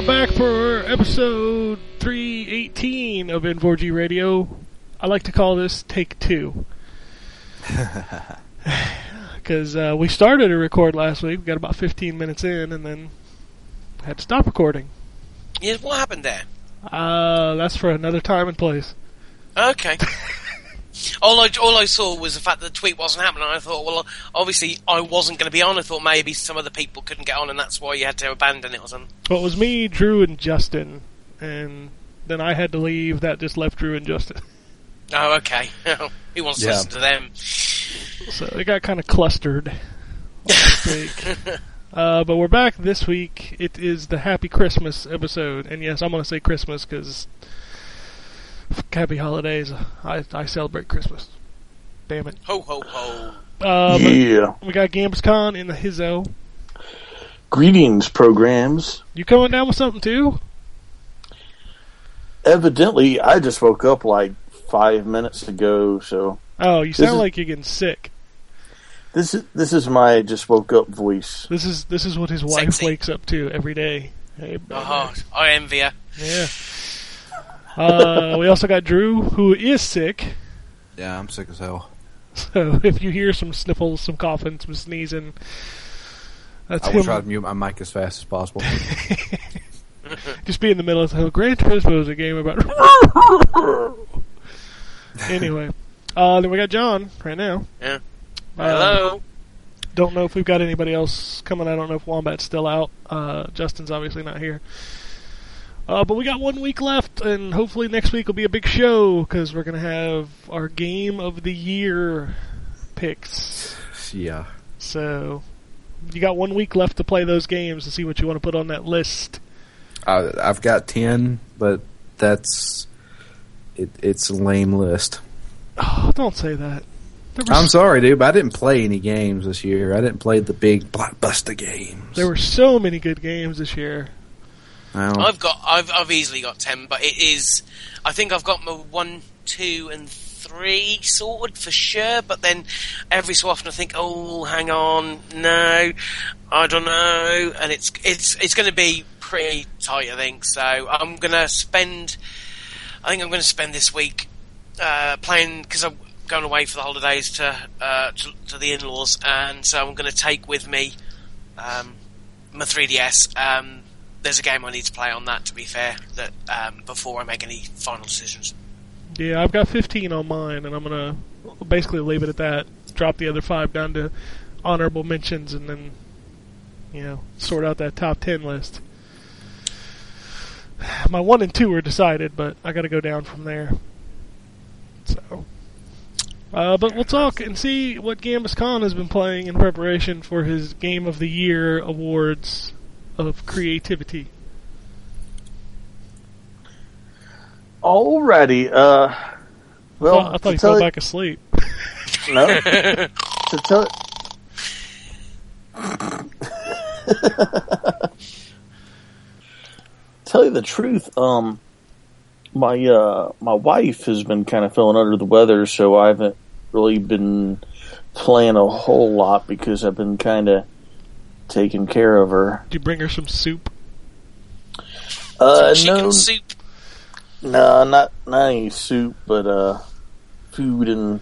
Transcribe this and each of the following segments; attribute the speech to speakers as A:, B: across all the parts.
A: are
B: back for episode 318 of N4G Radio. I like to call this Take Two. Because uh, we started to record last week, we got about 15 minutes in, and then had to stop recording.
C: Yeah, what happened there?
B: Uh, that's for another time and place.
C: Okay. all I all I saw was the fact that the tweet wasn't happening. I thought, well, obviously I wasn't going to be on. I thought maybe some of the people couldn't get on, and that's why you had to abandon it or something.
B: Well, it was me, Drew, and Justin, and then I had to leave. That just left Drew and Justin.
C: Oh, okay. Who wants to listen to them?
B: So it got kind of clustered. Uh, but we're back this week. It is the Happy Christmas episode, and yes, I'm going to say Christmas because happy holidays. I I celebrate Christmas. Damn it.
C: Ho ho ho!
B: Uh, but
D: yeah.
B: we got GamesCon in the Hizzo.
D: Greetings, programs.
B: You coming down with something too?
D: Evidently, I just woke up like five minutes ago, so
B: Oh, you sound
D: is-
B: like you're getting sick.
D: this is this is my just woke up voice.
B: This is this is what his wife
C: Sexy.
B: wakes up to every day. Hey, baby.
C: Oh, I envy her.
B: Yeah. Uh, we also got Drew, who is sick.
E: Yeah, I'm sick as hell.
B: So if you hear some sniffles, some coughing, some sneezing, that's
E: I will
B: him.
E: try to mute my mic as fast as possible.
B: Just be in the middle of the Gran Turismo is a game about. anyway, uh, then we got John right now.
C: Yeah.
B: Uh,
C: Hello.
B: Don't know if we've got anybody else coming. I don't know if Wombat's still out. Uh, Justin's obviously not here. Uh, but we got one week left, and hopefully next week will be a big show because we're gonna have our game of the year picks.
E: yeah.
B: So you got one week left to play those games to see what you want to put on that list.
E: I, I've got 10, but that's. It, it's a lame list.
B: Oh, don't say that.
E: I'm sorry, dude, but I didn't play any games this year. I didn't play the big blockbuster games.
B: there were so many good games this year.
E: Well,
C: I've got. I've I've easily got ten, but it is. I think I've got my one, two, and three sorted for sure. But then every so often I think, oh, hang on, no, I don't know, and it's it's it's going to be pretty tight. I think so. I'm going to spend. I think I'm going to spend this week uh, playing because I'm going away for the holidays to uh, to, to the in-laws, and so I'm going to take with me um, my 3DS. Um, there's a game I need to play on that. To be fair, that um, before I make any final decisions.
B: Yeah, I've got 15 on mine, and I'm gonna basically leave it at that. Drop the other five down to honorable mentions, and then you know sort out that top 10 list. My one and two are decided, but I got to go down from there. So, uh, but we'll talk and see what Gambus Khan has been playing in preparation for his Game of the Year awards of creativity.
D: Alrighty, uh, well,
B: Oh, I thought
D: to
B: he
D: tell
B: fell
D: you-
B: back asleep.
D: No, to tell. tell you the truth, um, my uh, my wife has been kind of feeling under the weather, so I haven't really been playing a whole lot because I've been kind of taking care of her.
B: Did you bring her some soup?
D: Uh,
C: Chicken
D: no,
C: soup.
D: no, not not any soup, but uh, food and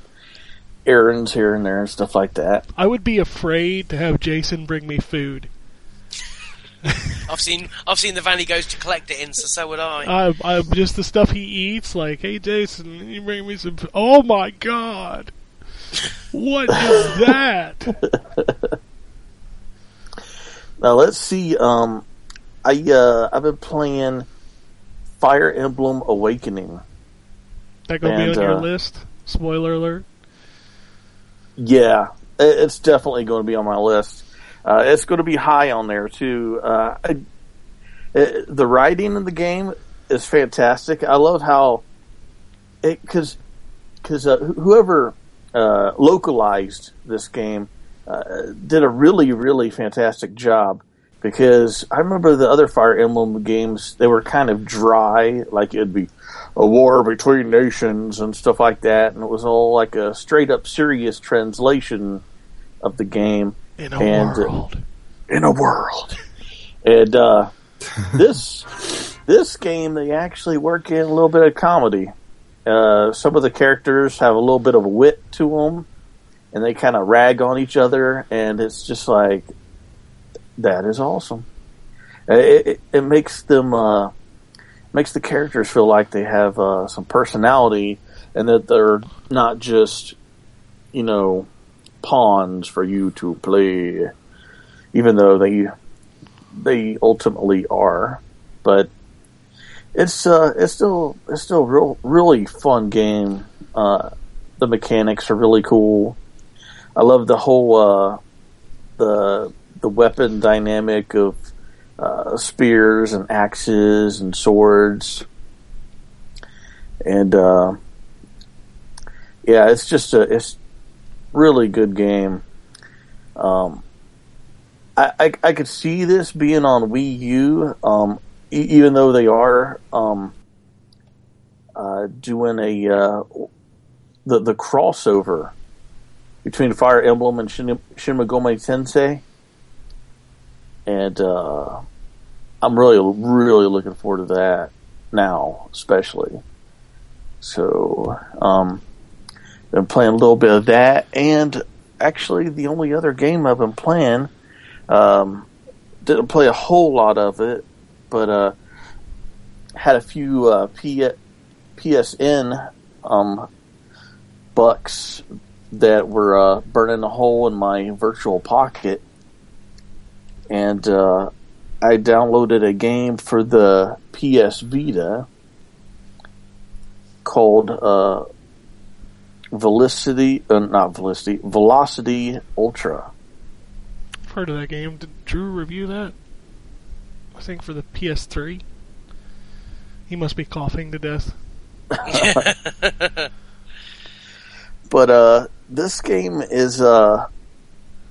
D: errands here and there and stuff like that.
B: I would be afraid to have Jason bring me food.
C: I've seen I've seen the van he goes to collect it in, so so would I.
B: I, I just the stuff he eats. Like, hey Jason, you bring me some. f- Oh my god! What is that?
D: Now let's see. Um, I uh, I've been playing Fire Emblem Awakening.
B: That gonna be
D: And,
B: on your
D: uh,
B: list? Spoiler alert.
D: Yeah, it's definitely going to be on my list. Uh, it's going to be high on there too. Uh, I, it, the writing in the game is fantastic. I love how it because because uh, whoever uh, localized this game uh, did a really really fantastic job. Because I remember the other Fire Emblem games, they were kind of dry, like it'd be a war between nations and stuff like that, and it was all like a straight up serious translation of the game
B: In a
D: And, uh,
B: world.
D: in a world. And uh, this this game, they actually work in a little bit of comedy. Uh, some of the characters have a little bit of wit to them, and they kind of rag on each other, and it's just like that is awesome. It, it, it makes them uh, makes the characters feel like they have uh, some personality, and that they're not just you know pawns for you to play even though they they ultimately are. But it's uh, it's still it's still real really fun game. Uh, the mechanics are really cool. I love the whole uh, the the weapon dynamic of uh, spears and axes and swords, and uh, yeah, it's just a it's really good game. Um, I, I, I could see this being on Wii U, um, e- even though they are um, uh, doing a uh, the the crossover between Fire Emblem and Shin, Shin Megami Tensei, and uh, I'm really really looking forward to that now, especially. So, um, been playing a little bit of that, and actually, the only other game I've been playing. Um, didn't play a whole lot of it, but uh, had a few uh, P- PSN um, bucks that were uh, burning a hole in my virtual pocket, and uh, I downloaded a game for the PS Vita called uh, Velocity, uh, not Velocity, Velocity Ultra.
B: I've heard of that game. Did Drew review that? I think for the PS3. He must be coughing to death.
D: but uh, this game is uh,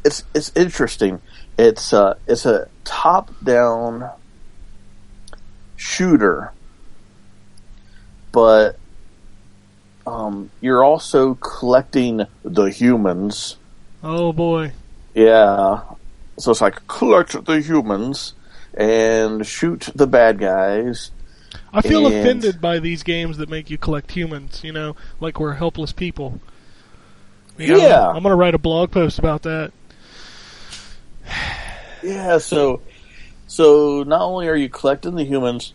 D: it's it's interesting. It's uh, it's a top down shooter, but um, you're also collecting the humans.
B: Oh boy.
D: Yeah, so it's like collect the humans and shoot the bad guys.
B: I feel
D: And-
B: offended by these games that make you collect humans, you know, like we're helpless people. Know,
D: Yeah.
B: I'm going to write a blog post about that.
D: Yeah, so so not only are you collecting the humans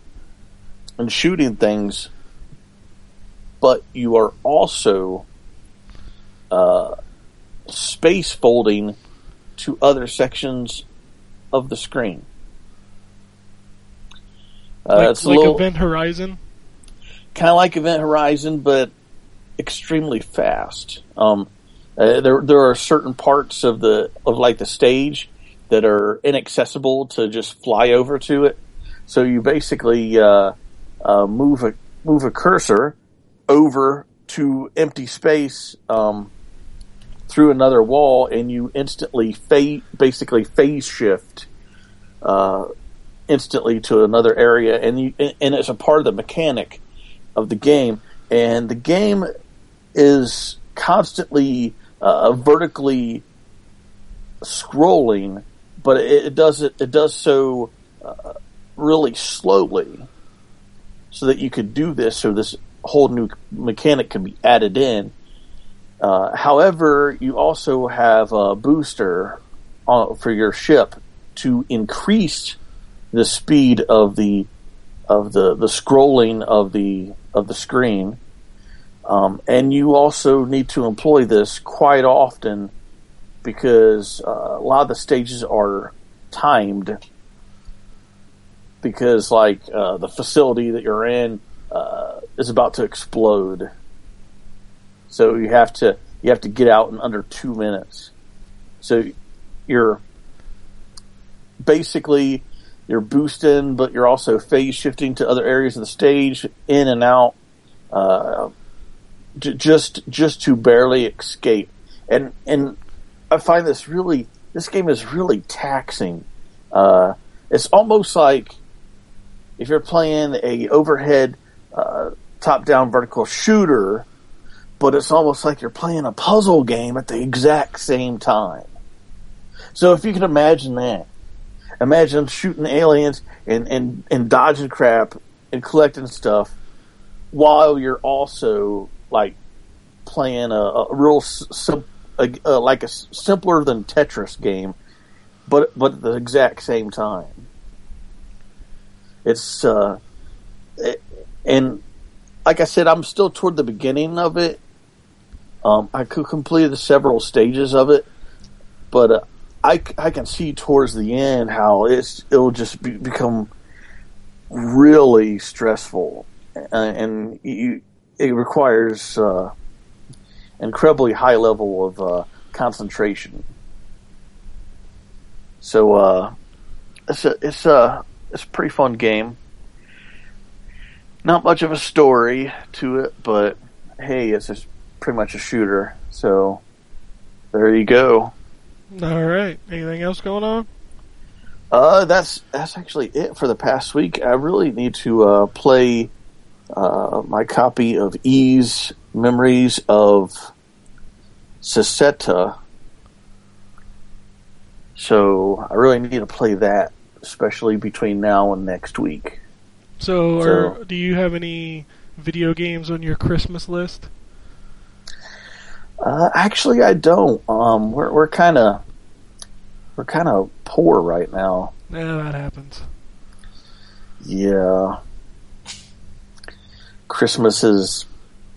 D: and shooting things, but you are also uh, space folding to other sections of the screen. Uh,
B: like
D: it's a
B: like
D: little
B: Event Horizon.
D: kind of like Event Horizon, but extremely fast. Um, uh, there there are certain parts of the of like the stage that are inaccessible to just fly over to it. So you basically uh, uh, move a move a cursor over to empty space um, through another wall, and you instantly phase basically phase shift uh, instantly to another area, and you and it's a part of the mechanic of the game, and the game is constantly uh, vertically scrolling, but it, it does it, it does so uh, really slowly, so that you could do this, so this whole new mechanic can be added in. Uh, however, you also have a booster uh, for your ship to increase the speed of the of the the scrolling of the of the screen Um, and you also need to employ this quite often because uh, a lot of the stages are timed because like uh, the facility that you're in uh, is about to explode. So you have to you have to get out in under two minutes. So you're basically you're boosting, but you're also phase shifting to other areas of the stage, in and out, uh, just just to barely escape. And and I find this really this game is really taxing. Uh, it's almost like if you're playing a overhead uh, top down vertical shooter, but it's almost like you're playing a puzzle game at the exact same time. So if you can imagine that, imagine shooting aliens and, and, and dodging crap and collecting stuff while you're also like playing a, a real sim, a, a, like a simpler than Tetris game, but but at the exact same time. It's uh, it, and like I said, I'm still toward the beginning of it. Um, I could complete several stages of it, but uh, I, I can see towards the end how it's it'll just be, become really stressful, uh, and you, it requires uh, incredibly high level of uh, concentration. So uh, it's a it's a it's a pretty fun game. Not much of a story to it, but hey, it's just pretty much a shooter. So there you go.
B: All right. Anything else going on?
D: Uh, that's that's actually it for the past week. I really need to uh, play uh, my copy of Ys Memories of Celceta. So I really need to play that, especially between now and next week.
B: So,
D: So-
B: are, do you have any video games on your Christmas list?
D: Uh, actually, I don't. Um, we're we're kind of we're kind of poor right now.
B: Yeah, that happens.
D: Yeah. Christmas is,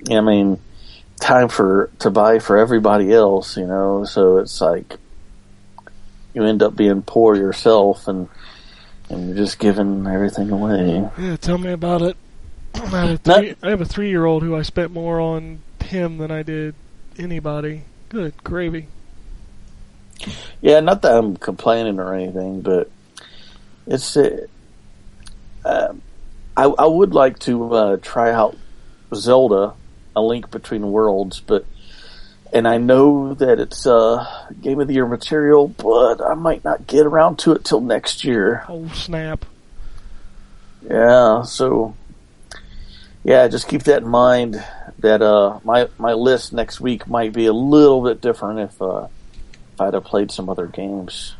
D: I mean, time for to buy for everybody else, you know. So it's like you end up being poor yourself, and and you're just giving everything away.
B: Yeah, tell me about it. I have a
D: Not-
B: three, I have a three-year-old who I spent more on him than I did anybody. Good gravy.
D: Yeah, not that I'm complaining or anything, but it's. Uh, um, I I would like to uh, try out Zelda, A Link Between Worlds, but and I know that it's uh, Game of the Year material, but I might not get around to it till next year.
B: Oh snap!
D: Yeah, so yeah, just keep that in mind. That uh, my my list next week might be a little bit different if uh, if I'd have played some other games.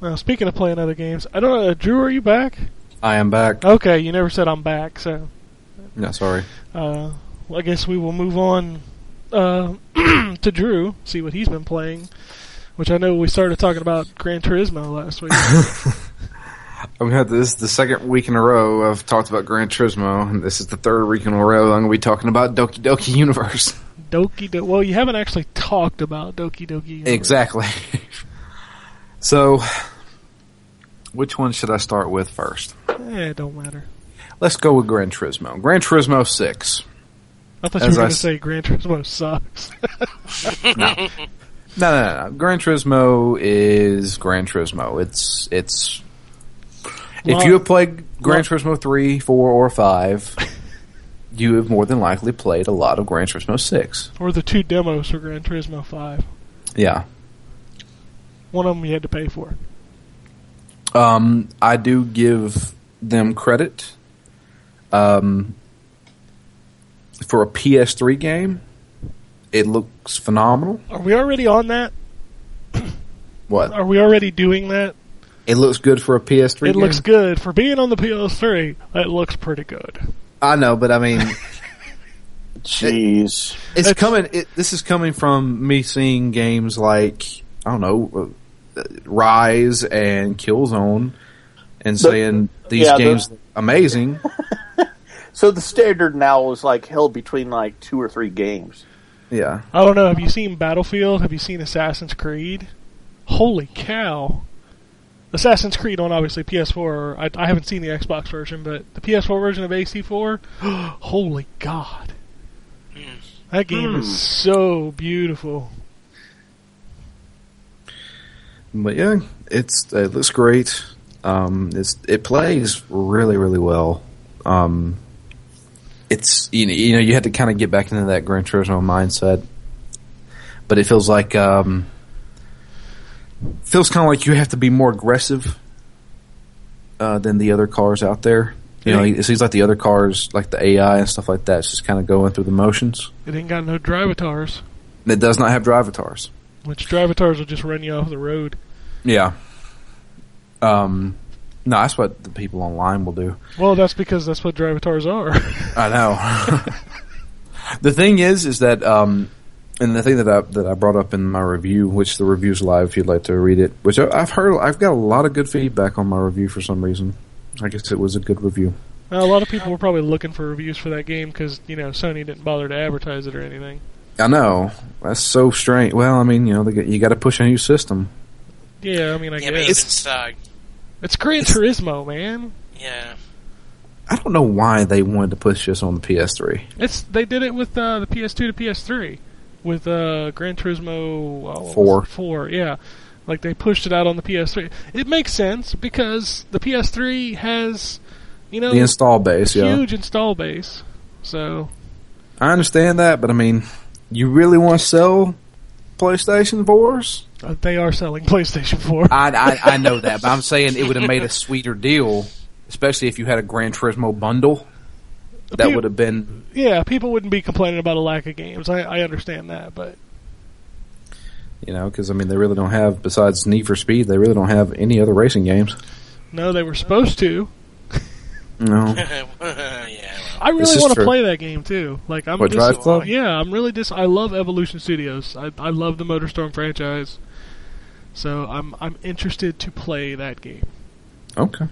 B: Now, speaking of playing other games, I don't know. Drew, are you back?
E: I am back.
B: Okay, you never said I'm back, so
E: No, sorry.
B: uh, well, I guess we will move on uh, to Drew. See what he's been playing. Which I know we started talking about Gran Turismo last week.
E: I've had this is the second week in a row I've talked about Gran Turismo, and this is the third week in a row I'm going to be talking about Doki Doki Universe.
B: Doki Do- Well, you haven't actually talked about Doki Doki. Universe.
E: Exactly. so, which one should I start with first?
B: Eh, it don't matter.
E: Let's go with Gran Turismo. Gran Turismo 6.
B: I thought
E: As
B: you were going to say Gran Turismo sucks.
E: No, no, no, no. Gran Turismo is Gran Turismo. It's it's. If you have played Gran
B: well-
E: Turismo three, four, or five, you have more than likely played a lot of Gran Turismo six.
B: or the two demos for Gran Turismo 5.
E: Yeah.
B: One of them you had to pay for.
E: Um, I do give them credit. Um, for a PS3 game, it looks phenomenal.
B: Are we already on that?
E: What?
B: Are we already doing that?
E: It looks good for a PS3
B: it
E: game.
B: looks good. For being on the PS3, it looks pretty good.
E: I know, but I mean,
D: Jeez.
E: it's
B: It's-
E: coming. It, this is coming from me seeing games like I don't know, uh, Ryse and Killzone, and saying these
D: yeah,
E: games look amazing.
D: So the standard now is like held between like two or three games.
E: Yeah.
B: I don't know. Have you seen Battlefield? Have you seen Assassin's Creed? Holy cow! Assassin's Creed on obviously PS4. I, I haven't seen the Xbox version, but the PS4 version of AC4. Holy God! That game is hmm. so beautiful.
E: But yeah, it's it looks great. Um, it's it plays really really well. Um, it's you know you know you had to kind of get back into that Gran Turismo mindset, but it feels like um, feels kind of like you have to be more aggressive uh, than the other cars out there. You know, it seems like the other cars, like the AI and stuff like that, is just kind of going through the motions.
B: It ain't got no drivatars,
E: It does not have drivatars.
B: Which drivatars will just run you off the road.
E: Yeah. Um, no, that's what the people online will do.
B: Well, that's because that's what drivatars are.
E: I know. the thing is, is that, um, and the thing that I that I brought up in my review, which the review's live if you'd like to read it, which I- I've heard, I've got a lot of good feedback on my review for some reason. I guess it was a good review.
B: Now, a lot of people were probably looking for reviews for that game because you know Sony didn't bother to advertise it or anything.
E: I know that's so strange. Well, I mean, you know, they, get- you got to push a new system.
B: Yeah, I mean, I
C: Yeah, but
B: guess
C: even so,
B: it's Gran Turismo, man.
C: yeah.
E: I don't know why they wanted to push this on the PS3.
B: It's they did it with uh, the PS2 to PS3 with uh, Gran Turismo uh, what was
E: Four.
B: Four, yeah. Like they pushed it out on the PS3. It makes sense because the PS3 has, you know,
E: The install base, yeah.
B: huge install base. So
E: I understand that, but I mean, you really want to sell PlayStation 4s?
B: uh, they are selling PlayStation 4.
E: I, I I know that, but I'm saying it would have made a sweeter deal, especially if you had a Gran Turismo bundle. That
B: Pe-
E: would have been,
B: yeah, people wouldn't be complaining about a lack of games. I, I understand that, but
E: you know, because I mean, they really don't have besides Need for Speed, they really don't have any other racing games.
B: no, they were supposed to.
E: No,
C: yeah.
B: I really want to play that game too. Like I'm
E: What,
B: dis-
E: Drive Club?
B: Yeah, I'm really dis. I love Evolution Studios. I I love the MotorStorm franchise. So I'm I'm interested to play that game.
E: okay.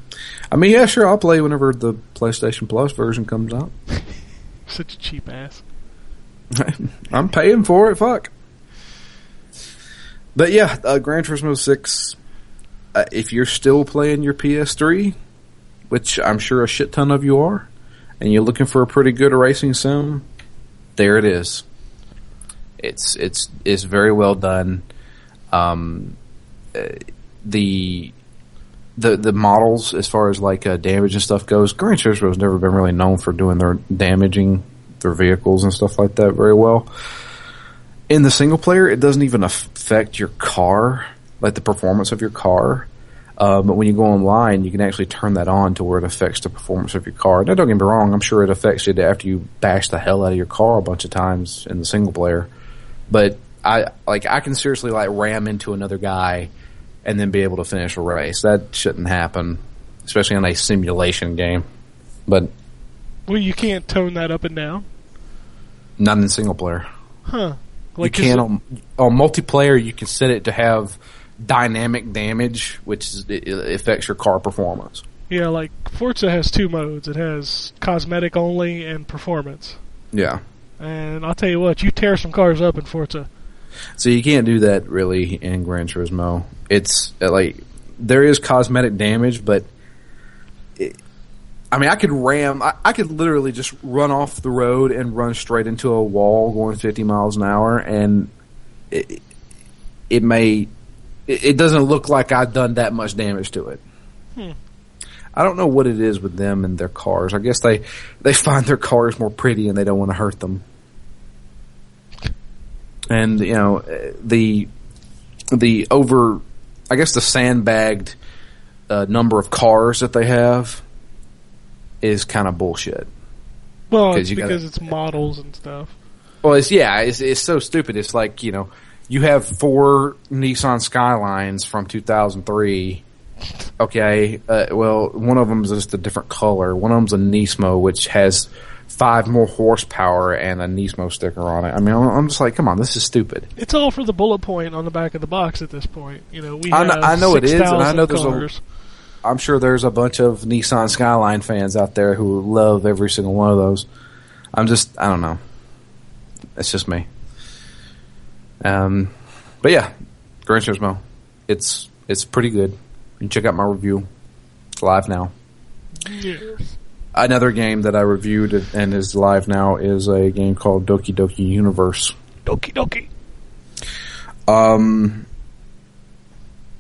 E: I mean, yeah, sure, I'll play whenever the PlayStation Plus version comes out.
B: Such a cheap ass.
E: I'm paying for it. Fuck. But yeah, uh, Gran Turismo Six. Uh, if you're still playing your PS3, which I'm sure a shit ton of you are, and you're looking for a pretty good racing sim, there it is. It's it's it's very well done. Um, uh, the the the models as far as like uh, damage and stuff goes, Gran Turismo has never been really known for doing their damaging their vehicles and stuff like that very well. In the single player, it doesn't even affect your car, like the performance of your car. Uh, but when you go online, you can actually turn that on to where it affects the performance of your car. Now, don't get me wrong; I'm sure it affects it after you bash the hell out of your car a bunch of times in the single player. But I like I can seriously like ram into another guy and then be able to finish a race. That shouldn't happen, especially in a simulation game. But
B: Well, you can't tone that up and down,
E: not in single player.
B: huh?
E: you can on, on multiplayer. You can set it to have dynamic damage, which is, affects your car performance.
B: yeah, like Forza has two modes. It has cosmetic only and performance.
E: Yeah.
B: And I'll tell you what, you tear some cars up in Forza.
E: So you can't do that really in Gran Turismo. It's uh, like there is cosmetic damage, but it, I mean, I could ram. I, I could literally just run off the road and run straight into a wall going 50 miles an hour, and it, it may. It, it doesn't look like I've done that much damage to it. I don't know what it is with them and their cars. I guess they they find their cars more pretty and they don't want to hurt them. And you know the the over, I guess the sandbagged uh, number of cars that they have is kind of bullshit.
B: Well, it's
E: you gotta-
B: because it's models and stuff.
E: Well, it's yeah, it's it's so stupid. It's like you know, you have four Nissan Skylines from 2003. Okay, uh, well, one of them is just a different color. One of them's a Nismo, which has five more horsepower and a Nismo sticker on it. I mean, I'm just like, come on, this is stupid.
B: It's all for the bullet point on the back of the box at this point. You know, we
E: I know- I know it is, and I know there's a-
B: cars.
E: I'm sure there's a bunch of Nissan Skyline fans out there who love every single one of those. I'm just, I don't know. It's just me. Um, but yeah, Gran Turismo. It's it's pretty good. You can check out my review. It's live now. Another game that I reviewed and is live now is a game called Doki Doki Universe.
B: Doki doki.
E: Um,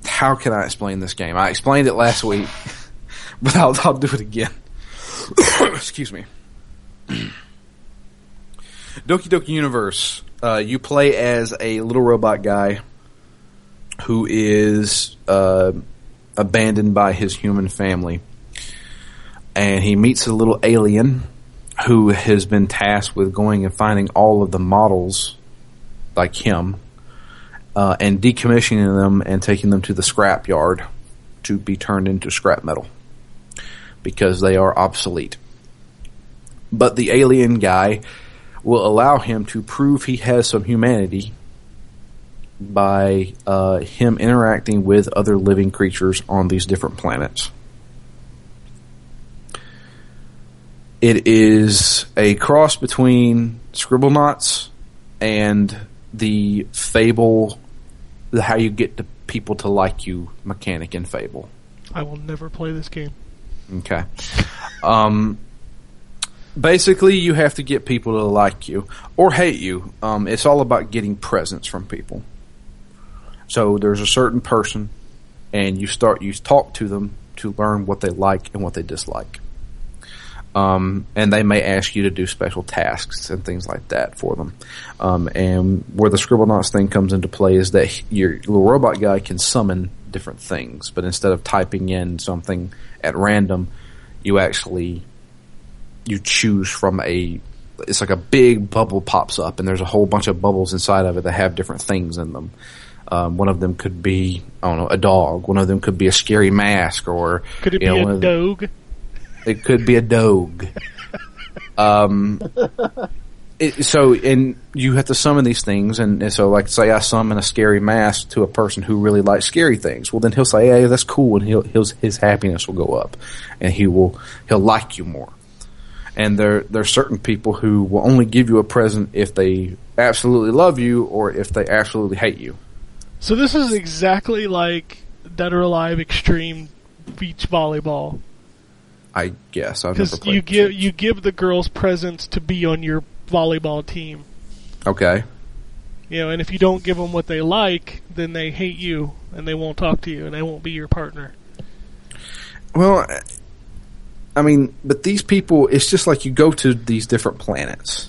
E: how can I explain this game? I explained it last week, but I'll, I'll do it again. Excuse me. Doki Doki Universe. Uh, you play as a little robot guy who is uh, abandoned by his human family, and he meets a little alien who has been tasked with going and finding all of the models like him uh, and decommissioning them and taking them to the scrap yard to be turned into scrap metal because they are obsolete. But the alien guy will allow him to prove he has some humanity by uh, him interacting with other living creatures on these different planets. It is a cross between Scribblenauts and the Fable, the how you get the people to like you mechanic in Fable.
B: I will never play this game.
E: Okay. Um, basically, you have to get people to like you or hate you. Um, it's all about getting presents from people. So there's a certain person, and you start you talk to them to learn what they like and what they dislike. Um, and they may ask you to do special tasks and things like that for them. Um, and where the Scribble Scribblenauts thing comes into play is that your little robot guy can summon different things, but instead of typing in something at random, you actually you choose from a it's like a big bubble pops up and there's a whole bunch of bubbles inside of it that have different things in them. Um, one of them could be I don't know a dog. One of them could be a scary mask or
B: Could it be
E: know,
B: a dog?
E: it could be a dog. Um, it, so, and you have to summon these things, and, and so, like, say I summon a scary mask to a person who really likes scary things. Well, then he'll say, "Hey, that's cool," and he'll, his his happiness will go up, and he will he'll like you more. And there there are certain people who will only give you a present if they absolutely love you or if they absolutely hate you.
B: So this is exactly like Dead or Alive Extreme Beach Volleyball
E: I guess I've never played.
B: you give you give the girls presents to be on your volleyball team.
E: okay.
B: You know, and if you don't give them what they like, then they hate you and they won't talk to you and they won't be your partner.
E: Well, I mean, but these people, it's just like you go to these different planets,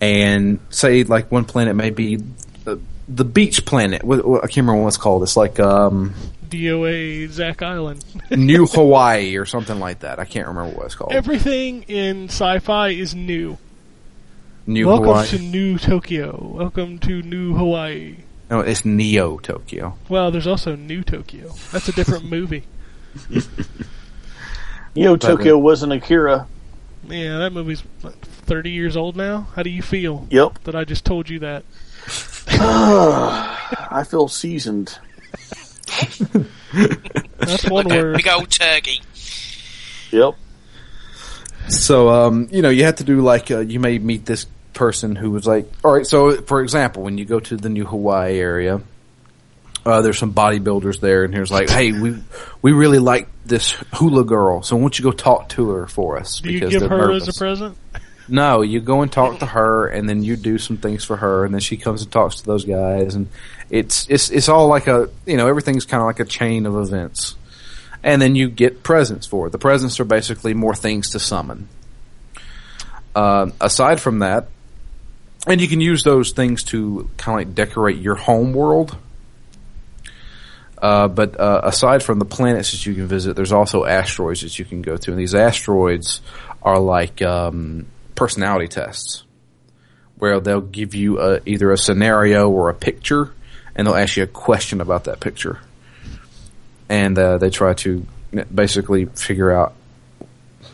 E: and say like one planet may be the, the beach planet. What, what, I can't remember what it's called. It's like um,
B: DOA Zack Island.
E: New Hawaii or something like that. I can't remember what it's called.
B: Everything in sci-fi is new.
E: New Hawaii.
B: Welcome
E: Hawaii.
B: to New Tokyo. Welcome to New Hawaii.
E: no, it's Neo Tokyo.
B: Well, there's also New Tokyo. That's a different movie.
D: You know, Tokyo wasn't Akira.
B: Yeah, that movie's what, 30 years old now. How do you feel
D: Yep.
B: that I just told you that?
D: I feel seasoned.
B: That's one
C: Like
B: word.
C: big old turkey.
D: Yep.
E: So, um, you know, you have to do like uh, you may meet this person who was like, all right. So, for example, when you go to the New Hawaii area, uh, there's some bodybuilders there, and here's like, hey, we we really like this hula girl, so why don't you go talk to her for us?
B: Do you give her
E: nervous.
B: as a present?
E: No, you go and talk to her, and then you do some things for her, and then she comes and talks to those guys, and it's it's it's all like a you know everything's kind of like a chain of events, and then you get presents for it. The presents are basically more things to summon. Um, aside from that, and you can use those things to kind of like decorate your home world. Uh, but uh, aside from the planets that you can visit, there's also asteroids that you can go to, and these asteroids are like um, personality tests, where they'll give you a, either a scenario or a picture, and they'll ask you a question about that picture, and uh, they try to basically figure out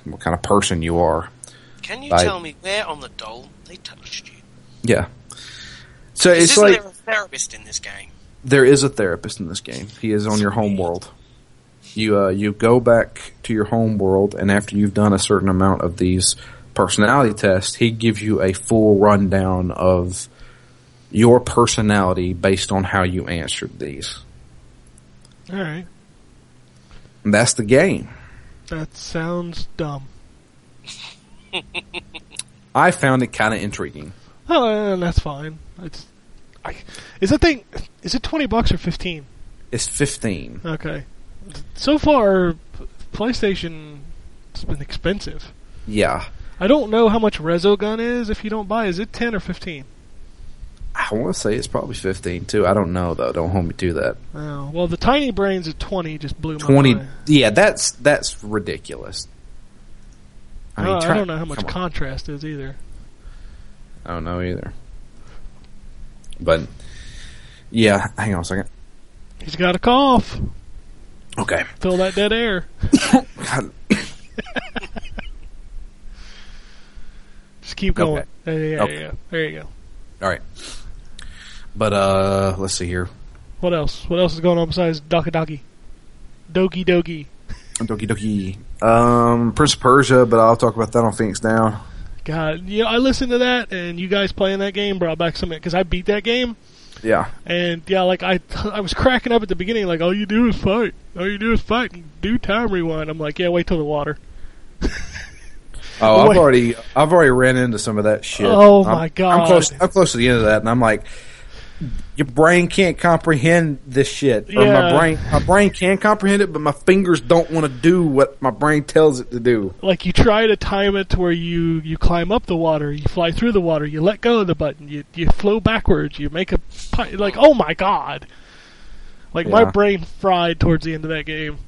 E: what kind of person you are.
C: Can you
E: I-
C: tell me where on the doll they touched you?
E: Yeah. So
C: Is
E: it's like
C: there a therapist in this game?
E: There is a therapist in this game. He is on your home world. You uh, you go back to your home world, and after you've done a certain amount of these personality tests, he gives you a full rundown of your personality based on how you answered these.
B: All right.
E: And that's the game.
B: That sounds dumb.
E: I found it kind of intriguing.
B: Oh, that's fine. It's, I, is that thing? Is it twenty bucks or fifteen?
E: It's fifteen.
B: Okay. So far, PlayStation has been expensive.
E: Yeah,
B: I don't know how much Resogun is. If you don't buy, is it ten or fifteen?
E: I want to say it's probably fifteen too. I don't know though. Don't hold me to that.
B: Oh, well, the Tiny Brains at twenty just blew my
E: Twenty.
B: mind.
E: Yeah, that's that's ridiculous.
B: I, oh, don't- I don't know how much contrast is either.
E: I don't know either. But yeah, hang on a second.
B: He's got a cough.
E: Okay.
B: Fill that dead air.
E: God,
B: Just keep going.
E: Okay.
B: There, yeah,
E: Okay.
B: yeah, there you go.
E: All right. But uh, let's see here.
B: What else? What else is going on besides Doki Doki? Doki Doki.
E: Doki Doki. Um, Prince of Persia, but I'll talk about that on Phoenix Down.
B: God, you know, I listened to that, and you guys playing that game brought back some because I beat that game,
E: Yeah.
B: and yeah, like I, I was cracking up at the beginning, like all you do is fight, all you do is fight, and do time rewind. I'm like, yeah, wait till the water.
E: Oh, I've
B: Wait.
E: already I've already ran into some of that shit.
B: Oh,
E: I'm-
B: my God.
E: I'm close. I'm close to the end of that, and I'm like, your brain can't comprehend this shit, or
B: Yeah.
E: my brain my brain can comprehend it, but my fingers don't want to do what my brain tells it to do.
B: Like you try to time it to where you you climb up the water, you fly through the water, you let go of the button, you you flow backwards, you make a like oh my god, like my brain fried towards the end of that game.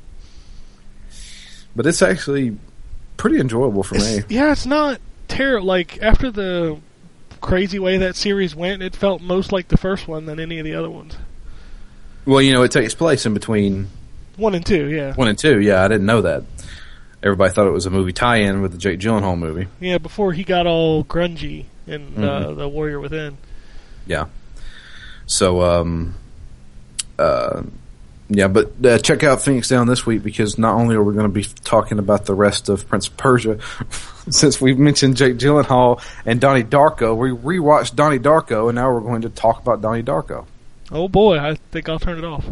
E: But it's actually pretty enjoyable for me.
B: Yeah, it's not terrible. Like after the crazy way that series went, it felt most like the first one than any of the other ones.
E: Well, you know, it takes place in between
B: One and two, yeah,
E: one and two. Yeah, I didn't know that. Everybody thought it was a movie tie-in with the Jake Gyllenhaal movie.
B: yeah. Before he got all grungy in uh,
E: Mhm.
B: the Warrior Within.
E: Yeah. So, um, uh, yeah, but uh, check out Phoenix Down this week because not only are we going to be talking about the rest of Prince of Persia, since we've mentioned Jake Gyllenhaal and Donnie Darko, we rewatched Donnie Darko, and now we're going to talk about Donnie Darko.
B: Oh boy, I think I'll turn it off.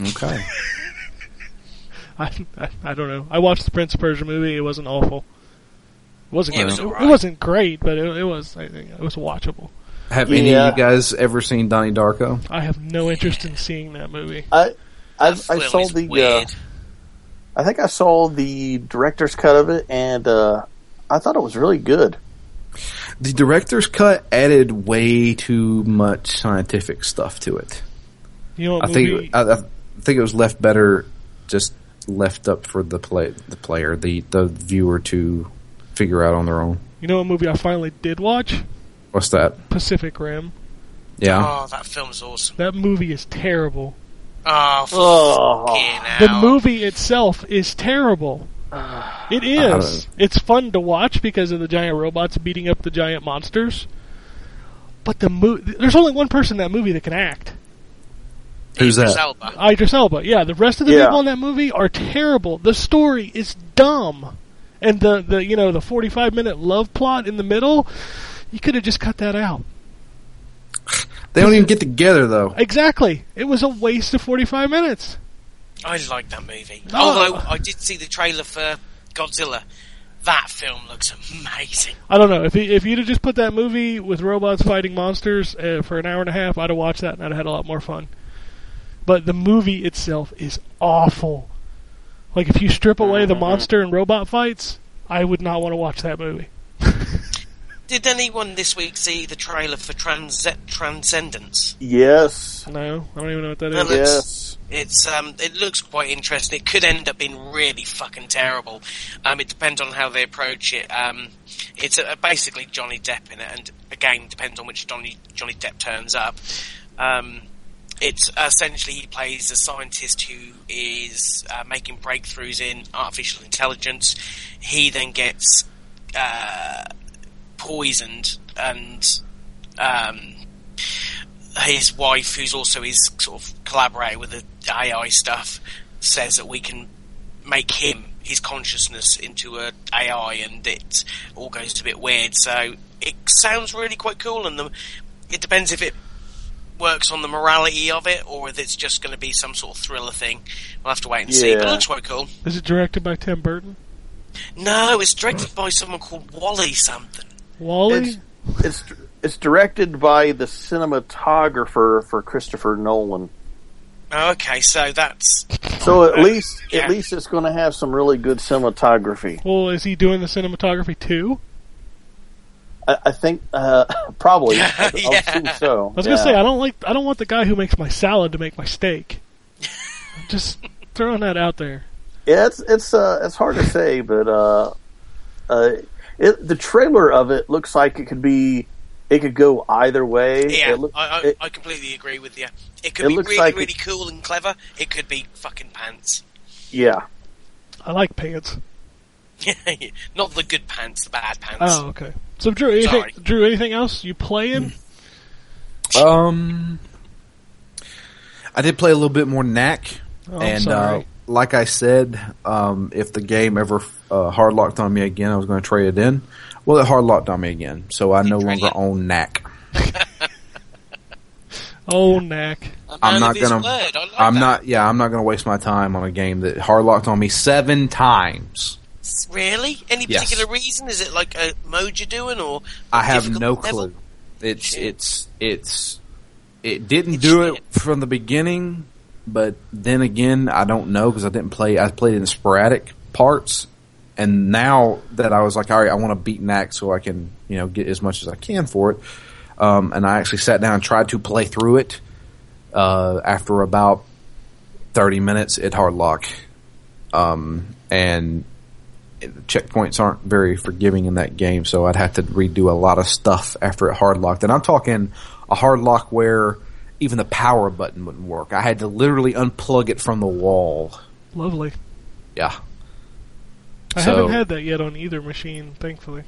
E: Okay.
B: I, I, I don't know. I watched the Prince of Persia movie. It wasn't awful. It wasn't.
C: Yeah, it
B: it,
C: was
B: it
C: alright.
B: wasn't great, but it, it was. I think it was watchable.
E: Have any of you guys ever seen Donnie Darko?
B: I have no interest in seeing that movie.
D: I I, I saw the uh. I think I saw the director's cut of it, and uh, I thought it was really good.
E: The director's cut added way too much scientific stuff to it.
B: You know
E: I think I, I think it was left better, just left up for the play the player the the viewer to figure out on their own.
B: you know what movie I finally did watch?
E: What's that?
B: Pacific Rim.
E: Yeah,
C: Oh, that film's awesome.
B: That movie is terrible.
C: Oh,
D: Oh.
B: The movie itself is terrible. It
E: I
B: is.
E: don't-
B: It's fun to watch because of the giant robots beating up the giant monsters. But the mo- there's only one person in that movie that can act.
E: who's
C: Idris
E: that?
C: Elba.
B: Idris Elba. Yeah, the rest of the
D: Yeah.
B: people in that movie are terrible. The story is dumb, and the the you know the 45 minute love plot in the middle, you could have just cut that out.
E: They don't even get together though.
B: Exactly. It was a waste of 45 minutes.
C: I like that movie.
B: No.
C: Although I did see the trailer for Godzilla. That film looks amazing.
B: I don't know if he, if you'd have just put that movie with robots fighting monsters uh, for an hour and a half, I'd have watched that and I'd have had a lot more fun. But the movie itself is awful. Like if you strip away the monster and robot fights, I would not want to watch that movie.
C: Did anyone this week see the trailer for Trans- Transcendence?
D: Yes,
B: No, I don't even know what that is.
C: Well,
B: is.
C: it's-
D: yes.
C: It's um, it looks quite interesting. It could end up being really fucking terrible. Um, it depends on how they approach it. Um, it's uh, basically Johnny Depp in it, and again depends on which Johnny Johnny Depp turns up. Um, it's essentially he plays a scientist who is uh, making breakthroughs in artificial intelligence. He then gets uh, poisoned and um, his wife, who's also his sort of collaborator with the AI stuff, says that we can make him his consciousness into a AI, and it all goes a bit weird. So it sounds really quite cool, and the, it depends if it works on the morality of it or if it's just going to be some sort of thriller thing. We'll have to wait and see. But it looks quite cool.
B: Is it directed by Tim Burton?
C: No, it's directed by someone called Wally something.
B: Wally?
D: It's it's it's directed by the cinematographer for Christopher Nolan.
C: Okay, so that's
D: So at least
C: Yeah.
D: at least it's going to have some really good cinematography.
B: Well, is he doing the cinematography too?
D: I, I think uh, probably.
C: Yeah,
D: I'll
C: yeah.
D: assume so.
B: I was gonna say I don't like I don't want the guy who makes my salad to make my steak. Just throwing that out there.
D: Yeah, it's it's uh, it's hard to say, but uh, uh, it, the trailer of it looks like it could be, it could go either way.
C: yeah.
D: It look-
C: I, I,
D: it-
C: I completely agree with you. It could
D: It
C: be
D: looks
C: really,
D: like it-
C: really cool and clever. It could be fucking pants.
D: yeah,
B: I like pants.
C: Not the good pants, the bad pants.
B: Oh, okay. So Drew, anything,
C: Sorry.
B: Drew, anything else you playing?
E: Um, I did play a little bit more Knack,
B: Oh, I'm
E: and
B: sorry.
E: uh, like I said, um, if the game ever uh, hard locked on me again, I was going to trade it in. Well, it hard locked on me again, so I no longer
C: it?
E: own Knack.
B: oh, knack.
C: A
E: I'm not gonna.
C: I like
E: I'm
C: that.
E: not. Yeah, I'm not going to waste my time on a game that hard locked on me seven times.
C: Really? Any
E: Yes.
C: particular reason? Is it like a mode you're doing, or
E: I have no
C: level?
E: clue. It's
C: Shit.
E: it's it's it didn't do it from the beginning, but then again, I don't know because I didn't play. I played in sporadic parts, and now that I was like, all right, I want to beat Knack so I can you know get as much as I can for it. Um, and I actually sat down and tried to play through it. Uh, after about thirty minutes, it hard lock, um, and checkpoints aren't very forgiving in that game, so I'd have to redo a lot of stuff after it hard locked. And I'm talking a hard lock where even the power button wouldn't work. I had to literally unplug it from the wall.
B: Lovely.
E: Yeah.
B: I
E: So-
B: haven't had that yet on either machine, thankfully.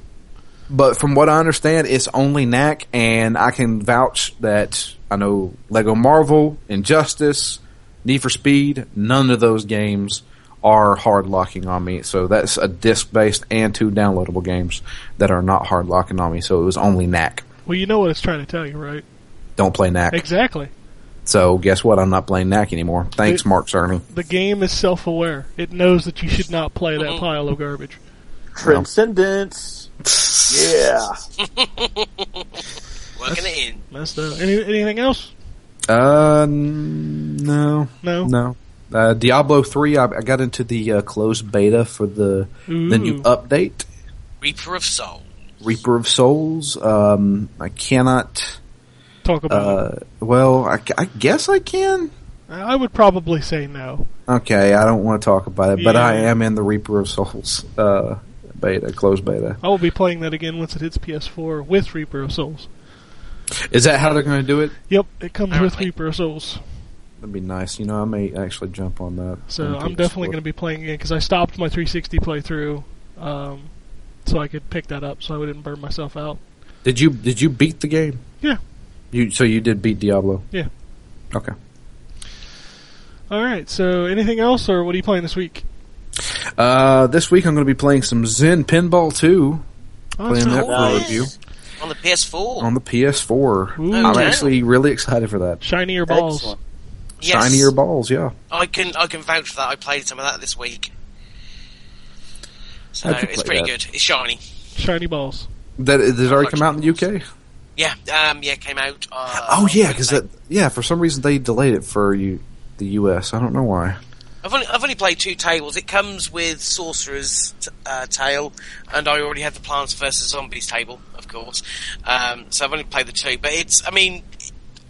E: But from what I understand, it's only Knack, and I can vouch that I know Lego Marvel, Injustice, Need for Speed, none of those games are hard locking on me. So that's a disc based and two downloadable games that are not hard locking on me. So it was only Knack.
B: Well, you know what it's trying to tell you, right?
E: Don't play Knack.
B: Exactly.
E: So guess what? I'm not playing Knack anymore. Thanks,
B: It-
E: Mark Cerny.
B: The game is self-aware. It knows that you should not play that
C: Mhm.
B: pile of garbage.
D: Transcendence. Yeah.
C: working it in?
B: Messed up. Any, anything else?
E: Uh, no,
B: No.
E: no. Uh, Diablo three. I, I got into the uh, closed beta for the the new update.
C: Reaper of Souls.
E: Reaper of Souls. Um, I cannot.
B: Talk about
E: Uh, well, I, I guess I can.
B: I would probably say no.
E: Okay, I don't want to talk about it, but I am in the Reaper of Souls uh, beta, closed beta.
B: I will be playing that again once it hits PS4 with Reaper of Souls.
E: Is that how they're going to do it?
B: Yep, it comes with
C: Apparently.
B: Reaper of Souls.
E: That'd be nice. You know, I may actually jump on that.
B: So
E: on
B: I'm definitely going to be playing again because I stopped my 360 playthrough, um, so I could pick that up, so I wouldn't burn myself out.
E: Did you did you beat the game?
B: Yeah.
E: You so you did beat Diablo.
B: Yeah.
E: Okay.
B: All right. So anything else, or what are you playing this week?
E: Uh, this week I'm going to be playing some Zen Pinball 2
B: Oh,
E: Playing that
B: cool.
E: for
C: Nice.
E: review
C: on the PS4.
E: on the PS4.
B: Ooh.
E: I'm
C: Okay.
E: actually really excited for that.
B: Shinier balls.
D: Excellent.
C: yes,
E: Shinier balls, yeah.
C: I can I can vouch for that. I played some of that this week. So it's pretty
E: that?
C: good. It's shiny.
B: Shiny balls.
E: That does it already come out in the UK?
C: Yeah, um, yeah, came out. Uh,
E: Oh yeah, because that yeah for some reason they delayed it for you the US. I don't know why.
C: I've only, I've only played two tables. It comes with Sorcerer's t- uh, Tale, and I already have the Plants vs Zombies table, of course. Um, so I've only played the two, but it's, I mean,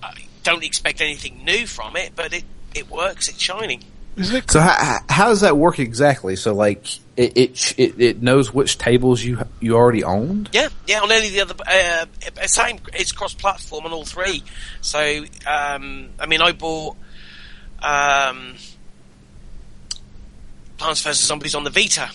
C: I don't expect anything new from it, but it, it works. It's shiny.
B: Isn't it?
E: So how, how does that work exactly? So like it it, it it knows which tables you you already owned.
C: Yeah, yeah. On any of the other, uh, uh, same. It's cross-platform on all three. So, um, I mean, I bought um, Plants vs Zombies on the Vita,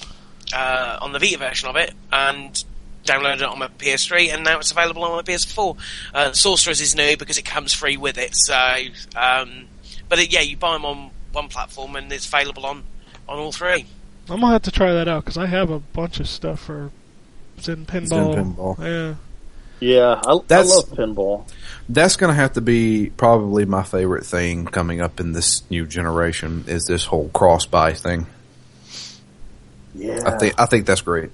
C: uh, on the Vita version of it, and downloaded it on my PS3, and now it's available on my PS4. Uh, Sorcerers is new because it comes free with it. So, um, but it, yeah, you buy them on one platform, and it's available on on all three.
B: I'm gonna have to try that out because I have a bunch of stuff for Zen Pinball.
E: Pinball.
B: Yeah.
D: Yeah, I, I love pinball.
E: That's going to have to be probably my favorite thing coming up in this new generation is this whole cross buy thing.
D: Yeah,
E: I think I think that's great.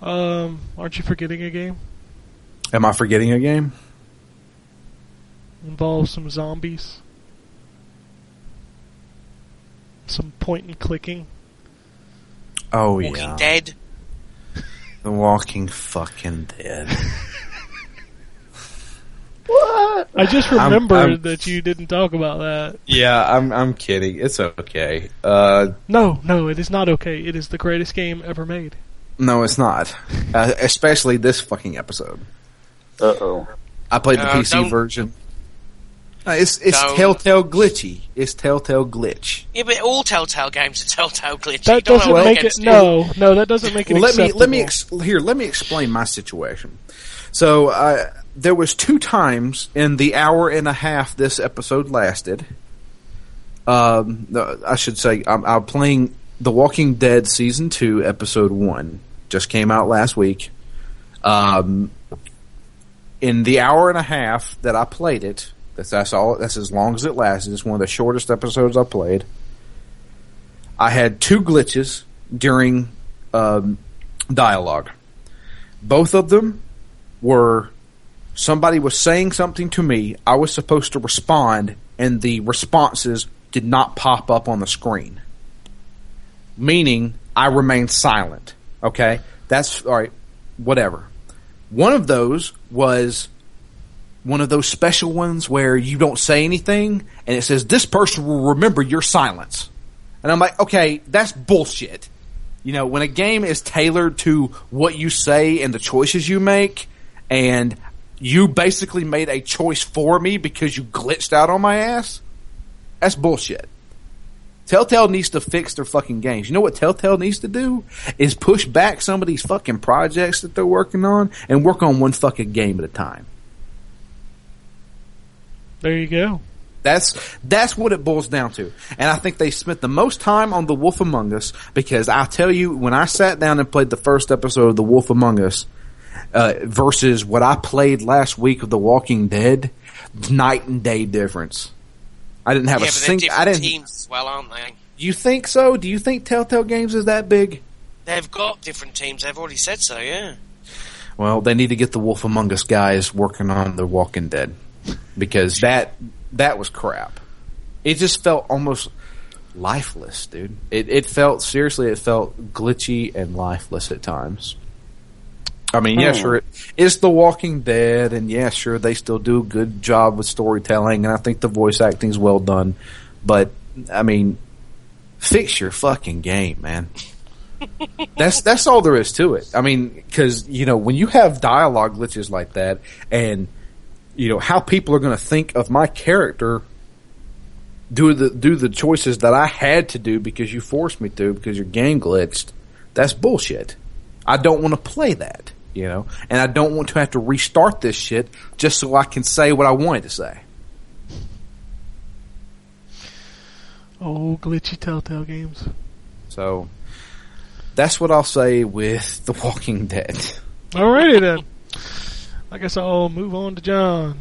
B: Um, aren't you forgetting a game?
E: Am I forgetting a game?
B: Involves some zombies. Some point and clicking.
E: Oh yeah.
C: Walking
E: yeah,
C: Dead.
E: The Walking fucking Dead.
D: what?
B: I just
E: I'm-
B: remembered
E: I'm-
B: that you didn't talk about that.
E: yeah, I'm I'm kidding. It's okay. Uh,
B: No, no, it is not okay. It is the greatest game ever made.
E: no, it's not. Uh, especially this fucking episode.
D: Uh oh.
E: I played the
C: Uh,
E: PC version. Uh, it's it's
C: Don't-
E: Telltale glitchy. It's Telltale glitch.
C: Yeah, but all Telltale games are Telltale glitchy.
B: That doesn't
C: have
B: make it.
C: against
B: No, no, that doesn't make it.
E: Well, let me let me ex- here. Let me explain my situation. So uh, there was two times in the hour and a half this episode lasted. Um, I should say I'm, I'm playing The Walking Dead season two, episode one. Just came out last week. Um, in the hour and a half that I played it, that's that's all. That's as long as it lasted. It's one of the shortest episodes I played. I had two glitches during um, dialogue. Both of them were somebody was saying something to me. I was supposed to respond, and the responses did not pop up on the screen. Meaning, I remained silent. Okay, that's all right. Whatever. One of those was one of those special ones where you don't say anything, and it says this person will remember your silence. And I'm like, okay, that's bullshit. You know, when a game is tailored to what you say and the choices you make, and you basically made a choice for me because you glitched out on my ass, that's bullshit. Telltale needs to fix their fucking games. You know what Telltale needs to do? Is push back some of these fucking projects that they're working on and work on one fucking game at a time.
B: There you go.
E: That's that's what it boils down to. And I think they spent the most time on The Wolf Among Us because I tell you, when I sat down and played the first episode of The Wolf Among Us uh, versus what I played last week of The Walking Dead, night and day difference. I didn't have
C: yeah,
E: a
C: but they're
E: single. I didn't.
C: teams as well, aren't they?
E: You think so? Do you think Telltale Games is that big?
C: They've got different teams. They've already said so. Yeah.
E: Well, they need to get the Wolf Among Us guys working on The Walking Dead because that that was crap. It just felt almost lifeless, dude. It it felt seriously, it felt glitchy and lifeless at times. I mean, yeah,
D: Hmm.
E: sure, it, it's The Walking Dead, and yeah, sure, they still do a good job with storytelling, and I think the voice acting's well done. But I mean, fix your fucking game, man. that's that's all there is to it. I mean, because you know when you have dialogue glitches like that, and you know how people are going to think of my character do the do the choices that I had to do because you forced me to because your game glitched. That's bullshit. I don't want to play that, you know, and I don't want to have to restart this shit just so I can say what I wanted to say.
B: Oh, glitchy Telltale games.
E: So that's what I'll say with The Walking Dead.
B: Alrighty then. I guess I'll move on to John.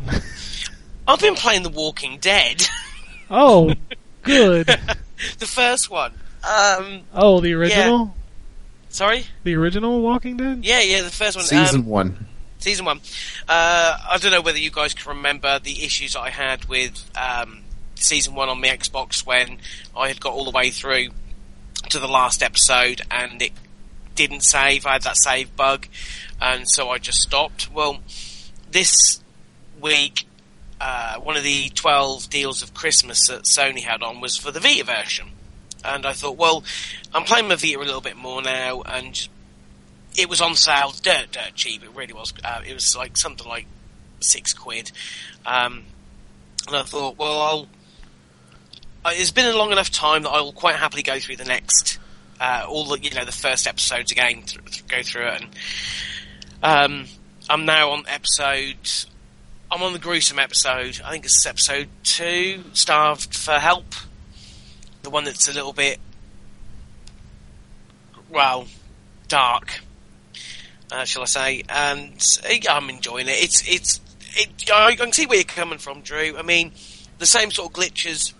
C: I've been playing The Walking Dead,
B: Oh, good.
C: the first one. Um,
B: Oh, the original?
C: sorry.
B: The original Walking Dead?
C: Yeah, yeah, the first one.
E: Season
C: um,
E: one.
C: season one. Uh, I don't know whether you guys can remember the issues I had with um, season one on the Xbox when I had got all the way through to the last episode and it didn't save. I had that save bug, and so I just stopped. Well, this week, uh, one of the 12 deals of Christmas that Sony had on was for the Vita version. And I thought, well, I'm playing my Vita a little bit more now, and it was on sale, dirt, dirt cheap. It really was. Uh, it was like something like six quid. Um, and I thought, well, I'll. Uh, it's been a long enough time that I will quite happily go through the next, uh, all the you know the first episodes again, th- th- go through it, and um, I'm now on episode. I'm on the gruesome episode. I think it's episode two. Starved for help. the one that's a little bit, well, dark, uh, shall I say? And I'm enjoying it. It's it's it, I can see where you're coming from, Drew. I mean, the same sort of glitches.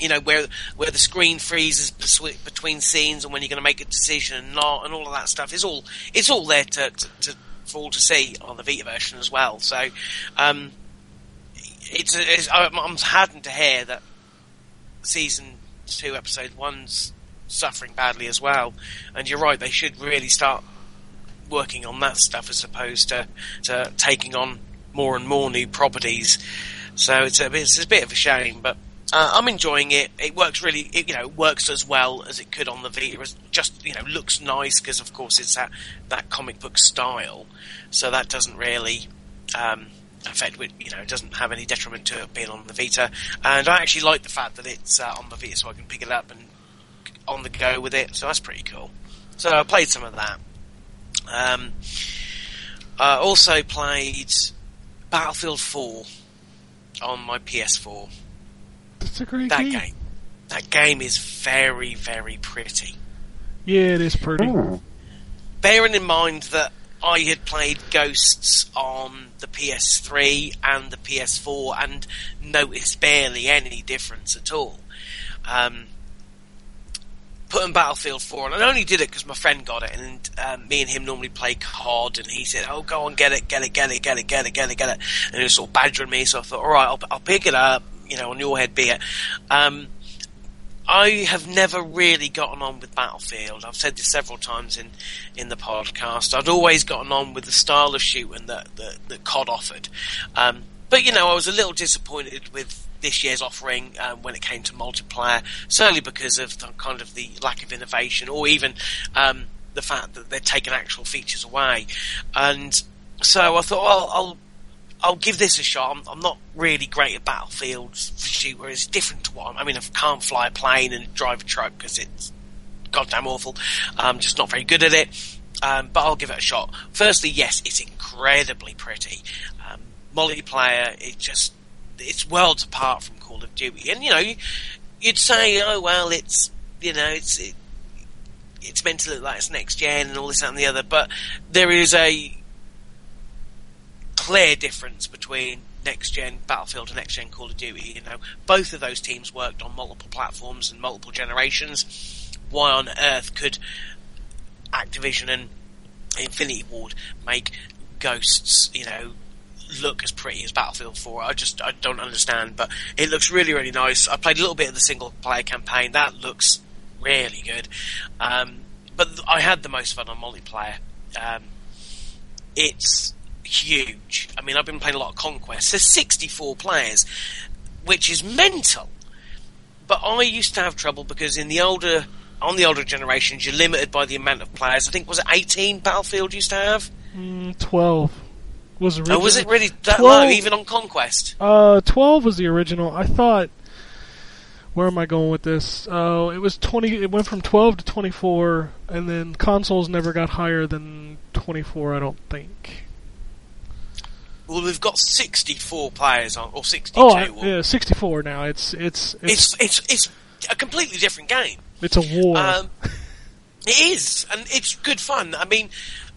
C: You know where where the screen freezes between scenes and when you're going to make a decision and not, and all of that stuff is all it's all there to, to, to for all to see on the Vita version as well. So, um, it's, it's I'm, saddened to hear that season two, episode one's suffering badly as well. And you're right, they should really start working on that stuff as opposed to, to taking on more and more new properties. So it's a, it's a bit of a shame, but uh, I'm enjoying it. It works really, it, you know, works as well as it could on the Vita. It just, you know, looks nice because, of course, it's that, that comic book style. So that doesn't really, um, affect you know doesn't have any detriment to it being on the Vita and I actually like the fact that it's uh, on the Vita so I can pick it up and on the go with it so that's pretty cool so I played some of that um, I also played Battlefield 4 on my PS4
B: It's a great
C: that
B: game.
C: game that game is very very pretty
B: Yeah, it is pretty.
C: Bearing in mind that I had played Ghosts on the PS3 and the PS4 and noticed barely any difference at all. Um, putting Battlefield 4 on, and I only did it because my friend got it, and um, me and him normally play COD, and he said, "Oh, go on, get it, get it, get it, get it, get it, get it, get it," and he was sort of badgering me. So I thought, "All right, I'll, I'll pick it up." You know, on your head be it. Um, I have never really gotten on with Battlefield. I've said this several times in, in the podcast. I'd always gotten on with the style of shooting that, that, that COD offered. Um, but, you know, I was a little disappointed with this year's offering um, when it came to multiplayer, certainly because of the, kind of the lack of innovation or even um, the fact that they're taking actual features away. And so I thought, well, I'll I'll give this a shot. I'm, I'm not really great at Battlefield shooter. It's different to what I'm, I mean. I can't fly a plane and drive a truck because it's goddamn awful. I'm just not very good at it. Um, but I'll give it a shot. Firstly, yes, it's incredibly pretty. Um, multiplayer, it just it's worlds apart from Call of Duty. And you know, you'd say, oh well, it's you know, it's it, it's meant to look like it's next gen and all this that, and the other. But there is a clear difference between next gen Battlefield and next gen Call of Duty. You know, both of those teams worked on multiple platforms and multiple generations. Why on earth could Activision and Infinity Ward make Ghosts, you know, look as pretty as Battlefield 4? I just I don't understand, but it looks really really nice. I played a little bit of the single player campaign. That looks really good. Um, but I had the most fun on multiplayer. Um, it's huge. I mean, I've been playing a lot of Conquest. There's 64 players, which is mental. But I used to have trouble because in the older, on the older generations, you're limited by the amount of players. I think was it 18 Battlefield used to have.
B: Mm, Twelve was original.
C: Oh, was it really that
B: 12
C: low, even on Conquest?
B: Uh, twelve was the original. I thought. Where am I going with this? Oh, it was twenty. It went from twelve to twenty-four, and then consoles never got higher than twenty-four. I don't think.
C: Well, we've got 64 players on, or 62.
B: Oh, I, yeah, sixty-four now. It's it's it's
C: it's it's it's a completely different game.
B: it's a war.
C: Um, it is, and it's good fun. I mean,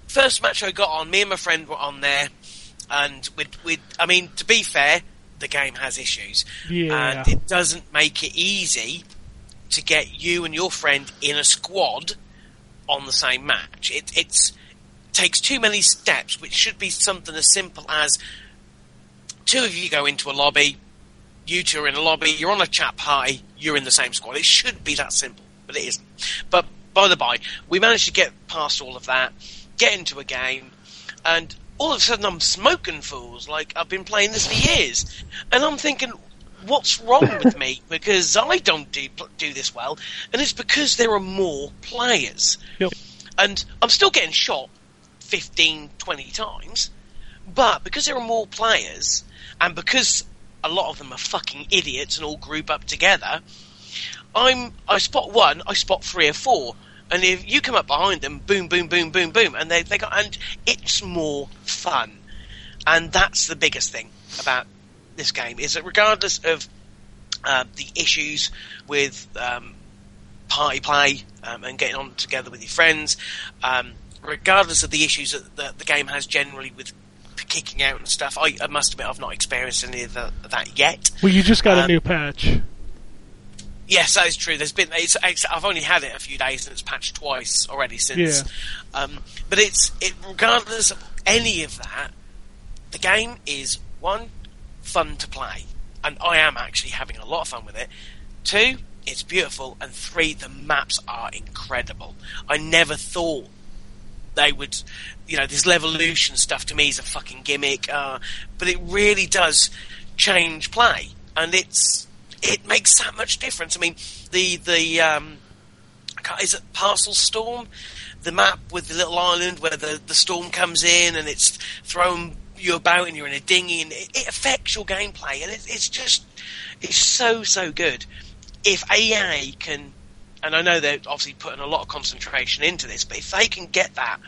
C: first match I got on, me and my friend were on there, and with with, I mean, to be fair, the game has issues,
B: Yeah.
C: and it doesn't make it easy to get you and your friend in a squad on the same match. It it's takes too many steps, which should be something as simple as two of you go into a lobby, you two are in a lobby, you're on a chat party, you're in the same squad. It should be that simple, but it isn't. But by the by, we managed to get past all of that, get into a game, and all of a sudden I'm smoking fools like I've been playing this for years, and I'm thinking, what's wrong with me? Because I don't do do this well, and it's because there are more players,
B: Yep.
C: and I'm still getting shot 15, 20 times, but because there are more players, and because a lot of them are fucking idiots and all group up together, I'm I spot one, I spot three or four. And if you come up behind them, boom, boom, boom, boom, boom, and they they got and it's more fun, and that's the biggest thing about this game is that regardless of um, the issues with um, party play um, and getting on together with your friends, um, regardless of the issues that the, the game has generally with kicking out and stuff. I, I must admit, I've not experienced any of the, that yet.
B: Well, you just got a
C: Um,
B: new patch.
C: Yes, that is true. There's been it's, it's, I've only had it a few days and it's patched twice already since. Um, but it's it regardless of any of that, the game is one fun to play, and I am actually having a lot of fun with it. Two, it's beautiful, and three, the maps are incredible. I never thought they would, you know, this Levolution stuff to me is a fucking gimmick, uh, but it really does change play, and it's it makes that much difference. I mean, the the um, is it Paracel Storm, the map with the little island where the the storm comes in and it's throwing you about and you're in a dinghy and it, it affects your gameplay and it, it's just it's so so good. If EA can, and I know they're obviously putting a lot of concentration into this, but if they can get that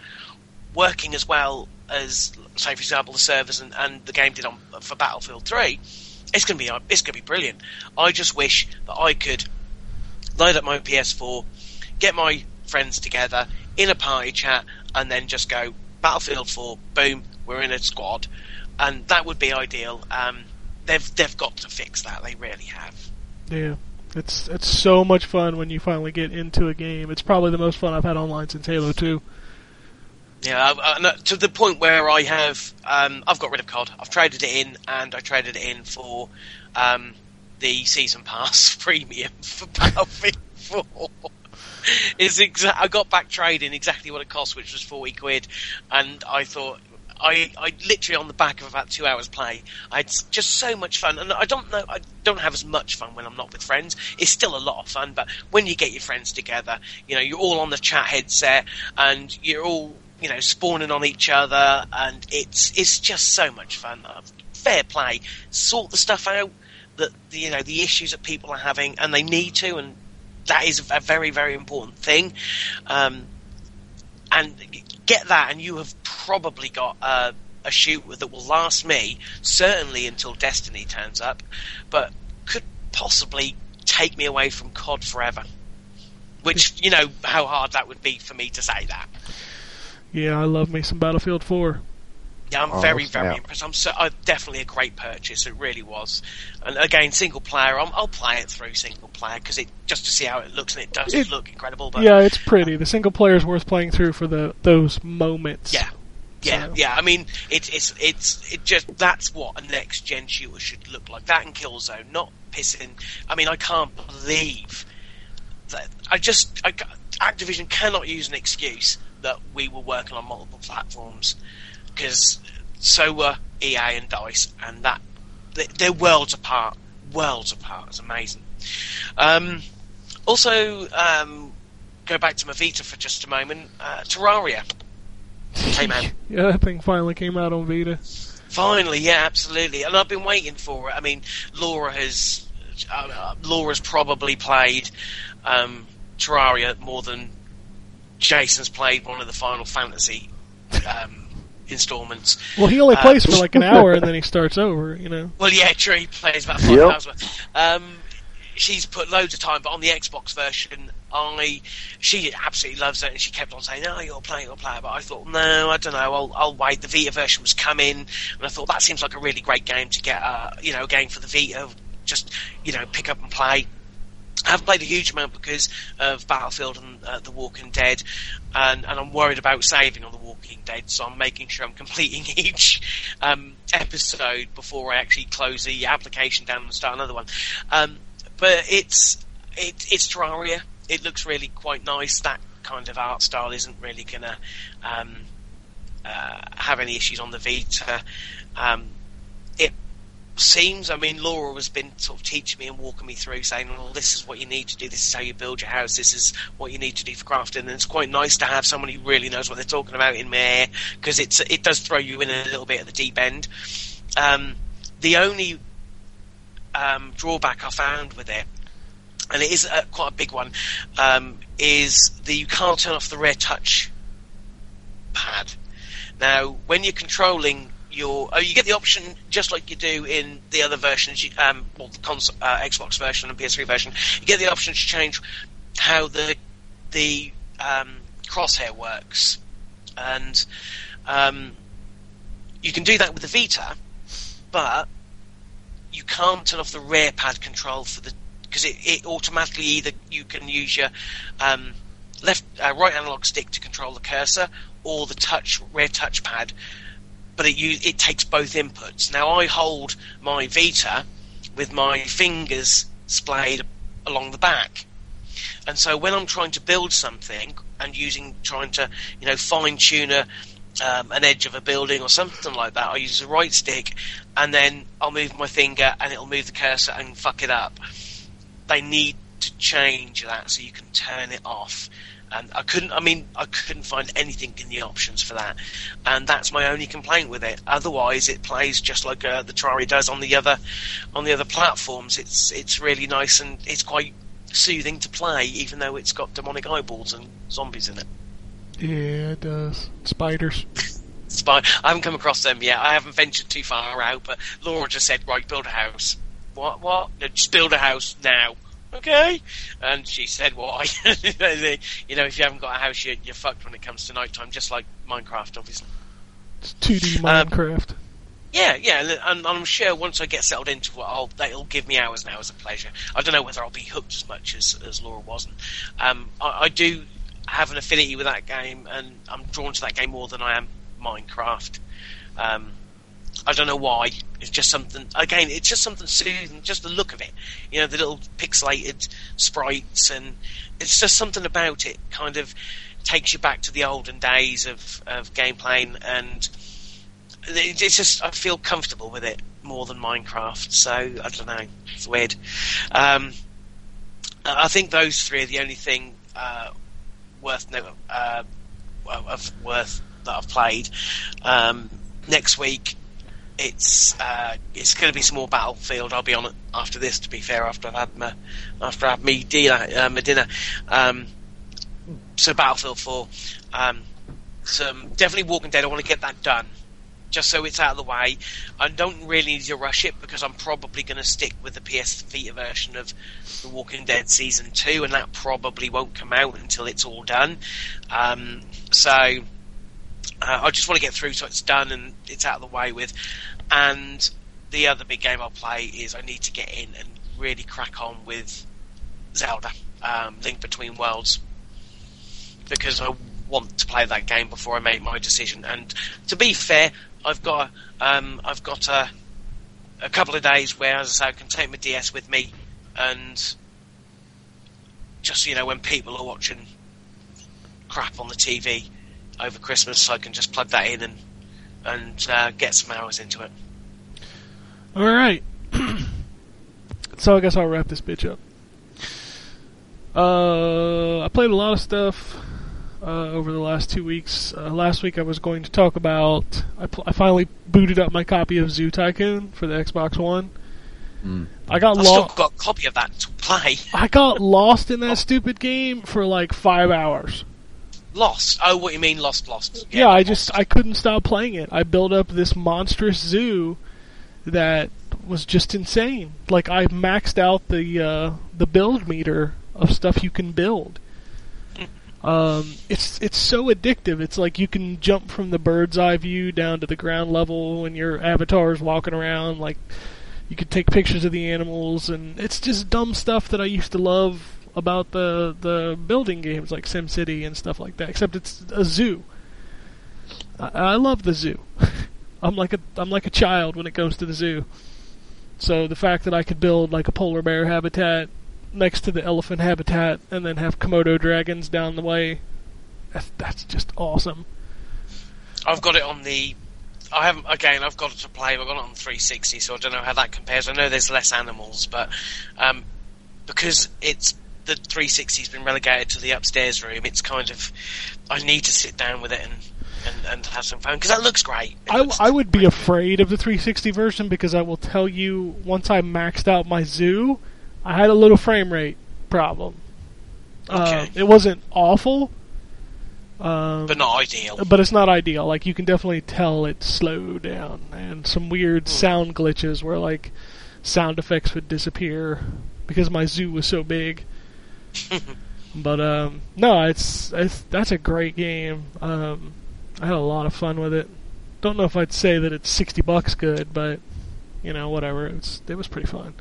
C: working as well as, say, for example, the servers and, and the game did on for Battlefield Three, it's gonna be it's gonna be brilliant. I just wish that I could load up my PS4, get my friends together in a party chat, and then just go Battlefield 4, boom, we're in a squad, and that would be ideal. Um, they've they've got to fix that. They really have.
B: Yeah. It's it's so much fun when you finally get into a game. It's probably the most fun I've had online since Halo 2.
C: Yeah, uh, to the point where I have, um, I've got rid of COD. I've traded it in, and I traded it in for um, the season pass premium for Battlefield 4. It's exa- I got back trading exactly what it cost, which was forty quid, and I thought. I, I literally on the back of about two hours play, I had just so much fun, and I don't know, I don't have as much fun when I'm not with friends. It's still a lot of fun, but when you get your friends together, you know, you're all on the chat headset, and you're all, you know, spawning on each other, and it's it's just so much fun. Uh, Fair play, sort the stuff out that you know the issues that people are having, and they need to, and that is a very very important thing. Um, and get that, and you have probably got uh, a, a shooter that will last me certainly until Destiny turns up, but could possibly take me away from COD forever. Which hmm. you know how hard that would be for me to say that.
B: Yeah, I love me some Battlefield 4.
C: Yeah, I'm
E: Oh,
C: very, very
E: snap.
C: impressed. I'm so, uh, definitely a great purchase. It really was. And again, single player. I'm, I'll play it through single player because it just to see how it looks, and it does
B: It-
C: look incredible. But
B: Yeah, it's pretty. The single player is worth playing through for the those moments.
C: Yeah. Yeah,
B: So-
C: yeah. I mean, it's it's it's it just that's what a next gen shooter should look like. That and Killzone, not pissing. I mean, I can't believe that. I just I, Activision cannot use an excuse that we were working on multiple platforms because so were EA and Dice, and that they- they're worlds apart. Worlds apart. It's amazing. Um, also, um, go back to Mavita for just a moment. Uh, Terraria came out.
B: Yeah, that thing finally came out on Vita.
C: Finally, yeah, absolutely. And I've been waiting for it. I mean, Laura has. Uh, uh, Laura's probably played um, Terraria more than Jason's played one of the Final Fantasy um, installments.
B: Well, he only
C: Uh,
B: plays for like an hour and then he starts over, you know.
C: Well, yeah, true. He plays about five
D: Yep.
C: hours worth. Um, she's put loads of time, but on the Xbox version, I she absolutely loves it, and she kept on saying, "No, you're play, it, you'll play." it." But I thought, no, I don't know. I'll, I'll wait. The Vita version was coming, and I thought that seems like a really great game to get, uh, you know, a game for the Vita. Just you know, pick up and play. I haven't played a huge amount because of Battlefield and uh, The Walking Dead, and, and I'm worried about saving on The Walking Dead, so I'm making sure I'm completing each um, episode before I actually close the application down and start another one. Um, but it's it, it's Terraria. It looks really quite nice. That kind of art style isn't really gonna um, uh, have any issues on the Vita. Um, seems, I mean, Laura has been sort of teaching me and walking me through, saying, "Well, this is what you need to do. This is how you build your house. This is what you need to do for crafting." And it's quite nice to have someone who really knows what they're talking about in there because it's it does throw you in a little bit at the deep end. Um, the only um, drawback I found with it, and it is uh, quite a big one, um, is that you can't turn off the rear touch pad. Now, when you're controlling your oh, you get the option just like you do in the other versions, you, um, well, the uh, Xbox version and PS3 version. You get the option to change how the the um, crosshair works, and um, you can do that with the Vita, but you can't turn off the rear pad control for the because it, it automatically either you can use your um, left uh, right analog stick to control the cursor or the touch rear touchpad, but it it takes both inputs. Now I hold my Vita with my fingers splayed along the back. And so when I'm trying to build something and using trying to you know fine tune a, um, an edge of a building or something like that, I use the right stick, and then I'll move my finger and it'll move the cursor and fuck it up. They need to change that so you can turn it off. And I couldn't. I mean, I couldn't find anything in the options for that, and that's my only complaint with it. Otherwise, it plays just like uh, the Terraria does on the other on the other platforms. It's it's really nice and it's quite soothing to play, even though it's got demonic eyeballs and zombies in it.
B: Yeah, it does. Spiders.
C: Spy. I haven't come across them yet. I haven't ventured too far out, but Laura just said, "Right, build a house." What? What? No, just build a house now. Okay. And she said, "Why?" you know, if you haven't got a house, you're, you're fucked when it comes to night time, just like Minecraft, obviously.
B: It's 2D
C: Um,
B: Minecraft.
C: Yeah, yeah, and, and I'm sure once I get settled into it, I'll, it'll give me hours and hours of pleasure. I don't know whether I'll be hooked as much as, as Laura wasn't. Um, I, I do have an affinity with that game, and I'm drawn to that game more than I am Minecraft. Um, I don't know why. It's just something. Again, it's just something soothing. Just the look of it. You know, the little pixelated sprites, and it's just something about it. Kind of takes you back to the olden days of of gameplay, and it's just I feel comfortable with it more than Minecraft. So I don't know. It's weird. Um, I think those three are the only thing uh, worth uh, worth that I've played. Um, next week, it's uh, it's going to be some more Battlefield. I'll be on it after this. To be fair, after I've had my after I've me dinner, uh, my dinner. Um, so Battlefield Four, um, some definitely Walking Dead. I want to get that done. Just so it's out of the way, I don't really need to rush it because I'm probably going to stick with the PS Vita version of The Walking Dead season two, and that probably won't come out until it's all done. Um, so uh, I just want to get through so it's done and it's out of the way with. And the other big game I'll play is I need to get in and really crack on with Zelda, um, Link Between Worlds, because I want to play that game before I make my decision. And to be fair, I've got um, I've got a, a couple of days where, as I say, I can take my DS with me and just you know when people are watching crap on the TV over Christmas, so I can just plug that in and and uh, get some hours into it.
B: All right. so I guess I'll wrap this bitch up. Uh, I played a lot of stuff uh, over the last two weeks. Uh, last week I was going to talk about. I, pl- I finally booted up my copy of Zoo Tycoon for the Xbox One.
E: Mm.
B: I got lost.
C: got a copy of that to play.
B: I got lost in that stupid game for like five hours.
C: Lost. Oh, what you mean lost? Lost.
B: Yeah, I just I couldn't stop playing it. I built up this monstrous zoo that was just insane. Like I maxed out the uh, the build meter of stuff you can build. Um, it's it's so addictive. It's like you can jump from the bird's eye view down to the ground level when your avatar is walking around. Like you could take pictures of the animals, and it's just dumb stuff that I used to love about the the building games like SimCity and stuff like that. Except it's a zoo. I, I love the zoo. I'm like a I'm like a child when it comes to the zoo. So the fact that I could build like a polar bear habitat next to the elephant habitat and then have Komodo dragons down the way, that's that's just awesome.
C: I've got it on the. I haven't again. I've got it to play. I've got it on 360, so I don't know how that compares. I know there's less animals, but um, because it's the 360's been relegated to the upstairs room, it's kind of. I need to sit down with it and and, and have some fun because that looks great.
B: I,
C: looks
B: I would be afraid of the 360 version because I will tell you once I maxed out my zoo, I had a little frame rate problem. Uh,
C: Okay.
B: it wasn't awful, Um,
C: but not ideal.
B: but it's not ideal. Like you can definitely tell it's slowed down, and some weird sound glitches where like sound effects would disappear because my zoo was so big. but um, no, it's, it's that's a great game. Um, I had a lot of fun with it. Don't know if I'd say that it's sixty bucks good, but you know whatever. It's it was pretty fun.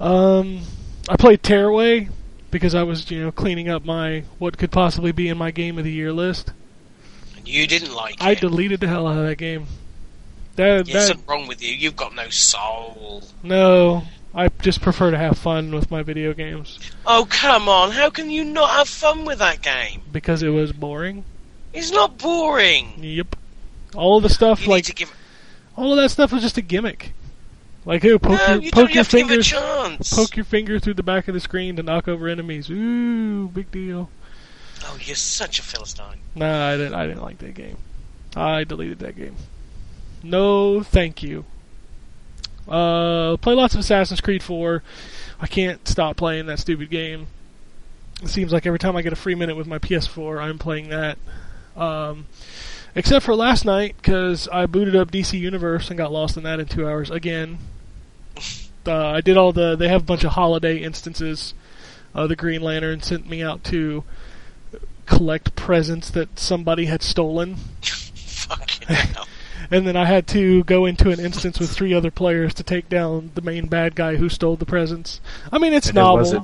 B: Um, I played Tearaway because I was you know cleaning up my what could possibly be in my game of the year list.
C: You didn't like
B: I
C: it.
B: deleted the hell out of that game. That,
C: There's
B: that
C: something wrong with you. You've got no soul.
B: no, I just prefer to have fun with my video games
C: Oh come on! How can you not have fun with that game?
B: because it was boring.
C: It's not boring.
B: Yep, all of the stuff
C: You
B: like
C: give.
B: all of that stuff was just a gimmick. Like, oh, poke
C: No,
B: your
C: you
B: poke your
C: have to give it a
B: fingers, poke your finger through the back of the screen to knock over enemies. Ooh, big deal.
C: Oh, you're such a philistine.
B: Nah, I didn't. I didn't like that game. I deleted that game. No, thank you. Uh, play lots of Assassin's Creed 4. I can't stop playing that stupid game. It seems like every time I get a free minute with my PS4, I'm playing that. Um, except for last night, because I booted up DC Universe and got lost in that in two hours again. Uh, I did all the. They have a bunch of holiday instances. Uh, the Green Lantern sent me out to collect presents that somebody had stolen.
C: Fucking hell.
B: And then I had to go into an instance with three other players to take down the main bad guy who stole the presents. I mean, it's
E: And
B: novel.
E: was it?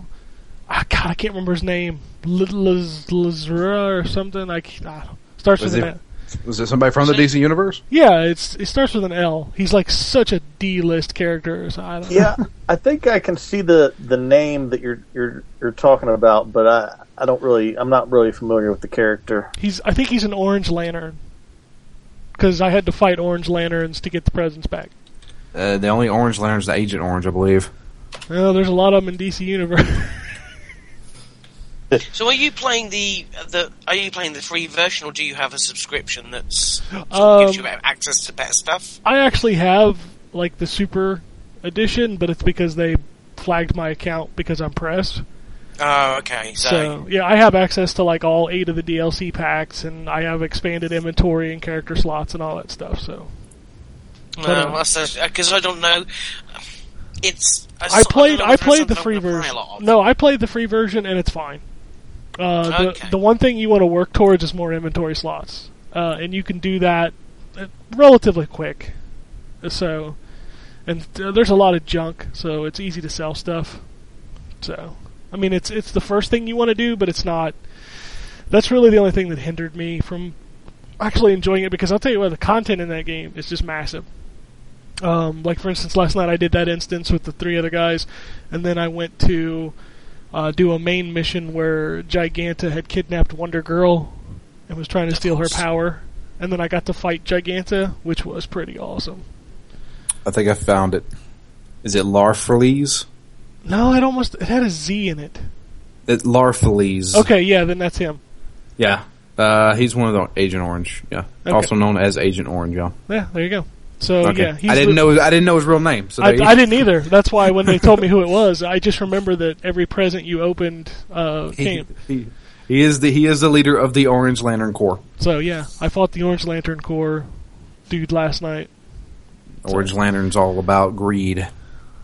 B: Ah, God, I can't remember his name. Lizra or something. I, c- I don't- starts
E: Was
B: with
E: it-
B: an L.
E: Was it somebody from the DC universe?
B: Yeah, it's it starts with an L. He's like such a D-list character. So I don't
D: Yeah, I think I can see the, the name that you're you're you're talking about, but I I don't really I'm not really familiar with the character.
B: He's I think he's an Orange Lantern. Because I had to fight Orange Lanterns to get the presents back.
E: Uh, the only Orange Lantern's the Agent Orange, I believe.
B: Well, there's a lot of them in DC Universe.
C: So, are you playing the the? Are you playing the free version, or do you have a subscription that's
B: Um,
C: gives you access to better stuff?
B: I actually have like the super edition, but it's because they flagged my account because I'm pressed.
C: Oh, okay. So,
B: So yeah, I have access to like all eight of the DLC packs, and I have expanded inventory and character slots and all that stuff. So
C: no, because I don't know. It's.
B: I played
C: don't
B: I played the free
C: gonna play a
B: version. No, I played the free version, and it's fine. Uh, the
C: Okay.
B: the one thing you want to work towards is more inventory slots, uh, and you can do that uh, relatively quick. So, and uh, there's a lot of junk, so it's easy to sell stuff. So, I mean, it's it's the first thing you want to do, but it's not. That's really the only thing that hindered me from actually enjoying it because I'll tell you what, the content in that game is just massive. Um, like for instance, last night I did that instance with the three other guys, and then I went to uh, do a main mission where Giganta had kidnapped Wonder Girl and was trying to steal her power, and then I got to fight Giganta, which was pretty awesome.
E: I think I found it. Is it Larfleeze?
B: No, it almost it had a Z in it.
E: It Larfleeze.
B: Okay, yeah, then that's him.
E: Yeah. Uh, he's one of the Agent Orange. Yeah.
B: Okay.
E: Also known as Agent Orange. Yeah.
B: Yeah, there you go. So
E: Okay.
B: yeah, he's
E: I didn't know. I didn't know his real name. So
B: I, I didn't either. That's why when they told me who it was, I just remember that every present you opened uh, came.
E: he, he is the he is the leader of the Orange Lantern Corps.
B: So yeah, I fought the Orange Lantern Corps dude last night,
E: Orange Lantern's all about greed.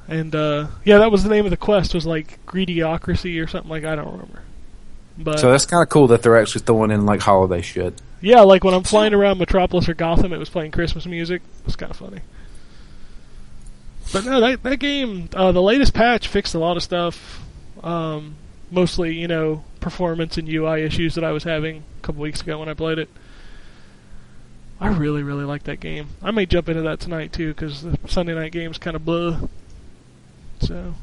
B: And uh, yeah, that was the name of the quest. Was like Greedyocracy or something like I don't remember. But
E: So that's kind of cool that they're actually throwing in like holiday shit.
B: yeah, like when I'm flying around Metropolis or Gotham, it was playing Christmas music. It was kind of funny. But no, that that game, uh, the latest patch fixed a lot of stuff. Um, mostly, you know, performance and UI issues that I was having a couple weeks ago when I played it. I really, really like that game. I may jump into that tonight too because the Sunday night game's kind of blah. So,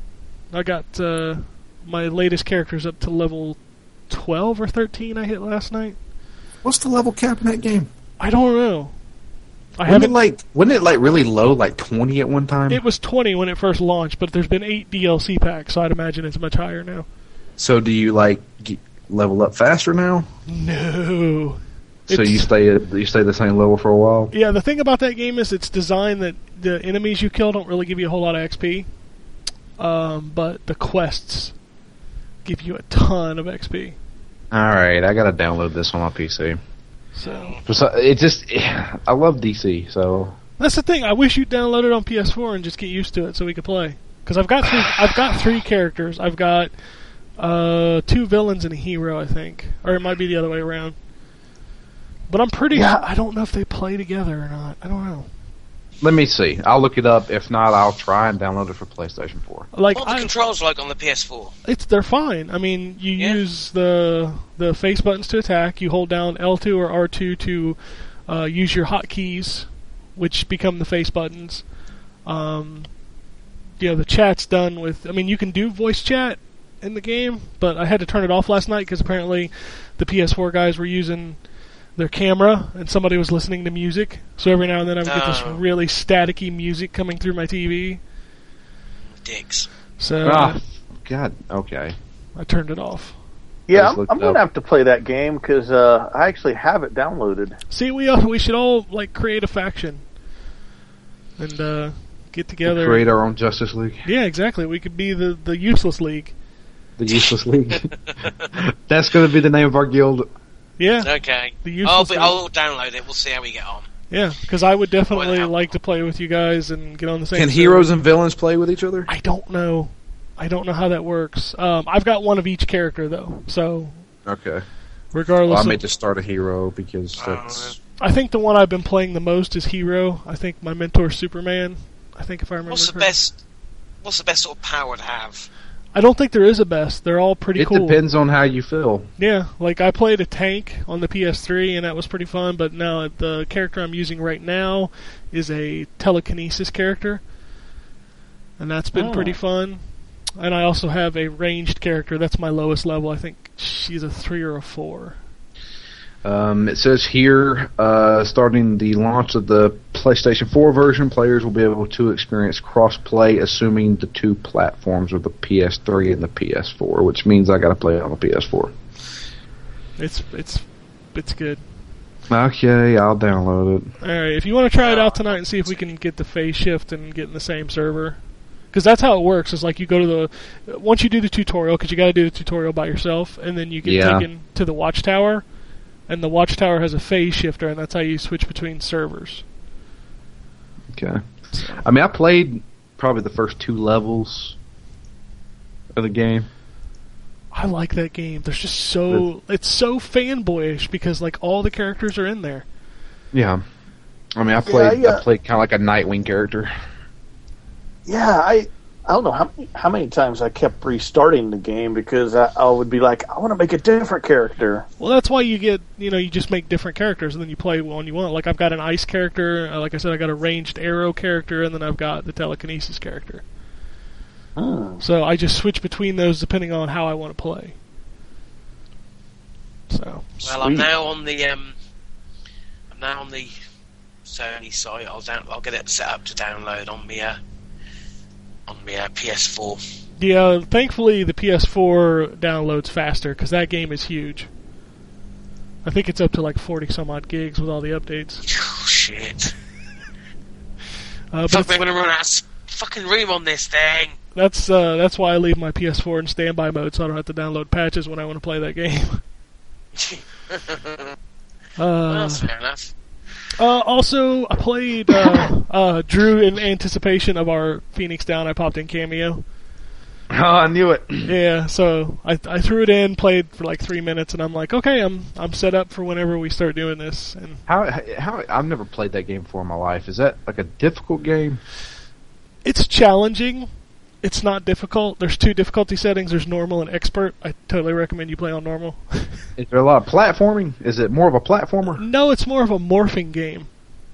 B: I got uh, my latest characters up to level twelve or thirteen. I hit last night.
E: What's the level cap in that game?
B: I don't know. I
E: Wasn't it
B: haven't.
E: like wasn't it like really low, like twenty at one time?
B: It was 20 when it first launched, but there's been eight DLC packs, so I'd imagine it's much higher now.
E: so do you like get, level up faster now?
B: No.
E: So
B: It's-
E: you stay at you stay the same level for a while?
B: Yeah, the thing about that game is it's designed that the enemies you kill don't really give you a whole lot of XP, um, but the quests give you a ton of XP.
E: All right, I gotta download this on my PC.
B: So
E: So it just, I love DC, so
B: that's the thing. I wish you'd download it on PS4 and just get used to it so we could play. Because I've got three, I've got three characters. I've got uh, two villains and a hero, I think, or it might be the other way around. But I'm pretty.
D: Yeah.
B: I don't know if they play together or not. I don't know.
E: Let me see. I'll look it up. If not, I'll try and download it for PlayStation 4.
B: Like
C: What are the
B: I,
C: controls like on the PS4?
B: it's they're fine. I mean, you
C: Yeah.
B: use the the face buttons to attack. You hold down L2 or R2 to uh, use your hotkeys, which become the face buttons. Um, you know, the chat's done with. I mean, you can do voice chat in the game, but I had to turn it off last night because apparently the PS4 guys were using their camera and somebody was listening to music. So every now and then I would get this
C: Oh.
B: really staticky music coming through my TV.
C: Dicks.
B: So
E: Ah, God, okay.
B: I turned it off.
D: Yeah,
E: Just
D: I'm, I'm gonna have to play that game because uh, I actually have it downloaded.
B: See, we uh, we should all like create a faction and uh, get together.
E: Create our own Justice League.
B: Yeah, exactly. We could be the the useless league.
E: The Useless League. That's going to be the name of our guild.
B: Yeah,
C: Okay. I'll, be. I'll download it. We'll see how we get on.
B: Yeah, because I would definitely
C: Well,
B: like to play with you guys and get on the same.
E: Can
B: server.
E: heroes and villains play with each other?
B: I don't know. I don't know how that works. Um, I've got one of each character though, so
E: Okay.
B: regardless,
E: Well, I
B: of-
E: may just start a hero because that's.
B: I think the one I've been playing the most is Hero. I think my mentor Superman. I think if I remember.
C: What's the
B: correctly.
C: best? What's the best sort of power to have?
B: I don't think there is a best. They're all pretty
E: It
B: cool.
E: depends on how you feel.
B: Yeah, like I played a tank on the PS3 and that was pretty fun, but now the character I'm using right now is a telekinesis character. And that's been
D: Oh.
B: pretty ah. fun. And I also have a ranged character. That's my lowest level. I think she's a 3 or a 4.
E: Um, it says here, uh, starting the launch of the PlayStation 4 version, players will be able to experience cross-play, assuming the two platforms are the PS3 and the PS4, which means I got to play it on the PS4.
B: It's it's it's good.
E: Okay, I'll download it.
B: All right, if you want to try it out tonight and see if we can get the phase shift and get in the same server, because that's how it works. Is like you go to the once you do the tutorial, because you got to do the tutorial by yourself, and then you get
E: Yeah.
B: taken to the watchtower, and the watchtower has a phase shifter, and that's how you switch between servers.
E: Okay. I mean, I played probably the first two levels of the game.
B: I like that game. There's just so it's so fanboyish because like all the characters are in there.
E: Yeah. I mean, I played
D: yeah.
E: I played kind of like a Nightwing character.
D: Yeah, I I don't know how many, how many times I kept restarting the game because I, I would be like, I want to make a different character.
B: Well, that's why you get, you know, you just make different characters and then you play one you want. Like I've got an ice character, uh, like I said, I got a ranged arrow character, and then I've got the telekinesis character.
D: Hmm.
B: So I just switch between those depending on how I want to play. So
C: Well, I'm now on the um, I'm now on the Sony site. I'll down, I'll get it set up to download on me uh, on me uh, PS4.
B: yeah, thankfully the PS4 downloads faster because that game is huge. I think it's up to like forty some odd gigs with all the updates.
C: Oh, shit!
B: Uh,
C: Fuck, gonna run out of fucking room on this thing.
B: that's uh, that's why I leave my PS4 in standby mode so I don't have to download patches when I want to play that game.
C: well,
B: Uh,
C: that's fair enough.
B: Uh, also, I played uh, uh, Drew in anticipation of our Phoenix Down. I popped in Kameo.
E: Oh, I knew it.
B: Yeah, so I I threw it in, played for like three minutes, and I'm like, okay, I'm I'm set up for whenever we start doing this. And
E: How how I've never played that game before in my life. Is that like a difficult game?
B: it's challenging. It's not difficult. There's two difficulty settings. There's normal and expert. I totally recommend you play on normal.
E: Is there a lot of platforming? Is it more of a platformer?
B: no, it's more of a morphing game.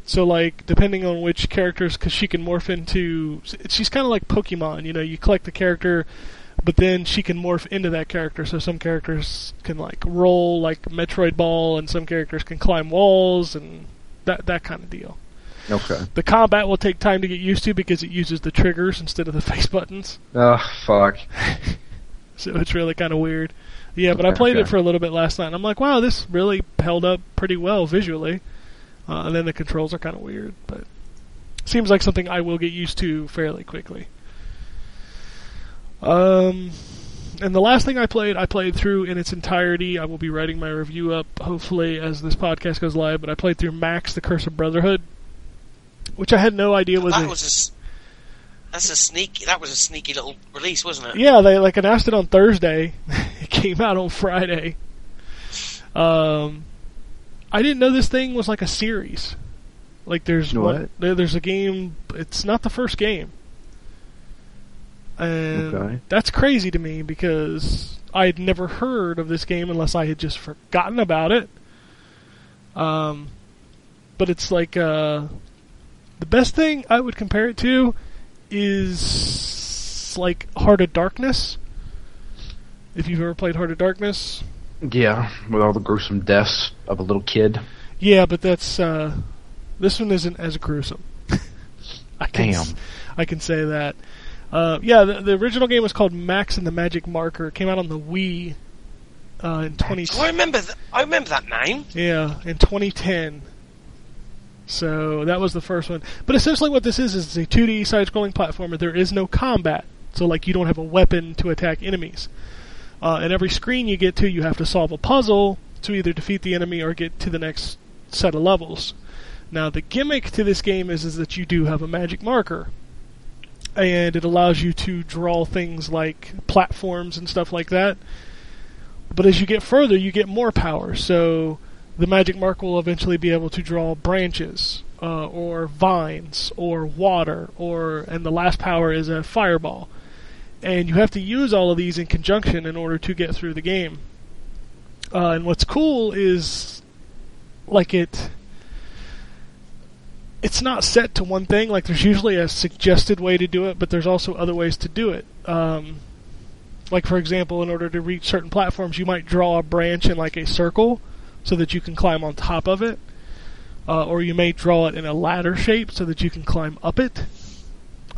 B: So like, depending on which characters, because she can morph into, she's kind of like Pokemon. You know, you collect the character, but then she can morph into that character. So some characters can like roll like Metroid Ball, and some characters can climb walls, and that that kind of deal.
E: Okay.
B: The combat will take time to get used to because it uses the triggers instead of the face buttons.
E: Oh fuck.
B: So it's really kind of weird. Yeah, but I
E: Okay,
B: played it for a little bit last night. and I'm like, wow, this really held up pretty well visually. Uh, and then the controls are kind of weird, but seems like something I will get used to fairly quickly. Um, and the last thing I played, I played through in its entirety. I will be writing my review up hopefully as this podcast goes live. But I played through Max: The Curse of Brotherhood, which I had no idea was.
C: that
B: a-
C: was a s- that's a sneaky. That was a sneaky little release, wasn't it?
B: Yeah, they like announced it on Thursday. it came out on Friday. Um, I didn't know this thing was like a series. Like there's
E: What?
B: one, there, there's a game. It's not the first game, and
E: Okay.
B: that's crazy to me because I had never heard of this game unless I had just forgotten about it. Um, but it's like uh, the best thing I would compare it to is like Heart of Darkness. If you've ever played Heart of Darkness,
E: Yeah, with all the gruesome deaths of a little kid.
B: yeah, but that's uh, this one isn't as gruesome. I can
E: Damn.
B: s- I can say that. Uh, yeah, the, the original game was called Max and the Magic Marker. It came out on the Wii uh, in twenty.
C: Oh, I remember. Th- I remember that name.
B: Yeah, in 2010. So that was the first one. But essentially, what this is is it's a 2D side-scrolling platformer. There is no combat, so like you don't have a weapon to attack enemies. Uh, and every screen you get to, you have to solve a puzzle to either defeat the enemy or get to the next set of levels. Now, the gimmick to this game is is that you do have a magic marker, and it allows you to draw things like platforms and stuff like that. But as you get further, you get more power. So the magic mark will eventually be able to draw branches, uh, or vines, or water, or and the last power is a fireball. And you have to use all of these in conjunction in order to get through the game. Uh, and what's cool is, like it. It's not set to one thing. Like there's usually a suggested way to do it, but there's also other ways to do it. Um, like for example, in order to reach certain platforms, you might draw a branch in like a circle so that you can climb on top of it, uh, or you may draw it in a ladder shape so that you can climb up it.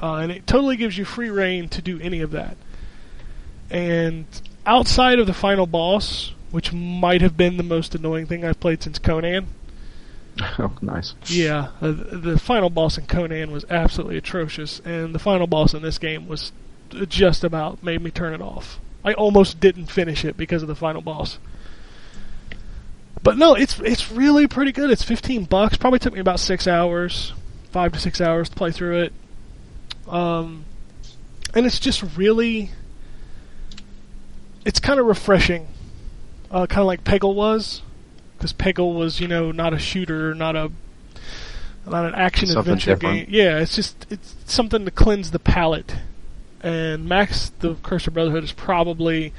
B: Uh, and it totally gives you free reign to do any of that. And outside of the final boss, which might have been the most annoying thing I've played since Conan,
E: Oh, nice.
B: yeah, uh, the final boss in Conan was absolutely atrocious, and the final boss in this game was just about made me turn it off. I almost didn't finish it because of the final boss. But no, it's it's really pretty good. It's 15 bucks. Probably took me about 6 hours, 5 to 6 hours to play through it. Um and it's just really it's kind of refreshing. Uh, kind of like Peggle was because Peggle was, you know, not a shooter, not a not an action
E: Something
B: adventure
E: different.
B: game. Yeah, it's just it's something to cleanse the palate. And Max the Curse of Brotherhood is probably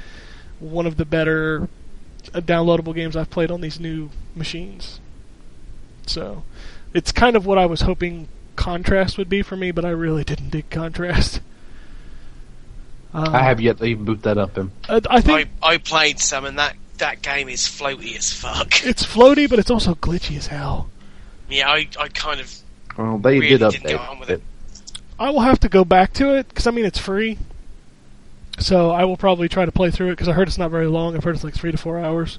B: one of the better downloadable games I've played on these new machines. So, it's kind of what I was hoping Contrast would be for me, but I really didn't dig Contrast. Uh,
E: I have yet to even boot that up. And
B: I, I think
C: I, I played some, and that that game is floaty as fuck.
B: it's floaty, but it's also glitchy as hell.
C: yeah, I, I kind of
E: well, they
C: really
E: did
C: didn't
E: update
C: get on with it.
B: I will have to go back to it because I mean it's free, so I will probably try to play through it because I heard it's not very long. I've heard it's like three to four hours.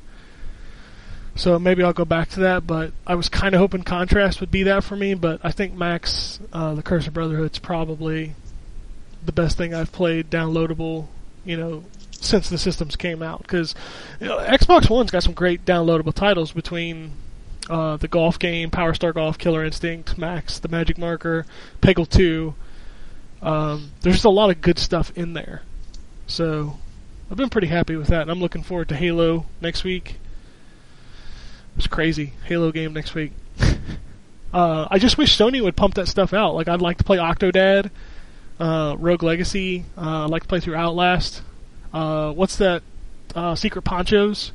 B: So maybe I'll go back to that, but I was kind of hoping Contrast would be that for me. But I think Max, uh, the Curse of Brotherhood's probably the best thing I've played downloadable, you know, since the systems came out. Because you know, Xbox One's got some great downloadable titles between uh, the golf game, Power Star Golf, Killer Instinct, Max, the Magic Marker, Peggle 2. Um, there's just a lot of good stuff in there. So I've been pretty happy with that, and I'm looking forward to Halo next week. It's crazy. Halo game next week. uh, I just wish Sony would pump that stuff out. Like, I'd like to play Octodad, uh, Rogue Legacy. Uh, I'd like to play through Outlast. Uh, what's that? Uh, Secret Ponchos.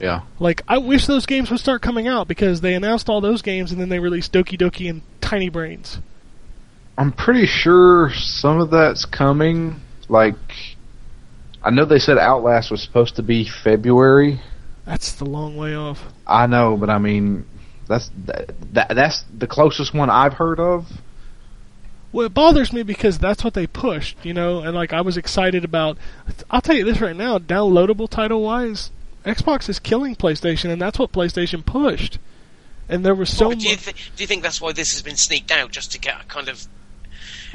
E: yeah,
B: Like, I wish those games would start coming out because they announced all those games and then they released Doki Doki and Tiny Brains.
E: I'm pretty sure some of that's coming. Like, I know they said Outlast was supposed to be February.
B: That's the long way off.
E: I know, but I mean, that's that, that that's the closest one I've heard of.
B: Well, it bothers me because that's what they pushed, you know, and like I was excited about. I'll tell you this right now, downloadable title wise, Xbox is killing PlayStation, and that's what PlayStation pushed. And there was so
C: What, do you
B: much.
C: do you think that's why this has been sneaked out just to get a kind of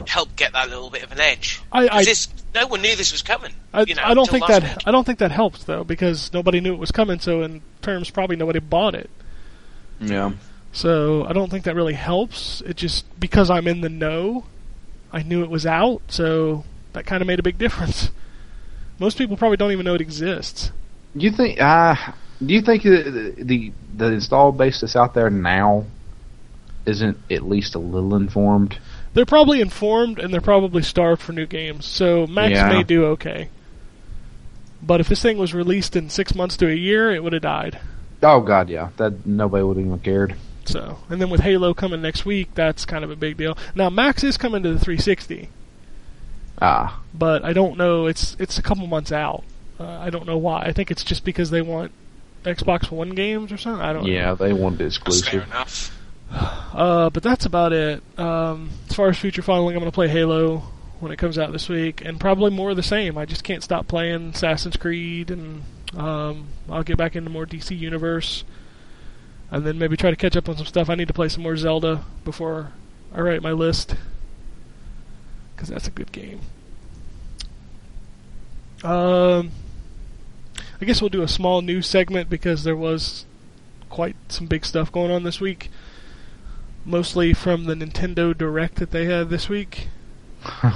C: help get that little bit of an edge.
B: I- I-
C: this, no one knew this was coming.
B: I,
C: you know,
B: I don't think that
C: week.
B: I don't think that helps though because nobody knew it was coming. So in terms, probably nobody bought it.
E: Yeah.
B: So I don't think that really helps. It just because I'm in the know, I knew it was out, so that kind of made a big difference. Most people probably don't even know it exists.
F: You think? Uh, do you think the, the the install base that's out there now isn't at least a little informed?
B: They're probably informed and they're probably starved for new games. So Max
F: Yeah.
B: may do okay. But if this thing was released in six months to a year, it would have died.
F: Oh God, yeah. That nobody would have even cared.
B: So, and then with Halo coming next week, that's kind of a big deal. Now Max is coming to the 360,
F: Ah,
B: but I don't know. It's it's a couple months out. Uh, I don't know why. I think it's just because they want Xbox One games or something. I don't. know.
F: yeah. They wanted
C: That's fair
F: exclusive.
C: enough.
B: Uh, but that's about it. Um, as far as future following, I'm going to play Halo when it comes out this week, and probably more of the same. I just can't stop playing Assassin's Creed, and um, I'll get back into more DC Universe, and then maybe try to catch up on some stuff. I need to play some more Zelda before I write my list, because that's a good game. Um, I guess we'll do a small news segment because there was quite some big stuff going on this week mostly from the Nintendo Direct that they had this week.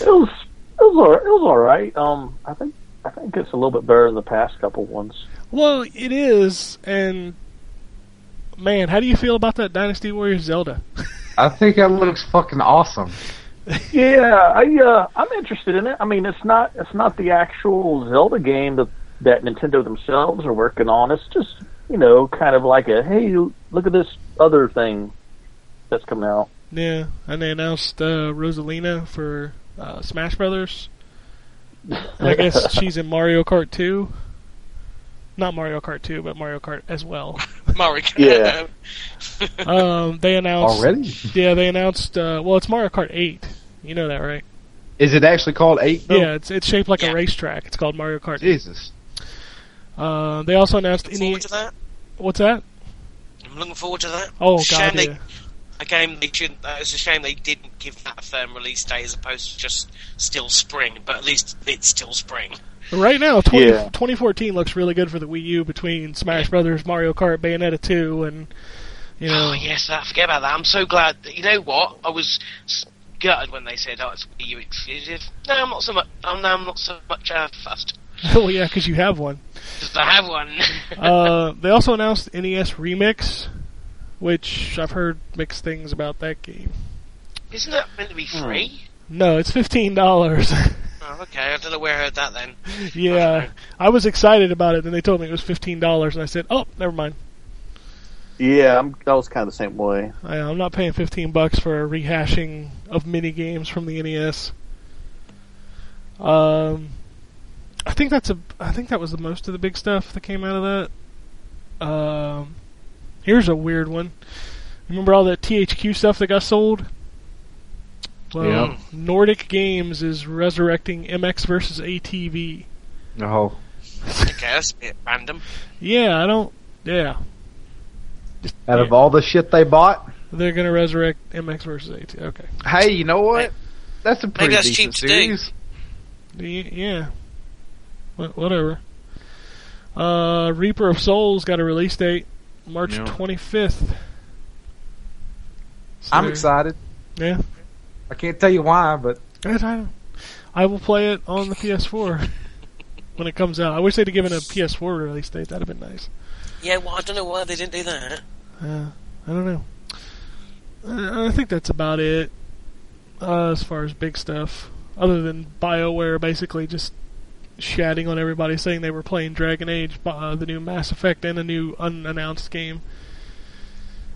D: It was it was all, it was all right. Um, I think I think it's a little bit better than the past couple ones.
B: Well, it is, and man, how do you feel about that Dynasty Warriors Zelda?
F: I think it looks fucking awesome.
D: Yeah, I uh, I'm interested in it. I mean, it's not it's not the actual Zelda game that that Nintendo themselves are working on. It's just you know kind of like a hey, look at this other thing that's coming out.
B: Yeah, and they announced uh, Rosalina for uh, Smash Brothers. And I guess she's in Mario Kart 2. Not Mario Kart 2, but Mario Kart as well.
C: Mario. Kart.
D: Yeah.
B: um, they announced
F: Already?
B: Yeah, they announced. Uh, well, it's Mario Kart 8. You know that, right?
F: Is it actually called eight? though?
B: Yeah, it's it's shaped like
C: Yeah.
B: a racetrack. It's called Mario Kart 8.
F: Jesus.
B: Uh, they also announced
C: Looking
B: any.
C: to that.
B: What's that?
C: I'm looking forward to that.
B: Oh
C: Shame
B: god,
C: they-
B: yeah.
C: A game they shouldn't. Uh, it's a shame they didn't give that a firm release date as opposed to just still spring. But at least it's still spring.
B: Right now, 20,
D: Yeah.
B: 2014 looks really good for the Wii U between Smash Brothers, Mario Kart, Bayonetta 2, and you know.
C: Oh yes, I forget about that. I'm so glad. That, you know what? I was gutted when they said, "Oh, it's Wii U exclusive." No, I'm not so much. No, I'm not so much uh, fussed.
B: oh yeah, because you have one.
C: Just I have one.
B: Uh, they also announced NES Remix, which I've heard mixed things about that game.
C: Isn't that meant to be free?
B: No, it's fifteen dollars.
C: Oh, okay. I don't know where I heard that then.
B: yeah, I was excited about it, then they told me it was fifteen dollars, and I said, "Oh, never mind.
D: Yeah, I'm, I was kind of the same way.
B: I, I'm not paying fifteen bucks for a rehashing of mini games from the NES." Um, I think that's a. I think that was the most of the big stuff that came out of that. Um, here's a weird one. Remember all that THQ stuff that got sold? Well,
F: Yeah.
B: Nordic Games is resurrecting MX versus ATV.
F: Oh.
C: Okay, that's a bit random.
B: Yeah, I don't. Yeah, Just-
F: Out
B: yeah.
F: of all the shit they bought,
B: they're gonna resurrect MX versus ATV. Okay.
F: hey, you know what? That's a pretty
C: that's
F: decent
C: cheap to do.
F: series.
B: Y- Yeah. Wha- Whatever. Uh, Reaper of Souls got a release date, March
E: Yeah.
B: 25th. So
F: I'm excited.
B: Yeah.
F: I can't tell you why, but
B: I, I, I will play it on the PS4 when it comes out. I wish they'd have given a PS4 release date. That'd have been nice.
C: Yeah, well, I don't know why they didn't do that.
B: Uh, I don't know. I, I think that's about it uh, as far as big stuff. Other than BioWare basically just shatting on everybody saying they were playing Dragon Age, uh, the new Mass Effect, and a new unannounced game.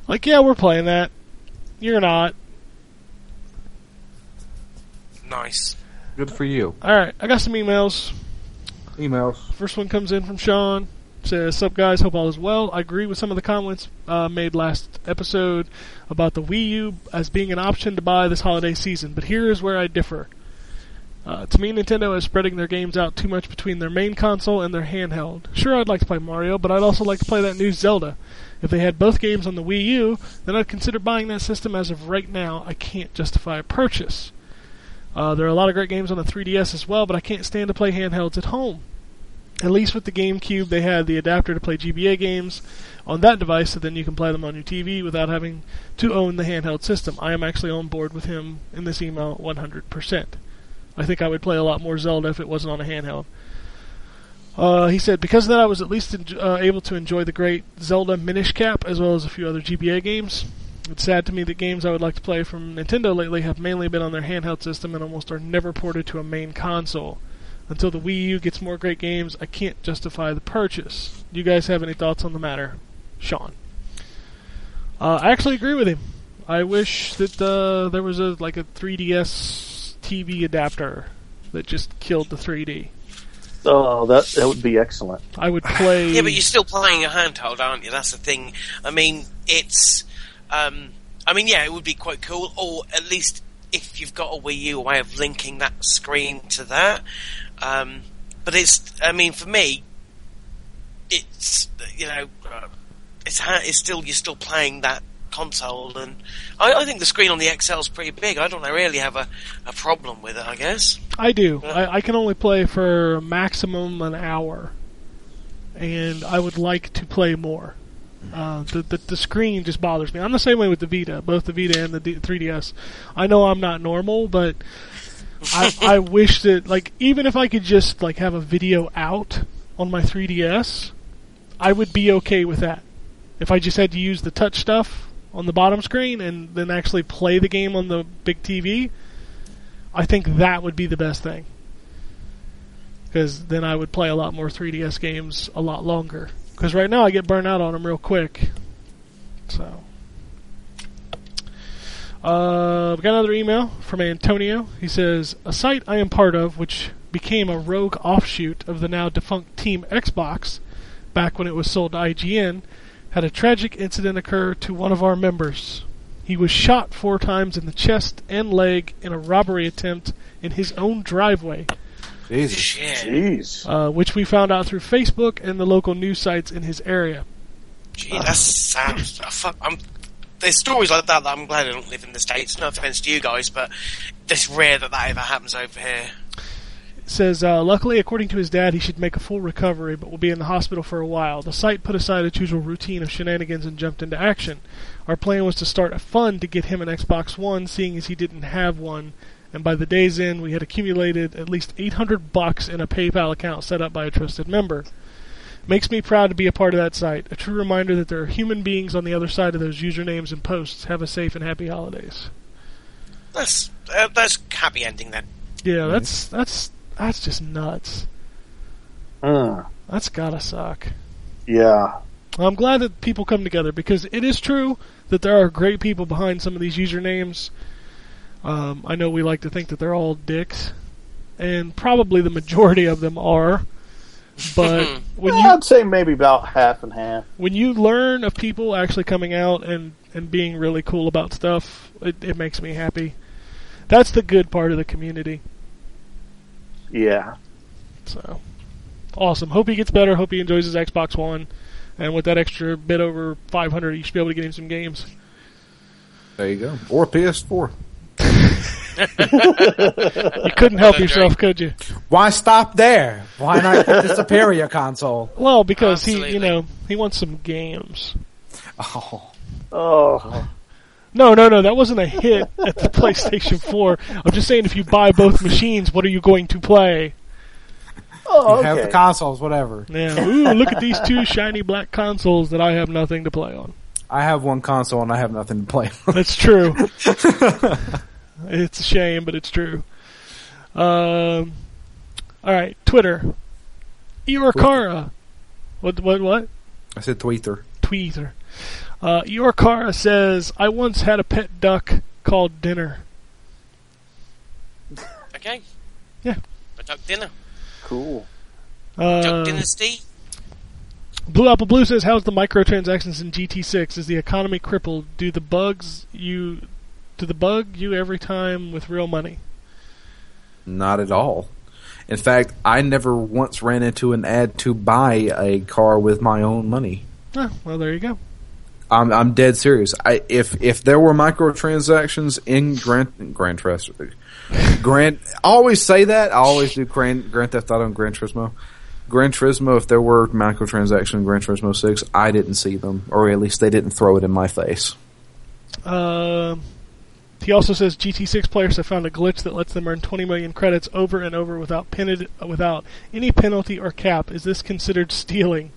B: Like, yeah, we're playing that. You're not.
C: Nice.
F: good for you.
B: Alright, I got some emails.
F: Emails.
B: First one comes in from Sean. Says, "Sup guys, hope all is well. I agree with some of the comments uh, made last episode about the Wii U as being an option to buy this holiday season, but here is where I differ. Uh, to me, Nintendo is spreading their games out too much between their main console and their handheld. Sure, I'd like to play Mario, but I'd also like to play that new Zelda. If they had both games on the Wii U, then I'd consider buying that system. As of right now, I can't justify a purchase. Uh, there are a lot of great games on the 3DS as well, but I can't stand to play handhelds at home. At least with the GameCube, they had the adapter to play GBA games on that device, so then you can play them on your TV without having to own the handheld system. I am actually on board with him in this email 100%. I think I would play a lot more Zelda if it wasn't on a handheld. Uh, he said, because of that, I was at least en- uh, able to enjoy the great Zelda Minish Cap as well as a few other GBA games. It's sad to me that games I would like to play from Nintendo lately have mainly been on their handheld system and almost are never ported to a main console. Until the Wii U gets more great games, I can't justify the purchase. Do you guys have any thoughts on the matter? Sean. Uh, I actually agree with him. I wish that uh, there was a like a 3DS TV adapter that just killed the 3D.
D: Oh, that that would be excellent.
B: I would play.
C: Yeah, but you're still playing a handheld, aren't you? That's the thing. I mean, it's. Um, I mean, yeah, it would be quite cool, or at least if you've got a Wii U, a way of linking that screen to that. Um, but it's. I mean, for me, it's you know, uh, it's it's still you're still playing that console, and I, I think the screen on the XL is pretty big. I don't really have a, a problem with it. I guess.
B: I do. I, I can only play for maximum an hour, and I would like to play more. Uh, the, the the screen just bothers me. I'm the same way with the Vita, both the Vita and the D- 3DS. I know I'm not normal, but I I wish that like even if I could just like have a video out on my 3DS, I would be okay with that. If I just had to use the touch stuff on the bottom screen and then actually play the game on the big TV, I think that would be the best thing. Because then I would play a lot more 3DS games a lot longer. Because right now I get burnt out on them real quick. So. Uh, we got another email from Antonio. He says, A site I am part of, which became a rogue offshoot of the now defunct Team Xbox back when it was sold to IGN, had a tragic incident occur to one of our members. He was shot four times in the chest and leg in a robbery attempt in his own driveway,
E: Jesus.
D: Jeez.
B: uh, which we found out through Facebook and the local news sites in his area.
C: Gee, that's sad. Oh, fuck, I'm, there's stories like that that I'm glad I don't live in the States. No offense to you guys, but it's rare that that ever happens over here.
B: Says, uh, luckily, according to his dad, he should make a full recovery, but will be in the hospital for a while. The site put aside its usual routine of shenanigans and jumped into action. Our plan was to start a fund to get him an Xbox One, seeing as he didn't have one, and by the day's end, we had accumulated at least 800 bucks in a PayPal account set up by a trusted member. Makes me proud to be a part of that site. A true reminder that there are human beings on the other side of those usernames and posts. Have a safe and happy holidays.
C: That's uh, that's happy ending then.
B: Yeah, that's that's that's just nuts.
D: Mm,
B: That's gotta suck.
D: yeah.
B: I'm glad that people come together because it is true that there are great people behind some of these usernames. Um, I know we like to think that they're all dicks, and probably the majority of them are. But when
D: Yeah,
B: you
D: I'd say maybe about half and half.
B: when you learn of people actually coming out and, and being really cool about stuff, it, it makes me happy. That's the good part of the community.
D: Yeah.
B: So awesome. Hope he gets better. Hope he enjoys his Xbox One. And with that extra bit over 500, you should be able to get him some games.
E: There you go. Or PS4.
B: You couldn't help yourself, could you?
G: Why stop there? Why not get the superior console?
B: Well, because he, you know, he wants some games.
G: Oh,
D: Oh.
B: No, no, no, that wasn't a hit at the PlayStation 4. I'm just saying, if you buy both machines, what are you going to play?
D: Oh, okay.
G: you have the consoles, whatever.
B: Yeah, ooh, look at these two shiny black consoles that I have nothing to play on.
G: I have one console and I have nothing to play on.
B: That's true. it's a shame, but it's true. Um, all right, Twitter. Iorkara. What? What? What?
E: I said Tweeter.
B: Tweeter. Uh, car says, "I once had a pet duck called Dinner."
C: Okay.
B: Yeah.
C: A duck dinner.
D: Cool.
B: Uh,
C: Duck dynasty.
B: Blue Apple Blue says, "How's the microtransactions in GT6? Is the economy crippled? Do the bugs you, do the bug you every time with real money?"
E: Not at all. In fact, I never once ran into an ad to buy a car with my own money.
B: Oh, well, there you go.
E: I'm I'm dead serious. I if if there were microtransactions in Grand Grand Turismo, Grand I always say that I always do Grand Grand Theft Auto and Gran Turismo. Gran Turismo, if there were microtransactions in Gran Turismo Six, I didn't see them, or at least they didn't throw it in my face.
B: Um, he also says GT6 players have found a glitch that lets them earn 20 million credits over and over without pen- without any penalty or cap. Is this considered stealing?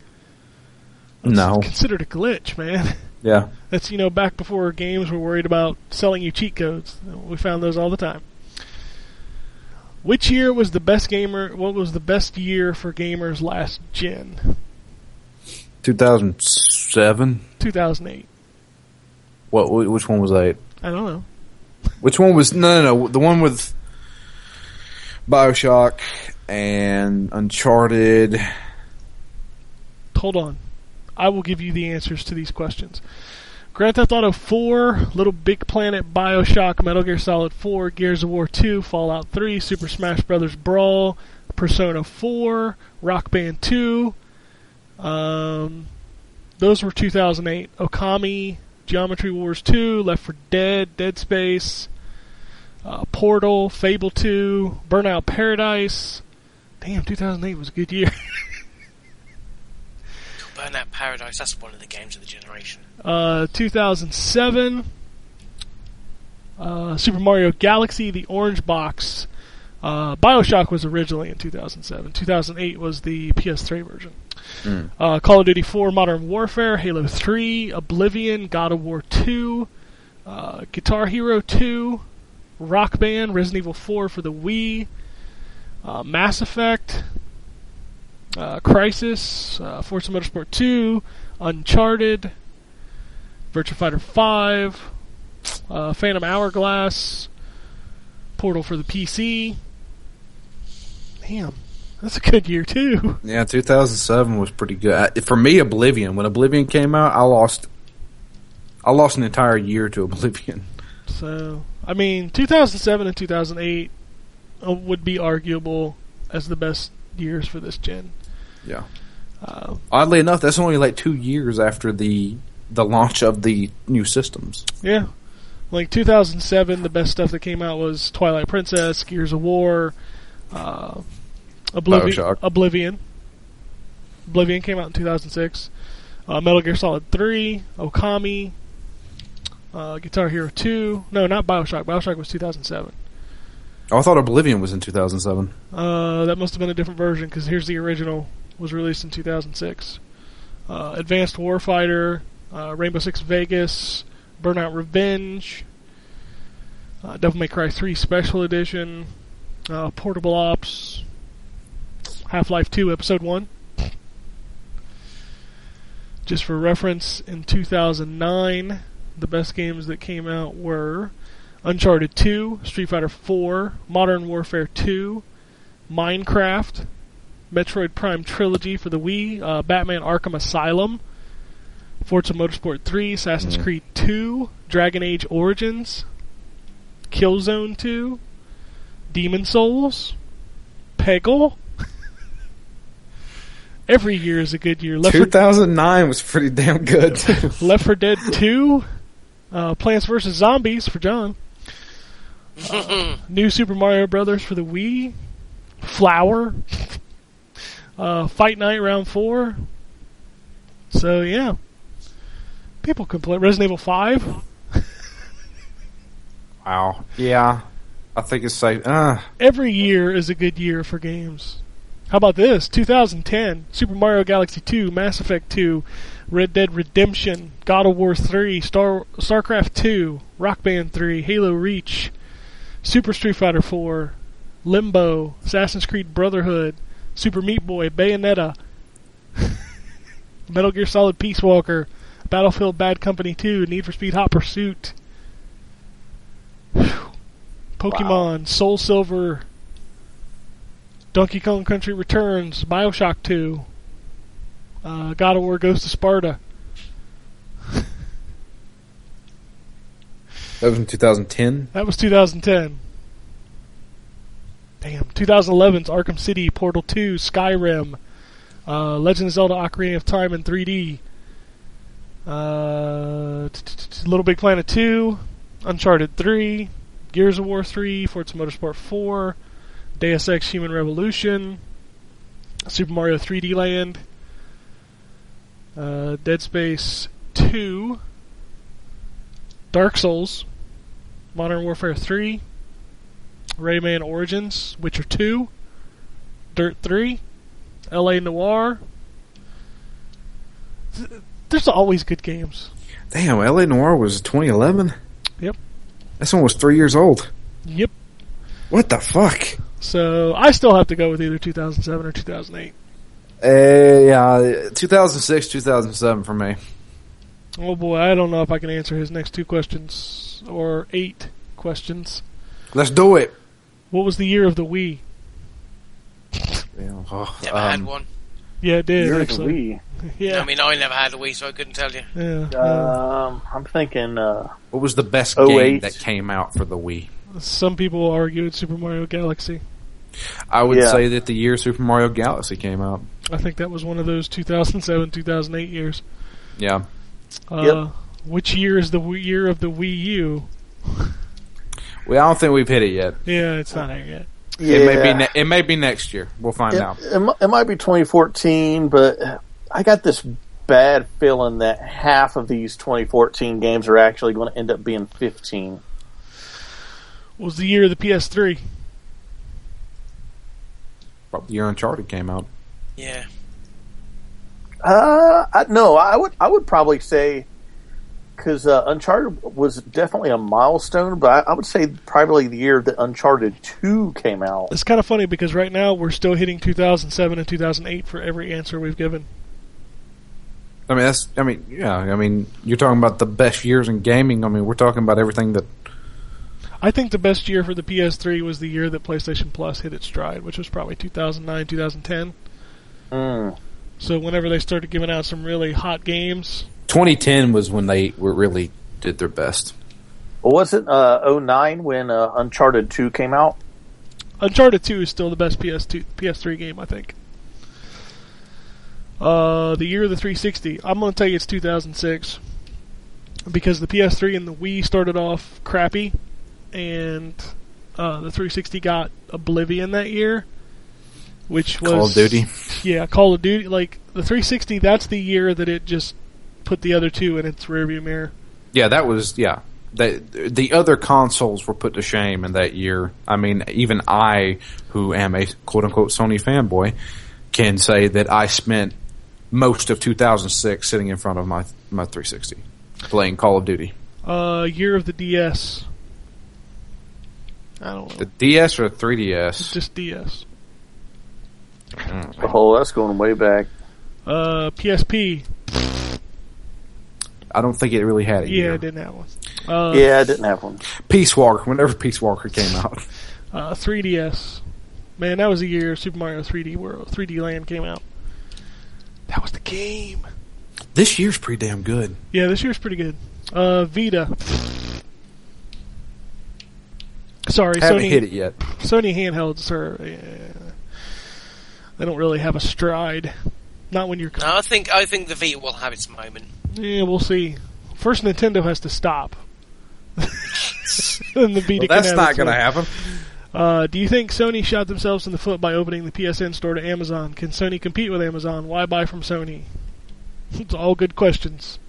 E: No,
B: considered a glitch, man.
E: yeah,
B: That's you know back before games were worried about selling you cheat codes. We found those all the time. Which year was the best gamer? What was the best year for gamers last gen?
E: 2007.
B: 2008.
E: What? Which one was that?
B: I don't know.
E: Which one was no, no, no, the one with Bioshock and Uncharted.
B: Hold on. I will give you the answers to these questions. Grand Theft Auto 4, Little Big Planet, Bioshock, Metal Gear Solid 4, Gears of War 2, Fallout 3, Super Smash Bros. Brawl, Persona 4, Rock Band 2. Um, those were 2008. Okami, Geometry Wars 2, Left 4 Dead, Dead Space, uh, Portal, Fable 2, Burnout Paradise. Damn, 2008 was a good year.
C: Burnout Paradise, that's one of the games of the generation.
B: Uh, 2007, uh, Super Mario Galaxy, the Orange Box. Uh, Bioshock was originally in 2007. 2008 was the PS3 version. Uh, Call of Duty 4, Modern Warfare, Halo 3, Oblivion, God of War 2, uh, Guitar Hero 2, Rock Band, Resident Evil 4 for the Wii, uh, Mass Effect, uh, Crysis, uh, Forza Motorsport 2, Uncharted, Virtua Fighter 5, uh, Phantom Hourglass, Portal for the PC. Damn, that's a good year too.
E: Yeah, 2007 was pretty good I- for me. Oblivion. When Oblivion came out, I lost. I lost an entire year to Oblivion.
B: So, I mean, 2007 and 2008 uh, would be arguable as the best years for this gen.
E: Yeah.
B: Uh,
E: Oddly enough, that's only like two years after the the launch of the new systems.
B: yeah. Like 2007, the best stuff that came out was Twilight Princess, Gears of War, uh, Oblivion.
E: Bioshock.
B: Oblivion. Oblivion came out in 2006. Uh, Metal Gear Solid 3, Okami, uh, Guitar Hero 2. No, not Bioshock. Bioshock was 2007.
E: Oh, I thought Oblivion was in 2007.
B: Uh, that must have been a different version because here's the original. Was released in 2006. Uh, Advanced Warfighter, uh, Rainbow Six Vegas, Burnout Revenge, uh, Devil May Cry 3 Special Edition, uh, Portable Ops, Half Life 2 Episode 1. Just for reference, in 2009, the best games that came out were Uncharted 2, Street Fighter 4, Modern Warfare 2, Minecraft, Metroid Prime Trilogy for the Wii, uh, Batman Arkham Asylum, Forza Motorsport 3, Assassin's Creed 2, Dragon Age Origins, Killzone 2, Demon Souls, Peggle. Every year is a good year. Left 4,
E: 2009 was pretty damn good.
B: Left 4 Dead 2, uh, Plants vs. Zombies for John, uh, New Super Mario Brothers for the Wii, Flower, uh, Fight Night Round 4. So, yeah. People can play Resident Evil 5.
E: wow. Yeah. I think it's safe. Uh,
B: Every year is a good year for games. How about this? 2010, Super Mario Galaxy 2, Mass Effect 2, Red Dead Redemption, God of War 3, Star StarCraft 2, Rock Band 3, Halo Reach, Super Street Fighter 4, Limbo, Assassin's Creed Brotherhood, Super Meat Boy, Bayonetta, Metal Gear Solid Peace Walker, Battlefield Bad Company 2, Need for Speed Hot Pursuit. Pokemon, Soul Silver, Donkey Kong Country Returns, Bioshock 2, uh, God of War Ghost of Sparta.
E: that was in 2010.
B: That was 2010. Damn. 2011's Arkham City, Portal 2, Skyrim, uh, Legend of Zelda: Ocarina of Time in 3D, uh, Little Big Planet 2, Uncharted 3, Gears of War 3, Forza Motorsport 4, Deus Ex: Human Revolution, Super Mario 3D Land, uh, Dead Space 2, Dark Souls, Modern Warfare 3, Rayman Origins, Witcher 2, Dirt 3, LA Noire. There's always good games.
E: Damn, LA Noire was 2011.
B: Yep.
E: That's almost three years old.
B: Yep.
E: What the fuck?
B: So I still have to go with either 2007 or 2008.
E: Uh, yeah, 2006, 2007 for me.
B: Oh boy, I don't know if I can answer his next two questions or eight questions.
E: Let's do it.
B: What was the year of the Wii?
E: Yeah, oh,
C: Never
E: um,
C: had one.
B: Yeah, it did
D: You're the
B: actually.
D: Wii.
B: Yeah,
C: I mean, I never had a Wii, so I couldn't tell you.
B: yeah, yeah.
D: Um, I'm thinking. Uh,
E: What was the best
D: 08?
E: game that came out for the Wii?
B: Some people argue it's Super Mario Galaxy.
E: I would
D: Yeah.
E: say that the year Super Mario Galaxy came out.
B: I think that was one of those 2007, 2008 years.
E: Yeah.
B: Uh,
D: Yep.
B: Which year is the year of the Wii U?
E: Well, I don't think we've hit it yet.
B: Yeah, it's not here yet.
D: yeah,
E: It may be. Ne- it may be next year. We'll find
D: it,
E: out.
D: it, it might be 2014, but I got this bad feeling that half of these 2014 games are actually going to end up being 15.
B: What was the year of the PS3?
E: Probably the year Uncharted came out.
C: Yeah.
D: Uh, I, no, I would I would probably say because uh, Uncharted was definitely a milestone, but I, I would say probably the year that Uncharted Two came out.
B: It's kind of funny because right now we're still hitting 2007 and 2008 for every answer we've given.
E: I mean, that's. I mean, yeah. I mean, you're talking about the best years in gaming. I mean, we're talking about everything that.
B: I think the best year for the PS3 was the year that PlayStation Plus hit its stride, which was probably 2009, 2010.
D: Mm.
B: So whenever they started giving out some really hot games,
E: 2010 was when they were really did their best.
D: Well, was it uh, 09 when uh, Uncharted Two came out?
B: Uncharted 2 is still the best PS2 PS3 game, I think. Uh, the year of the 360, I'm going to tell you it's 2006 because the PS3 and the Wii started off crappy, and uh, the 360 got Oblivion that year, which was
E: Call of Duty.
B: Yeah, Call of Duty. Like the 360, that's the year that it just put the other two in its rearview mirror.
E: Yeah, that was yeah. The the other consoles were put to shame in that year. I mean, even I, who am a quote unquote Sony fanboy, can say that I spent most of 2006 sitting in front of my my 360 playing Call of Duty.
B: Uh, year of the DS. I don't know,
E: The DS or the 3DS?
B: just DS.
D: Oh, that's going way back.
B: Uh, PSP.
E: I don't think it really had a
B: Yeah,
E: year.
B: it didn't have one. Uh,
D: Yeah, I didn't have one.
E: Peace Walker, whenever Peace Walker came out.
B: uh, 3DS. Man, that was the year Super Mario 3D World, 3D Land came out. That was the game.
E: This year's pretty damn good.
B: Yeah, this year's pretty good. Uh, Vita. Sorry,
E: Haven't
B: Sony.
E: hit it yet.
B: Sony handhelds are. Uh, they don't really have a stride. Not when you're.
C: No, I think I think the Vita will have its moment.
B: Yeah, we'll see. First, Nintendo has to stop. then the Vita.
E: Well, that's not going to happen.
B: Uh, do you think Sony shot themselves in the foot by opening the PSN store to Amazon? Can Sony compete with Amazon? Why buy from Sony? It's all good questions.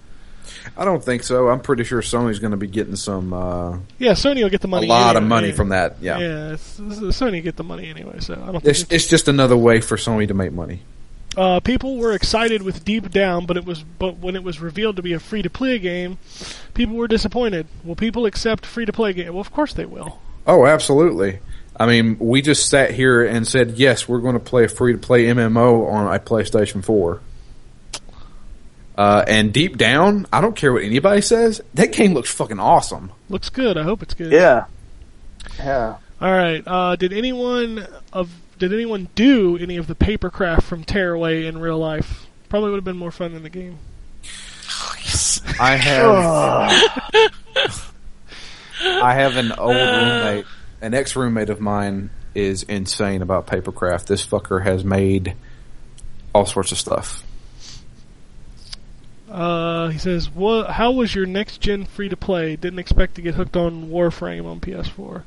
E: I don't think so. I'm pretty sure Sony's going to be getting some uh,
B: Yeah, Sony will get the money.
E: a
B: money.
E: lot of money
B: yeah.
E: from that. Yeah,
B: Yeah, it's, it's- Sony get the money anyway, so I don't think
E: It's,
B: it's-
E: it's just another way for Sony to make money.
B: Uh, people were excited with Deep Down, but it was but when it was revealed to be a free to play game, people were disappointed. Will people accept free to play game? Well, of course they will.
E: Oh, absolutely. I mean, we just sat here and said, yes, we're going to play a free to play MMO on a PlayStation 4. Uh, and deep down, I don't care what anybody says, that game looks fucking awesome.
B: Looks good. I hope it's good.
D: Yeah. Yeah.
B: All right. Uh, did anyone of did anyone do any of the papercraft from Tearaway in real life? Probably would have been more fun than the game.
E: I have, I have an old roommate, an ex roommate of mine, is insane about Papercraft. This fucker has made all sorts of stuff.
B: Uh, he says, "What? How was your next gen free to play? Didn't expect to get hooked on Warframe on PS4.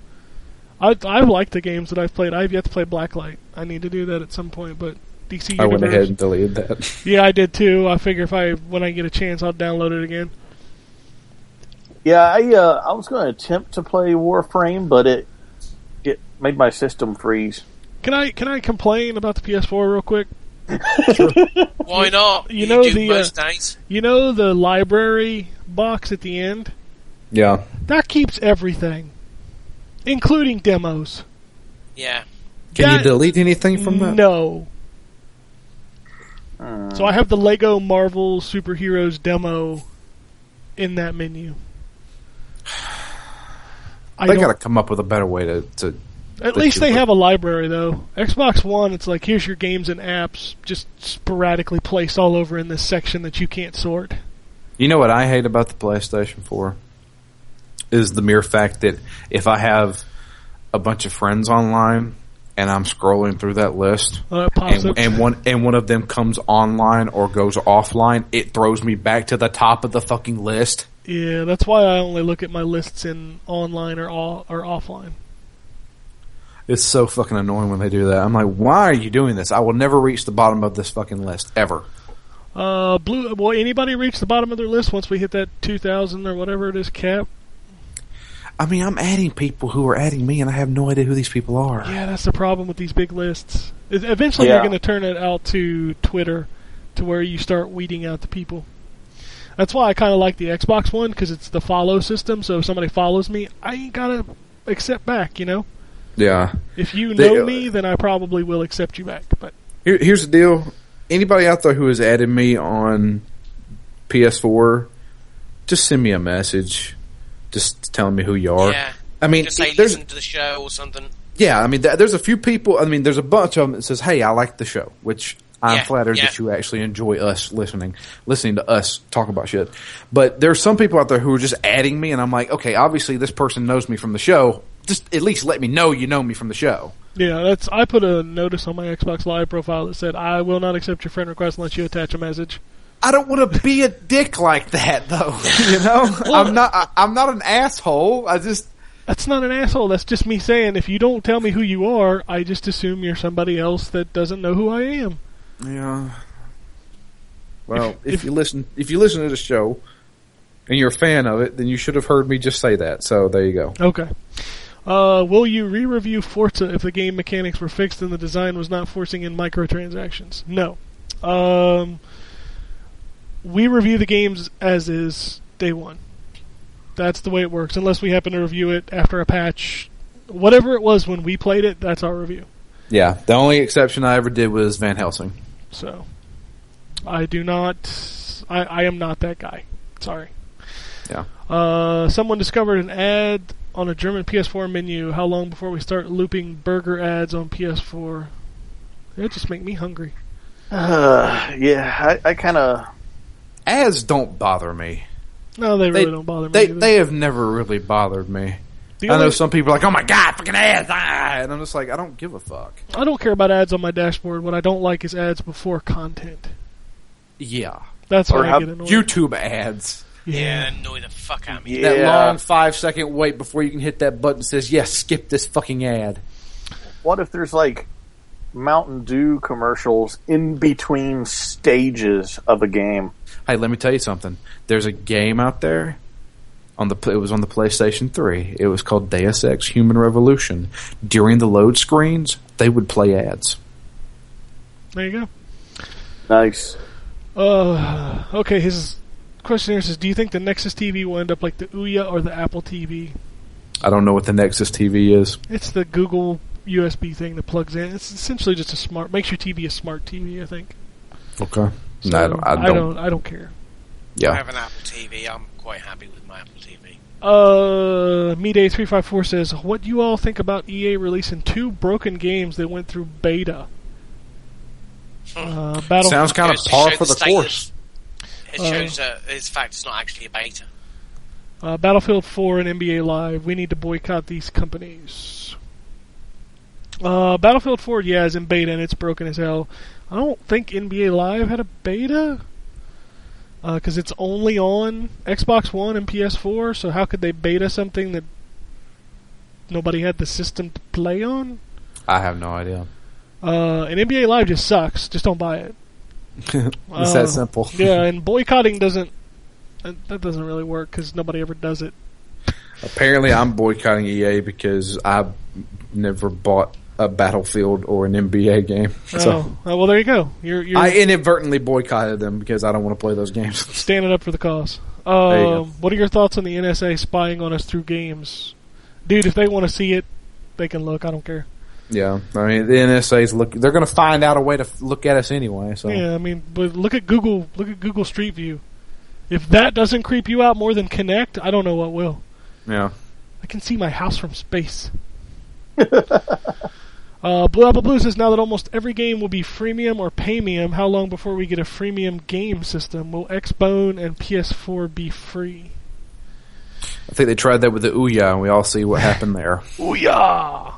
B: I I like the games that I've played. I've yet to play Blacklight. I need to do that at some point. But DC Universe.
E: I went ahead and deleted that.
B: yeah, I did too. I figure if I when I get a chance, I'll download it again.
D: Yeah, I uh, I was going to attempt to play Warframe, but it it made my system freeze.
B: Can I can I complain about the PS4 real quick?
C: Why not?
B: You know the,
C: most
B: uh. You know the library box at the end
E: yeah.
B: that keeps everything, including demos.
C: Yeah.
E: Can
B: That-
E: you delete anything from that?
B: No. Uh. So I have the Lego Marvel Superheroes demo in that menu. I
E: They got to come up with a better way to. to
B: At least they
E: look-
B: have a library though. Xbox One, it's like here's your games and apps, just sporadically placed all over in this section that you can't sort.
E: You know what I hate about the PlayStation 4 is the mere fact that if I have a bunch of friends online and I'm scrolling through that list
B: Uh,
E: and, and one and one of them comes online or goes offline, it throws me back to the top of the fucking list.
B: yeah, that's why I only look at my lists in online or all, or offline.
E: It's so fucking annoying when they do that. I'm like, why are you doing this? I will never reach the bottom of this fucking list ever.
B: Uh, blue. Will anybody reach the bottom of their list once we hit that two thousand or whatever it is cap?
E: I mean, I'm adding people who are adding me, and I have no idea who these people are.
B: Yeah, that's the problem with these big lists. Eventually,
D: Yeah.
B: you're going to turn it out to Twitter, to where you start weeding out the people. That's why I kind of like the Xbox one because it's the follow system. So if somebody follows me, I ain't gotta accept back. You know,
E: Yeah.
B: if you
E: They-
B: know uh, me, then I probably will accept you back. But
E: Here, here's the deal. Anybody out there who has added me on PS4, just send me a message, just telling me who you are.
C: Yeah.
E: I mean,
C: Just say
E: there's
C: listen to the show or something.
E: yeah. I mean, there's a few people. I mean, there's a bunch of them that says, "Hey, I like the show," which I'm
C: Yeah,
E: flattered
C: yeah.
E: that you actually enjoy us listening, listening to us talk about shit. But there's some people out there who are just adding me, and I'm like, okay, obviously this person knows me from the show. Just at least let me know you know me from the show.
B: yeah, that's I put a notice on my Xbox Live profile that said I will not accept your friend request unless you attach a message.
E: I don't want to be a dick like that, though. You know, I'm not. I, I'm not an asshole. I just
B: That's not an asshole. That's just me saying if you don't tell me who you are, I just assume you're somebody else that doesn't know who I am.
E: yeah. Well, if,
B: if-
E: you listen, if you listen to the show and you're a fan of it, then you should have heard me just say that. So there you go.
B: Okay. Uh, will you re-review Forza if the game mechanics were fixed and the design was not forcing in microtransactions? No. Um, we review the games as is day one. That's the way it works. Unless we happen to review it after a patch, whatever it was when we played it, that's our review.
E: Yeah. The only exception I ever did was Van Helsing.
B: So, I do not. I, I am not that guy. Sorry.
E: Yeah.
B: Uh, someone discovered an ad on a German PS4 menu. How long before we start looping burger ads on PS4? It just make me hungry.
D: Uh, yeah, I, I kind of
E: Ads don't bother me.
B: No, they really
E: They-
B: don't bother me.
E: They
B: either.
E: they have never really bothered me.
B: The
E: I know
B: only-
E: some people are like, oh my god, fucking ads, ah! and I'm just like, I don't give a fuck.
B: I don't care about ads on my dashboard. What I don't like is ads before content.
E: Yeah.
B: That's
D: Or
B: where I get annoyed.
E: YouTube ads.
C: Yeah, annoy the fuck out of me.
D: yeah.
E: That long five second wait before you can hit that button says, yes, skip this fucking ad.
D: What if there's like Mountain Dew commercials in between stages of a game?
E: Hey, let me tell you something. There's a game out there on the it was on the PlayStation 3. It was called Deus Ex Human Revolution. During the load screens, they would play ads.
B: There you go.
D: Nice.
B: Uh, okay, his question here says, "Do you think the Nexus TV will end up like the Ouya or the Apple TV?"
E: I don't know what the Nexus TV is.
B: It's the Google USB thing that plugs in. It's essentially just a smart, makes your TV a smart TV. I think.
E: Okay.
B: So,
E: no, I don't. I don't,
B: I don't. I don't care.
C: I have an Apple TV. I'm quite happy with my Apple TV.
B: Uh, Day three five four says, "What do you all think about EA releasing two broken games that went through beta?" Uh, Battle.
E: Sounds kind of par for
C: the
E: the course.
C: It shows uh, in fact it's not actually a beta.
B: Uh, Battlefield 4 and NBA Live. We need to boycott these companies. Uh, Battlefield 4, yeah, is in beta and it's broken as hell. I don't think NBA Live had a beta because it's only on Xbox One and PS4. So how could they beta something that nobody had the system to play on?
E: I have no idea.
B: Uh, and NBA Live just sucks. Just don't buy it.
E: It's
B: Uh,
E: that simple.
B: yeah, and boycotting doesn't. uh, That doesn't really work because nobody ever does it.
E: Apparently, I'm boycotting EA because I've never bought a Battlefield or an NBA game. So
B: Oh, well, there you go. You're you're
E: I inadvertently boycotted them because I don't want to play those games.
B: standing up for the cause. Um, what are your thoughts on the NSA spying on us through games, dude? If they want to see it, they can look. I don't care.
E: yeah, I mean the NSA's look. They're going to find out a way to look at us anyway. So
B: Yeah, I mean, but look at Google. Look at Google Street View. If that doesn't creep you out more than Kinect, I don't know what will.
E: yeah.
B: I can see my house from space. uh, Blue Apple Blue says now that almost every game will be freemium or paymium, how long before we get a freemium game system? Will Xbone and PS4 be free?
E: I think they tried that with the Ouya, and we all see what happened there.
B: Ooh-yah!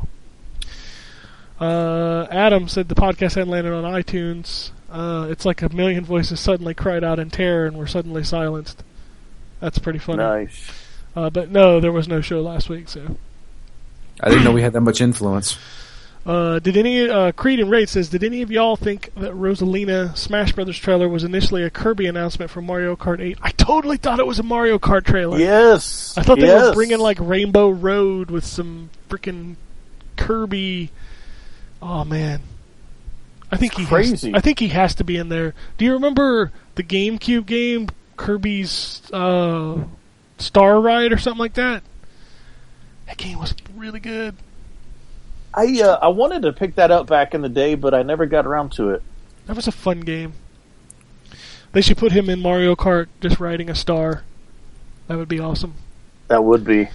B: Uh, Adam said the podcast hadn't landed on iTunes. Uh, it's like a million voices suddenly cried out in terror and were suddenly silenced. That's pretty funny.
D: Nice.
B: Uh, but no, there was no show last week, so.
E: I didn't know we had that much influence.
B: Uh, did any uh, Creed and Raid says? Did any of y'all think that Rosalina Smash Brothers trailer was initially a Kirby announcement for Mario Kart 8? I totally thought it was a Mario Kart trailer.
D: Yes.
B: I thought they
D: yes.
B: were bringing like Rainbow Road with some freaking Kirby. Oh man, I think he
D: crazy.
B: Has, I think he has to be in there. Do you remember the GameCube game Kirby's uh, Star Ride or something like that? That game was really good.
D: I uh, I wanted to pick that up back in the day, but I never got around to it.
B: That was a fun game. They should put him in Mario Kart just riding a star. That would be awesome.
D: That would be.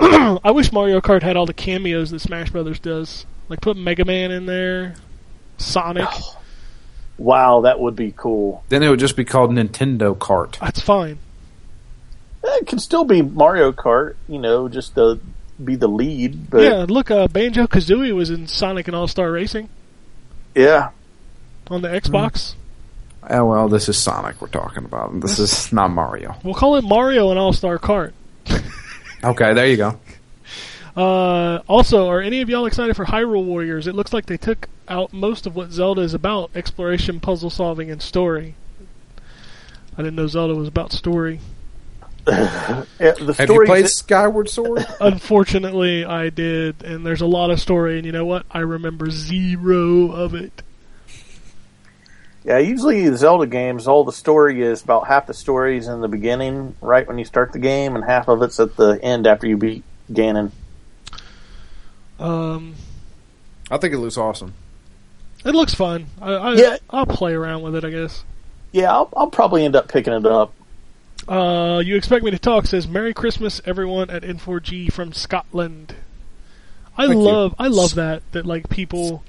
B: I wish Mario Kart had all the cameos that Smash Brothers does. Like put Mega Man in there, Sonic.
D: Wow, that would be cool.
E: Then it would just be called Nintendo Kart.
B: That's fine.
D: It could still be Mario Kart, you know, just to be the lead. But
B: yeah, look, uh, Banjo Kazooie was in Sonic and All Star Racing
D: yeah,
B: on the Xbox.
E: Oh well, this is Sonic we're talking about. This is not Mario.
B: We'll call it Mario and All Star Kart.
E: Okay, there you go.
B: Uh, also, are any of y'all excited for Hyrule Warriors? It looks like they took out most of what Zelda is about: exploration, puzzle solving, and story. I didn't know Zelda was about story.
D: Yeah, the
E: Have you
D: story.
E: played Skyward Sword?
B: Unfortunately, I did, and there's a lot of story. And you know what? I remember zero of it.
D: Yeah, usually the Zelda games, all the story is about half the story is in the beginning, right when you start the game, and half of it's at the end after you beat Ganon.
B: Um,
E: I think it looks awesome.
B: it looks fun. I, I,
D: Yeah.
B: I'll play around with it, I guess.
D: Yeah, I'll, I'll probably end up picking it up.
B: Uh, you expect me to talk? Says Merry Christmas, everyone at N4G from Scotland. I
E: Thank you.
B: love, I love that that like people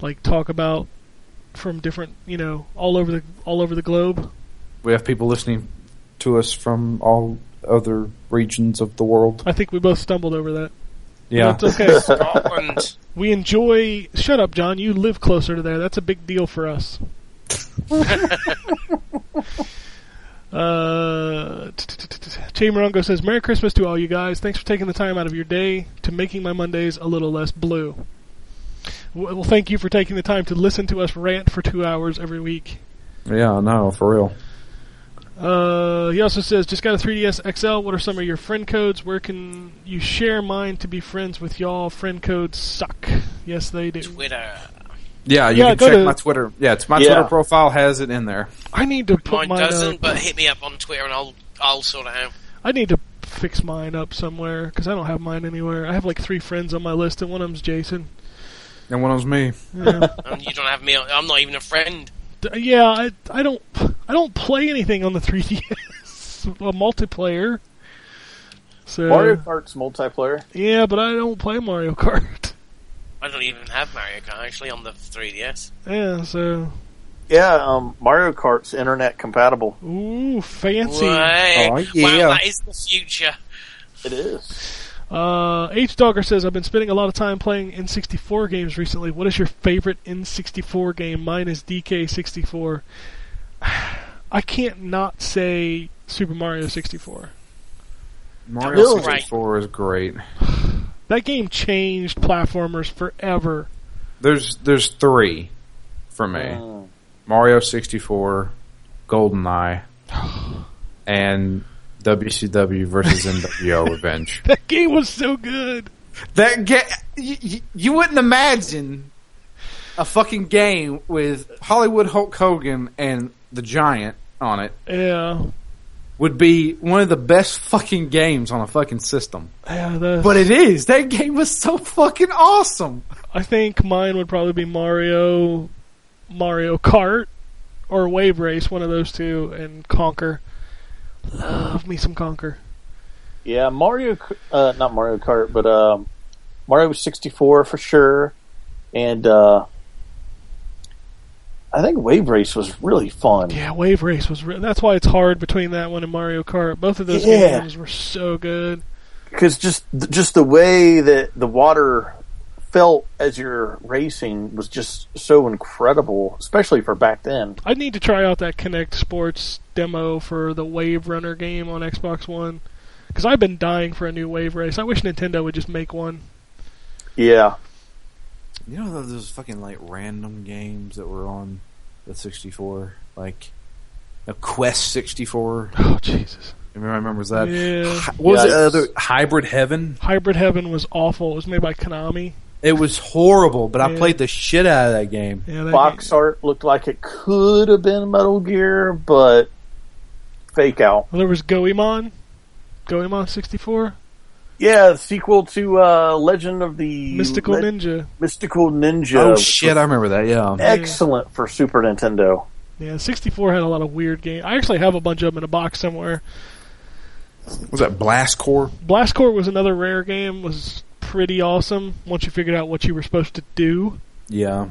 B: like talk about from different, you know, all over the all over the globe.
E: We have people listening to us from all other regions of the world.
B: I think we both stumbled over that.
E: Yeah.
B: That's okay.
C: Scotland.
B: we enjoy. Shut up, John. You live closer to there. That's a big deal for us. Uh, Chamerongo says, Merry Christmas to all you guys. Thanks for taking the time out of your day to making my Mondays a little less blue. Well, thank you for taking the time to listen to us rant for two hours every week.
E: Yeah, no, for real.
B: Uh, he also says, just got a 3DS XL. What are some of your friend codes? Where can you share mine to be friends with y'all? Friend codes suck. Yes, they do.
C: Twitter.
E: Yeah, you
B: Yeah,
E: can check
B: to-
E: my Twitter. Yeah, it's my
D: Yeah.
E: Twitter profile has it in there.
B: I need to put
C: Mine
B: mine
C: doesn't,
B: up.
C: but hit me up on Twitter and I'll I'll sort it out.
B: I need to fix mine up somewhere because I don't have mine anywhere. I have like three friends on my list, and one of them's Jason.
E: And one of them's me.
B: Yeah.
C: And you don't have me. I'm not even a friend.
B: D- yeah, I I don't I don't play anything on the 3DS. a multiplayer. So
D: Mario Kart's multiplayer.
B: yeah, but I don't play Mario Kart.
C: I don't even have Mario Kart actually on the 3DS.
B: Yeah, so
D: Yeah, um, Mario Kart's internet compatible.
B: ooh, fancy.
C: Way.
E: Oh, yeah.
C: Wow, that is the future.
D: It is.
B: Uh, H Dogger says, I've been spending a lot of time playing N64 games recently. What is your favorite N64 game? Mine is DK64. I can't not say Super Mario 64.
E: Mario
D: Really?
E: 64 is great.
B: That game changed platformers forever.
E: There's there's three for me.
D: Mm.
E: Mario 64, GoldenEye, and WCW versus NWO Revenge.
B: That game was so good.
E: That ga- you, you, you wouldn't imagine a fucking game with Hollywood Hulk Hogan and the Giant on it
B: Yeah.
E: Would be one of the best fucking games on a fucking system.
B: Yeah, the,
E: But it is. That game was so fucking awesome.
B: I think mine would probably be Mario, Mario Kart, or Wave Race, one of those two, and Conker. Love me some Conker.
D: Yeah, Mario, uh, not Mario Kart, but um, Mario 64 for sure, and uh, I think Wave Race was really fun.
B: Yeah, Wave Race was. Re- that's why it's hard between that one and Mario Kart. Both of those
D: Yeah.
B: games were so good.
D: because just just the way that the water felt as you're racing was just so incredible, especially for back then.
B: I need to try out that Kinect Sports demo for the Wave Runner game on Xbox One because I've been dying for a new Wave Race. I wish Nintendo would just make one.
D: Yeah,
E: You know those fucking like random games that were on the 64, like a Quest 64.
B: Oh Jesus!
E: Remember, remembers that?
B: Yeah.
E: Hi- What was
D: Yeah,
E: it?
D: it's-
E: Other Hybrid Heaven.
B: Hybrid Heaven was awful. It was made by Konami.
E: It was horrible, but I played the shit out of that game.
B: Yeah, that
D: box
B: game-
D: art looked like it could have been Metal Gear, but fake out.
B: Well, there was Goemon, Goemon 64,
D: Yeah, sequel to uh, Legend of the
B: Mystical
D: Le-
B: Ninja.
D: Mystical Ninja.
E: Oh shit, I remember that. Yeah.
D: excellent for Super Nintendo.
B: Yeah, 64 had a lot of weird games. I actually have a bunch of them in a box somewhere.
E: Was that Blast Corps?
B: Blast Corps was another rare game. Was pretty awesome once you figured out what you were supposed to do.
E: Yeah.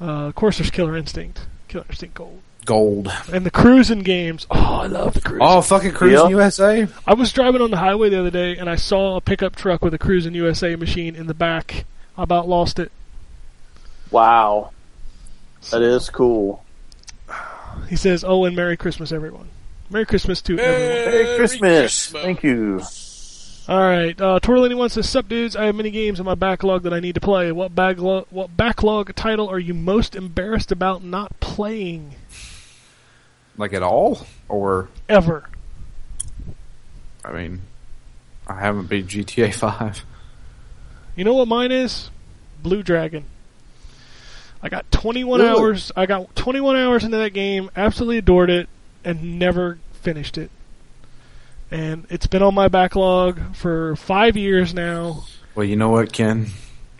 B: Uh, of course, there's Killer Instinct, Killer Instinct Gold,
E: Gold.
B: and the cruising games. Oh, I love the cruising.
E: Oh, fucking Cruis'n
D: Yep.
E: USA.
B: I was driving on the highway the other day, and I saw a pickup truck with a Cruis'n USA machine in the back. I about lost it.
D: Wow, that is cool.
B: He says, "Oh, and Merry Christmas, everyone. Merry Christmas to everyone."
D: Merry Christmas. Thank you.
B: All right, uh, Twirlini wants says, "Sup, dudes? I have many games in my backlog that I need to play. What backlog? What backlog title are you most embarrassed about not playing
E: Like at all? Or,
B: ever?"
E: I mean, I haven't beat GTA 5.
B: You know what mine is? Blue Dragon. I got 21
D: Really?
B: hours. I got 21 hours into that game. Absolutely adored it, and never finished it. And it's been on my backlog for five years now.
E: Well, you know what, Ken?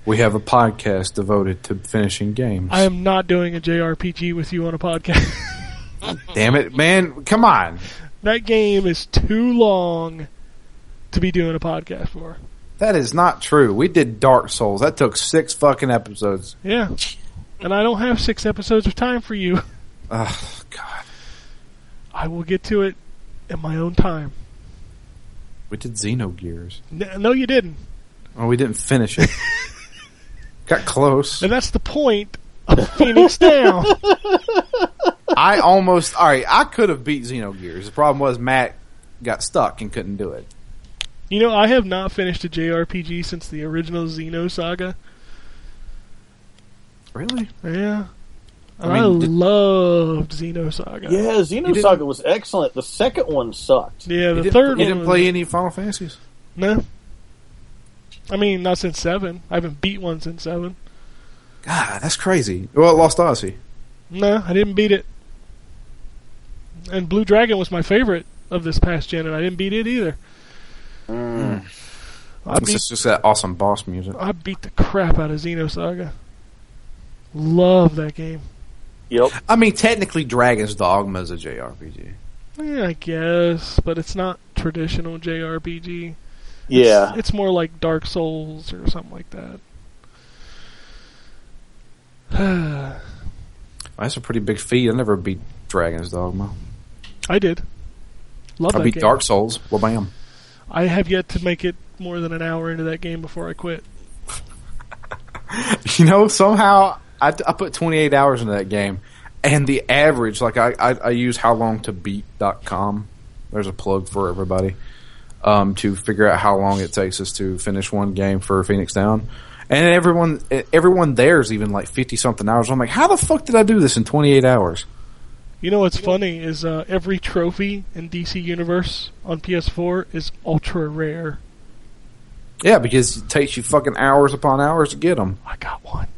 E: We have a podcast devoted to finishing games.
B: I am not doing a JRPG with you on a podcast.
E: Damn it, man! Come on.
B: that game is too long to be doing a podcast for.
E: That is not true. We did Dark Souls. That took six fucking episodes.
B: Yeah. And I don't have six episodes of time for you.
E: Oh God.
B: I will get to it in my own time.
E: We did Xenogears.
B: N- no, you didn't.
E: Oh, we didn't finish it. Got close.
B: And that's the point of Phoenix Down.
E: I almost. All right, I could have beat Xenogears. The problem was Matt got stuck and couldn't do it.
B: You know, I have not finished a JRPG since the original Xenosaga.
E: Really?
B: Yeah. I,
E: I mean, did-
B: loved Xenosaga.
D: Yeah, Xenosaga was excellent. The second one sucked.
B: Yeah, the third
E: you
B: one.
E: didn't play any Final Fantasies.
B: No. I mean, not since 7. I haven't beat one since 7.
E: God, that's crazy. Well, Lost Odyssey.
B: No, I didn't beat it. And Blue Dragon was my favorite of this past gen, and I didn't beat it either. Mm. I
E: It's
B: beat,
E: just, just that awesome boss music.
B: I beat the crap out of Xenosaga. Love that game.
D: Yep.
E: I mean, technically, Dragon's Dogma is a JRPG.
B: Yeah, I guess, but it's not traditional JRPG.
D: Yeah.
B: It's more like Dark Souls or something like that.
E: That's a pretty big feat. I never beat Dragon's Dogma.
B: I did. Love
E: I
B: that
E: beat
B: game.
E: Dark Souls. Well, bam.
B: I have yet to make it more than an hour into that game before I quit.
E: You know, somehow I, I put 28 hours into that game, and the average, like I, I, I use howlongtobeat.com. There's a plug for everybody um, to figure out how long it takes us to finish one game for Phoenix Down. And everyone, everyone there's even like 50 something hours. I'm like, how the fuck did I do this in 28 hours?
B: You know what's funny is uh, every trophy in DC Universe on PS4 is ultra rare.
E: Yeah, because it takes you fucking hours upon hours to get them.
B: I got one.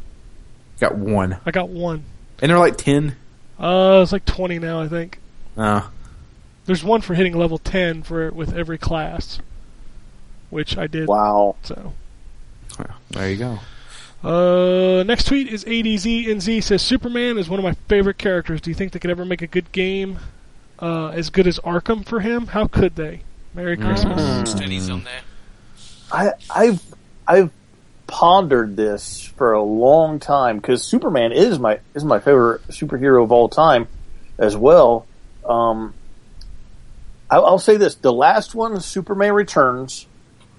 E: Got one,
B: I got one.
E: and they're like 10.
B: Uh, it's like 20 now, I think.
E: Uh,
B: There's one for hitting level 10 for with every class, which I did.
D: Wow.
B: So,
E: there you go.
B: Uh, next tweet is ADZNZ says Superman is one of my favorite characters. Do you think they could ever make a good game uh, as good as Arkham for him? How could they? Merry Christmas.
C: Studies on there.
D: I, I've I've pondered this for a long time because Superman is my is my favorite superhero of all time, as well. Um, I, I'll say this: the last one, Superman Returns,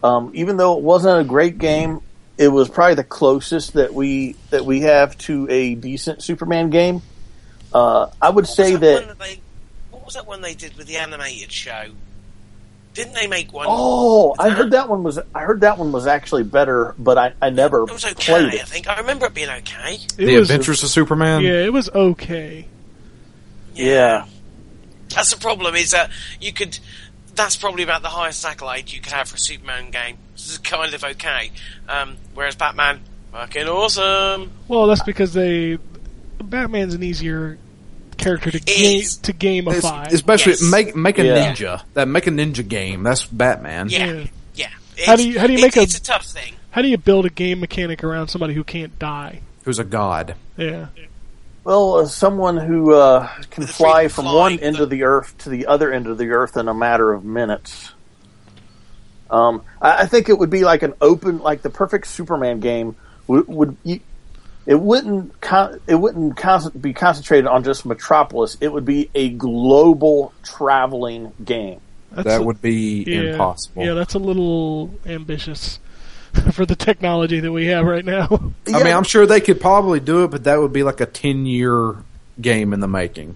D: um, even though it wasn't a great game, it was probably the closest that we that we have to a decent Superman game. Uh, I would
C: What
D: say
C: was
D: that.
C: one they, what was that one they did with the animated show? Didn't they make one?
D: Oh,
C: with
D: I heard that one was I heard that one was actually better, but I, I never
C: It was okay,
D: played
C: I think. I remember it being okay.
B: It
E: the
B: was,
E: Adventures of Superman.
B: Yeah, it was okay.
D: Yeah.
C: That's the problem. Is that you could. That's probably about the highest accolade you could have for a Superman game. This is kind of okay. Um, whereas Batman, fucking awesome.
B: Well, that's because they Batman's an easier character to game
C: is.
B: to gamify.
E: Especially
C: Yes.
E: make make a
D: Yeah.
E: ninja. That make a ninja game. That's Batman.
C: Yeah,
B: Yeah.
C: yeah.
B: How
C: It's-
B: do you- how do you
C: it's-
B: make a-
C: It's a tough thing.
B: How do you build a game mechanic around somebody who can't die?
E: Who's a god?
B: Yeah.
D: Well, uh, someone who uh, can fly from
C: fly,
D: one
C: but-
D: end of the earth to the other end of the earth in a matter of minutes. Um, I, I think it would be like an open, like the perfect Superman game would. would you, it wouldn't. Con- it wouldn't con- be concentrated on just Metropolis. It would be a global traveling game.
B: That's
E: that
B: a-
E: would be
B: yeah,
E: impossible.
B: Yeah, that's a little ambitious for the technology that we have right now.
E: I mean, I'm sure they could probably do it, but that would be like a ten year game in the making.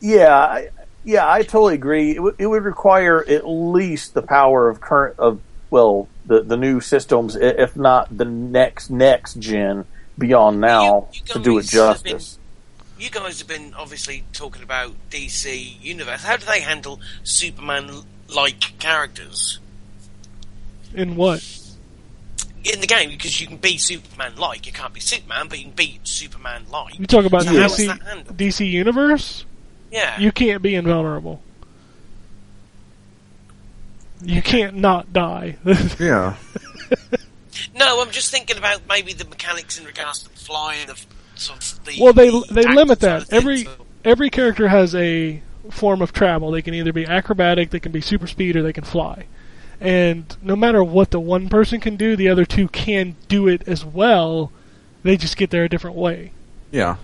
D: Yeah, I, yeah, I totally agree. It, would it would require at least the power of current of well, the the new systems, if not the next next gen beyond now
C: You- you
D: to do it
C: guys have been-
D: justice.
C: You guys have been obviously talking about DC Universe. How do they handle Superman-like characters
B: In what?
C: in the game? Because you can be Superman-like. You can't be Superman, but you can be Superman-like.
B: You talk about
C: So
B: DC? DC Universe?
C: Yeah.
B: You can't be invulnerable. You can't not die.
E: Yeah.
C: No, I'm just thinking about maybe the mechanics in regards to flying. The sort of the
B: well, they
C: the
B: they limit
C: side
B: that.
C: of things,
B: Every
C: so-
B: every character has a form of travel. They can either be acrobatic, they can be super speed, or they can fly. And no matter what the one person can do, the other two can do it as well. They just get there a different way.
E: Yeah.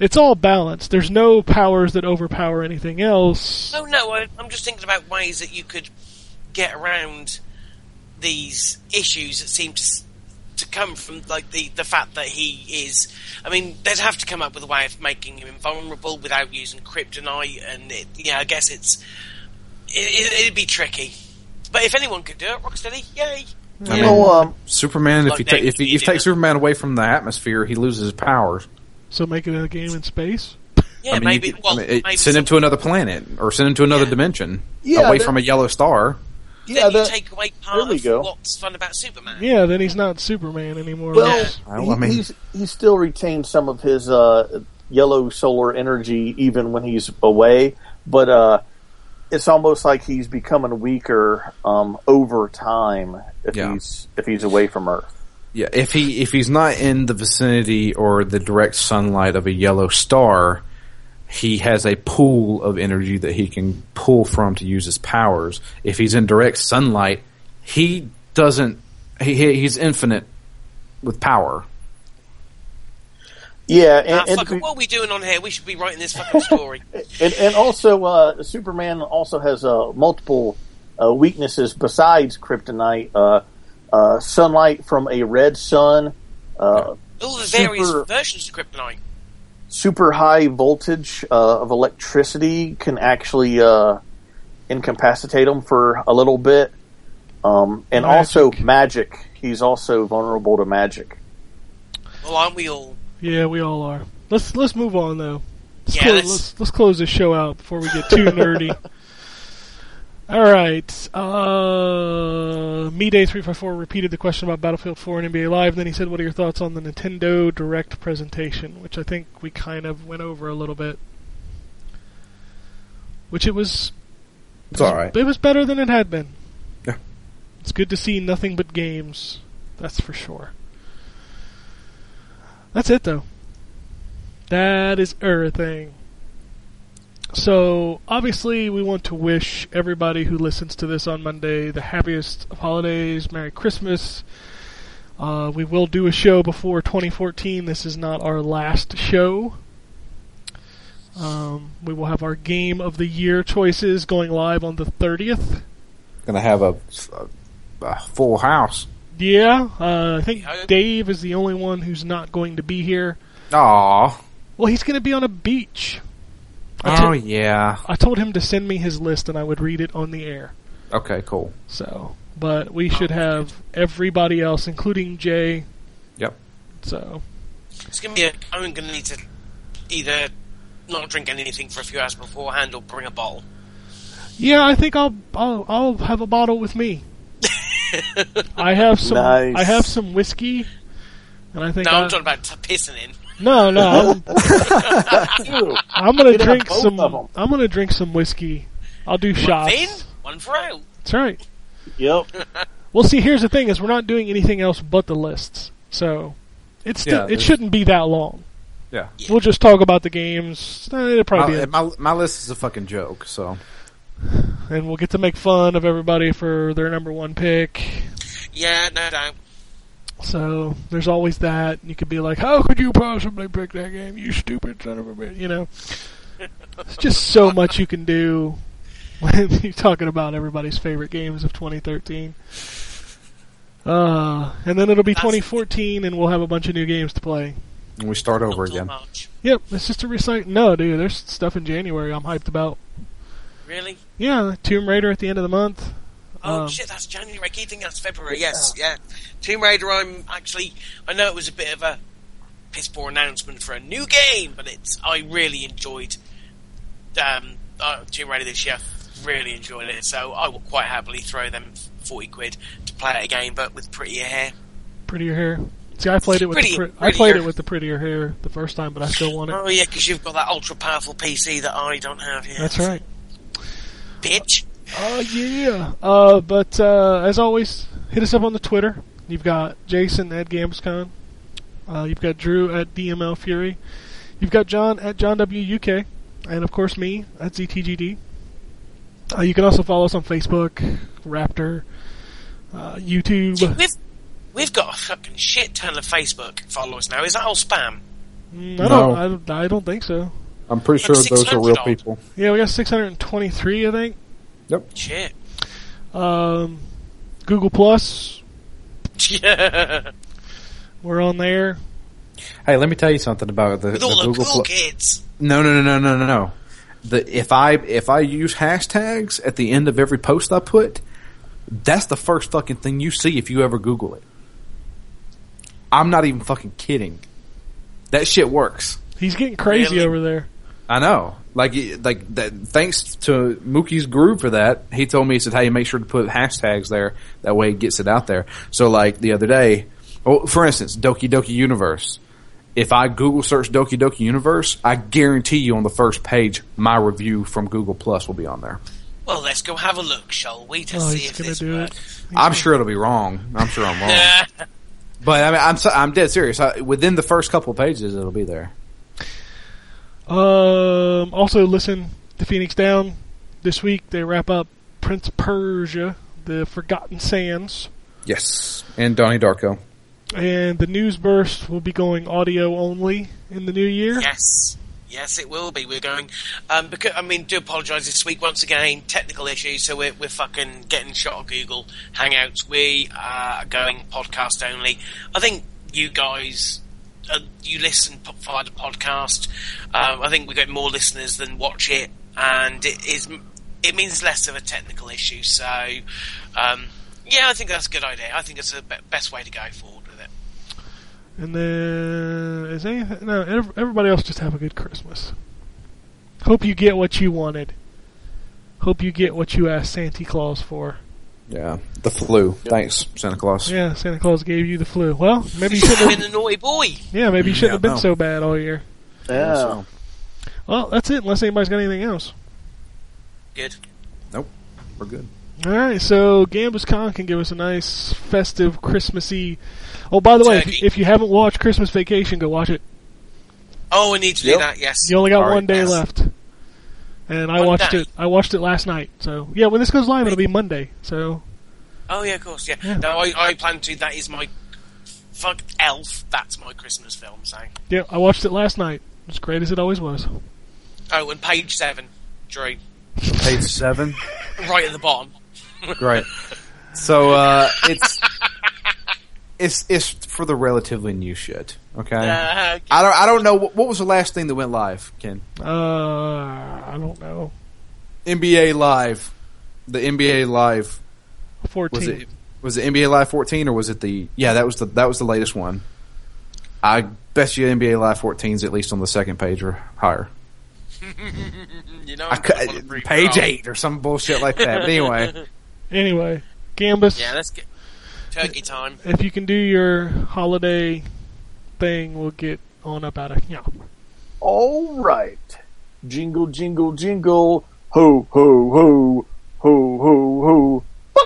B: It's all balanced. There's no powers that overpower anything else.
C: No, no, I, I'm just thinking about ways that you could get around these issues that seem to to come from like the the fact that he is. I mean, they'd have to come up with a way of making him invulnerable without using kryptonite, and it, yeah, I guess it's it, it, it'd be tricky. But if anyone could do it, Rocksteady, yay!
E: I
D: You
E: mean,
D: know, um,
E: Superman. If
C: Like
E: you ta-
C: that,
E: if you,
C: you
E: if you take. Superman away from the atmosphere, he loses his powers.
B: So make it a game in space.
C: Yeah,
E: I mean,
C: maybe.
E: could-
C: well,
E: I mean, it-
C: maybe
E: send him to another planet or send him to another
C: Yeah.
E: dimension
D: Yeah,
E: away
D: that-
E: from a yellow star.
D: yeah,
C: then you
D: that,
C: take away
D: there
C: part
D: we
C: of
D: go.
C: what's fun about Superman.
B: Yeah, then he's not Superman anymore.
D: well,
C: Yeah.
D: He,
E: I mean-
D: he's he still retains some of his uh, yellow solar energy even when he's away, but uh, it's almost like he's becoming weaker um, over time if
E: Yeah.
D: he's if he's away from Earth.
E: Yeah, if he if he's not in the vicinity or the direct sunlight of a yellow star, he has a pool of energy that he can pull from to use his powers. If he's in direct sunlight, he doesn't. He, he- he's infinite with power.
D: Yeah,
C: Ah,
D: and, and,
C: fuck what are we doing on here? We should be writing this fucking story.
D: and, and also uh, Superman also has uh, multiple uh, weaknesses besides kryptonite. Uh, sunlight from a red sun, uh,
C: All the various
D: Super-
C: versions of Kryptonite.
D: super high voltage uh, of electricity can actually uh, incapacitate him for a little bit. Um, and
B: Magic.
D: also magic. He's also vulnerable to magic.
C: Well, aren't we all?
B: Yeah, we all are. Let's let's move on though. Let's,
C: Yeah,
B: close,
C: let's-
B: let's let's close this show out before we get too nerdy. All right. Uh, Me Day three five four repeated the question about Battlefield Four and NBA Live. and Then he said, "What are your thoughts on the Nintendo Direct presentation?" Which I think we kind of went over a little bit. Which it was.
E: It's all right.
B: It was better than it had been.
E: Yeah.
B: It's good to see nothing but games. That's for sure. That's it, though. That is everything. So, obviously, we want to wish everybody who listens to this on Monday the happiest of holidays, Merry Christmas. Uh, we will do a show before 2014. This is not our last show. Um, we will have our Game of the Year choices going live on the 30th.
E: Gonna have a, a, a full house.
B: Yeah, uh, I think Dave is the only one who's not going to be here.
E: Aw.
B: Well, he's going to be on a beach. I
E: Oh
B: to-
E: yeah.
B: I told him to send me his list and I would read it on the air.
E: Okay, cool.
B: So, but we should have everybody else, including Jay.
E: Yep.
B: So,
C: It's gonna be. A, I'm gonna need to either not drink anything for a few hours beforehand or bring a bottle.
B: yeah, I think I'll I'll, I'll have a bottle with me. I have some.
D: Nice.
B: I have some whiskey, and I think
C: No,
B: I,
C: I'm talking about t- pissing in.
B: No, no. I'm, I'm gonna
D: You'd
B: drink some. I'm gonna drink some whiskey. I'll do shots.
C: In, one for out.
B: That's right.
D: Yep.
B: Well, see, here's the thing: is we're not doing anything else but the lists, so it's still,
E: Yeah,
B: it shouldn't be that long.
E: Yeah.
B: We'll just talk about the games. It'll probably be,
E: My, my, my list is a fucking joke. So
B: and we'll get to make fun of everybody for their number one pick.
C: Yeah, no doubt.
B: So there's always that. You could be like, "How could you possibly pick that game? You stupid son of a bitch!" You know, it's just so much you can do when you're talking about everybody's favorite games of 2013. Uh, and then it'll be
C: That's-
B: 2014, and we'll have a bunch of new games to play.
E: and we start over again.
C: much.
B: Yep, it's just a recite. No, dude, there's stuff in January I'm hyped about.
C: Really?
B: Yeah, Tomb Raider at the end of the month.
C: Oh
B: Um,
C: shit, that's January. I keep thinking that's February. Yes, yeah. Tomb Raider. I'm actually. I know it was a bit of a piss poor announcement for a new game, but it's. I really enjoyed um, uh, Tomb Raider this year. Really enjoyed it, so I will quite happily throw them forty quid to play it again, but with prettier hair.
B: Prettier hair. See, I played it with
C: Pretty-
B: the pre- I played
C: prettier.
B: it with the prettier hair the first time, but I still want it.
C: Oh yeah, because you've got that ultra powerful PC that I don't have yet.
B: That's right.
C: bitch.
B: Oh yeah. Uh, but uh, as always, hit us up on the Twitter. You've got Jason at GamesCon. Uh, you've got Drew at DML Fury. You've got John at John W UK, and of course me at ZTGD. Uh, you can also follow us on Facebook, Raptr, uh, YouTube.
C: We've we've got a fucking shit ton of Facebook followers now. Is that all spam?
B: Mm, I
E: No.
B: don't. I don't, I don't think so.
E: I'm pretty
C: Like
E: sure those are real
C: odd.
E: people.
B: Yeah, we got 623, I think.
C: Shit.
B: Um, Google Plus,
C: Yeah.
B: we're on there.
E: Hey, let me tell you something about the,
C: With
E: the
C: all the
E: Google.
C: cool
E: Pl-
C: kids.
E: no, no, no, no, no, no, no. The if I if I use hashtags at the end of every post I put, that's the first fucking thing you see if you ever Google it. I'm not even fucking kidding. That shit works.
B: He's getting crazy
C: Really?
B: over there.
E: I know. Like, like that. Thanks to Mookie's Groove for that. He told me he said, "Hey, make sure to put hashtags there. That way, it gets it out there." So, like the other day, oh, for instance, Doki Doki Universe. If I Google search Doki Doki Universe, I guarantee you on the first page, my review from Google Plus will be on there.
C: Well, let's go have a look, shall we, to
B: Oh,
C: see if this
B: do it.
E: I'm sure it'll be wrong. I'm sure I'm wrong. But I mean, I'm I'm dead serious. I, within the first couple of pages, it'll be there.
B: Um, also, listen to Phoenix Down this week. They wrap up Prince Persia, the Forgotten Sands,
E: Yes, and Donnie Darko.
B: and the news burst will be going audio only in the new year.
C: yes. Yes, it will be. We're going. Um, because I mean, do apologise this week once again. Technical issues, so we're we're fucking getting shot on Google Hangouts. We are going podcast only. I think you guys, uh, you listen via the podcast. Um, I think we get more listeners than watch it, and it is it means less of a technical issue. So, um, yeah, I think that's a good idea. I think it's the be- best way to go forward with it.
B: And then is anything? No, everybody else just have a good Christmas. Hope you get what you wanted. Hope you get what you asked Santa Claus for.
E: Yeah, the flu. Thanks, Santa Claus.
B: Yeah, Santa Claus gave you the flu. Well, maybe you
C: You've
B: shouldn't.
C: have been a naughty boy.
B: Yeah, maybe you shouldn't
E: Yeah,
B: have been
E: no.
B: so bad all year.
D: Yeah.
E: So,
B: Well, that's it. Unless anybody's got anything else.
C: Good. Nope.
E: We're good.
B: All right, so Gambus Con can give us a nice festive Christmassy. Oh, by the way, if, if you haven't watched Christmas Vacation, go watch it.
C: Oh, we need to
D: Yep.
C: do that. Yes.
B: You only got
E: All right,
B: one day
C: yes.
B: left. And I
C: One
B: watched
C: day?
B: it. I watched it last night. So yeah, when this goes live, it'll be Monday. So
C: Oh yeah, of course. Yeah.
B: Yeah.
C: No, I, I plan to. That is my fuck Elf. That's my Christmas film. So.
B: yeah, I watched it last night. As great as it always was.
C: Oh, and page seven, Drew,
E: Page seven.
C: right at the bottom.
E: Great. So uh, it's it's it's for the relatively new shit. Okay.
C: Uh,
E: I don't I don't know what, what was the last thing that went live, Ken.
B: Uh, I don't know.
E: NBA Live, the NBA Live
B: Fourteen.
E: was it was it NBA Live 14 or was it the yeah that was the that was the latest one. I bet you NBA Live 14 is at least on the second page or higher.
C: you know,
E: I
C: I'm
E: cou-
C: gonna wanna prove
E: page
C: wrong.
E: eight or some bullshit like that. But anyway,
B: Anyway, Gambus,
C: Yeah, let's get turkey time.
B: if you can do your holiday thing, we'll get on up out of yeah.
D: All right. Jingle, jingle, jingle. Ho, ho, ho. Ho, ho, ho.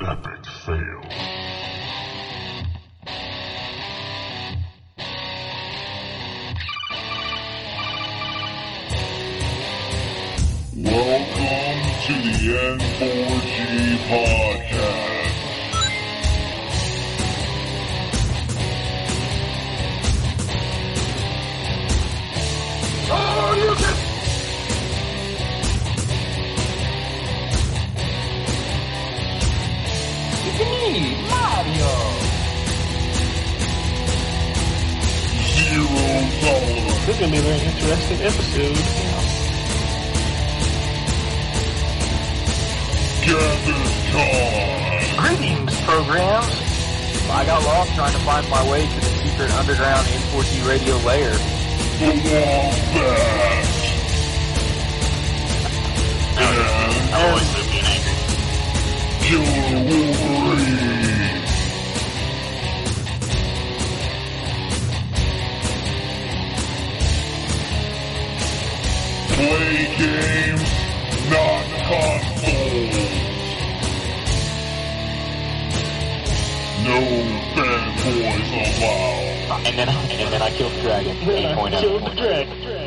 H: Epic fail. Welcome to the N4G podcast. Zero tolerance.
I: This is going to be a very interesting episode.
H: Gathers time.
I: Greetings, programs. I got lost trying to find my way to the secret underground N4G radio layer.
H: The Wombat. And
I: always being angry.
H: Killer Wolverine. Play games, not consoles. No fanboys allowed.
I: And then, and then I killed the dragon. 8.0.
H: Killed the dragon.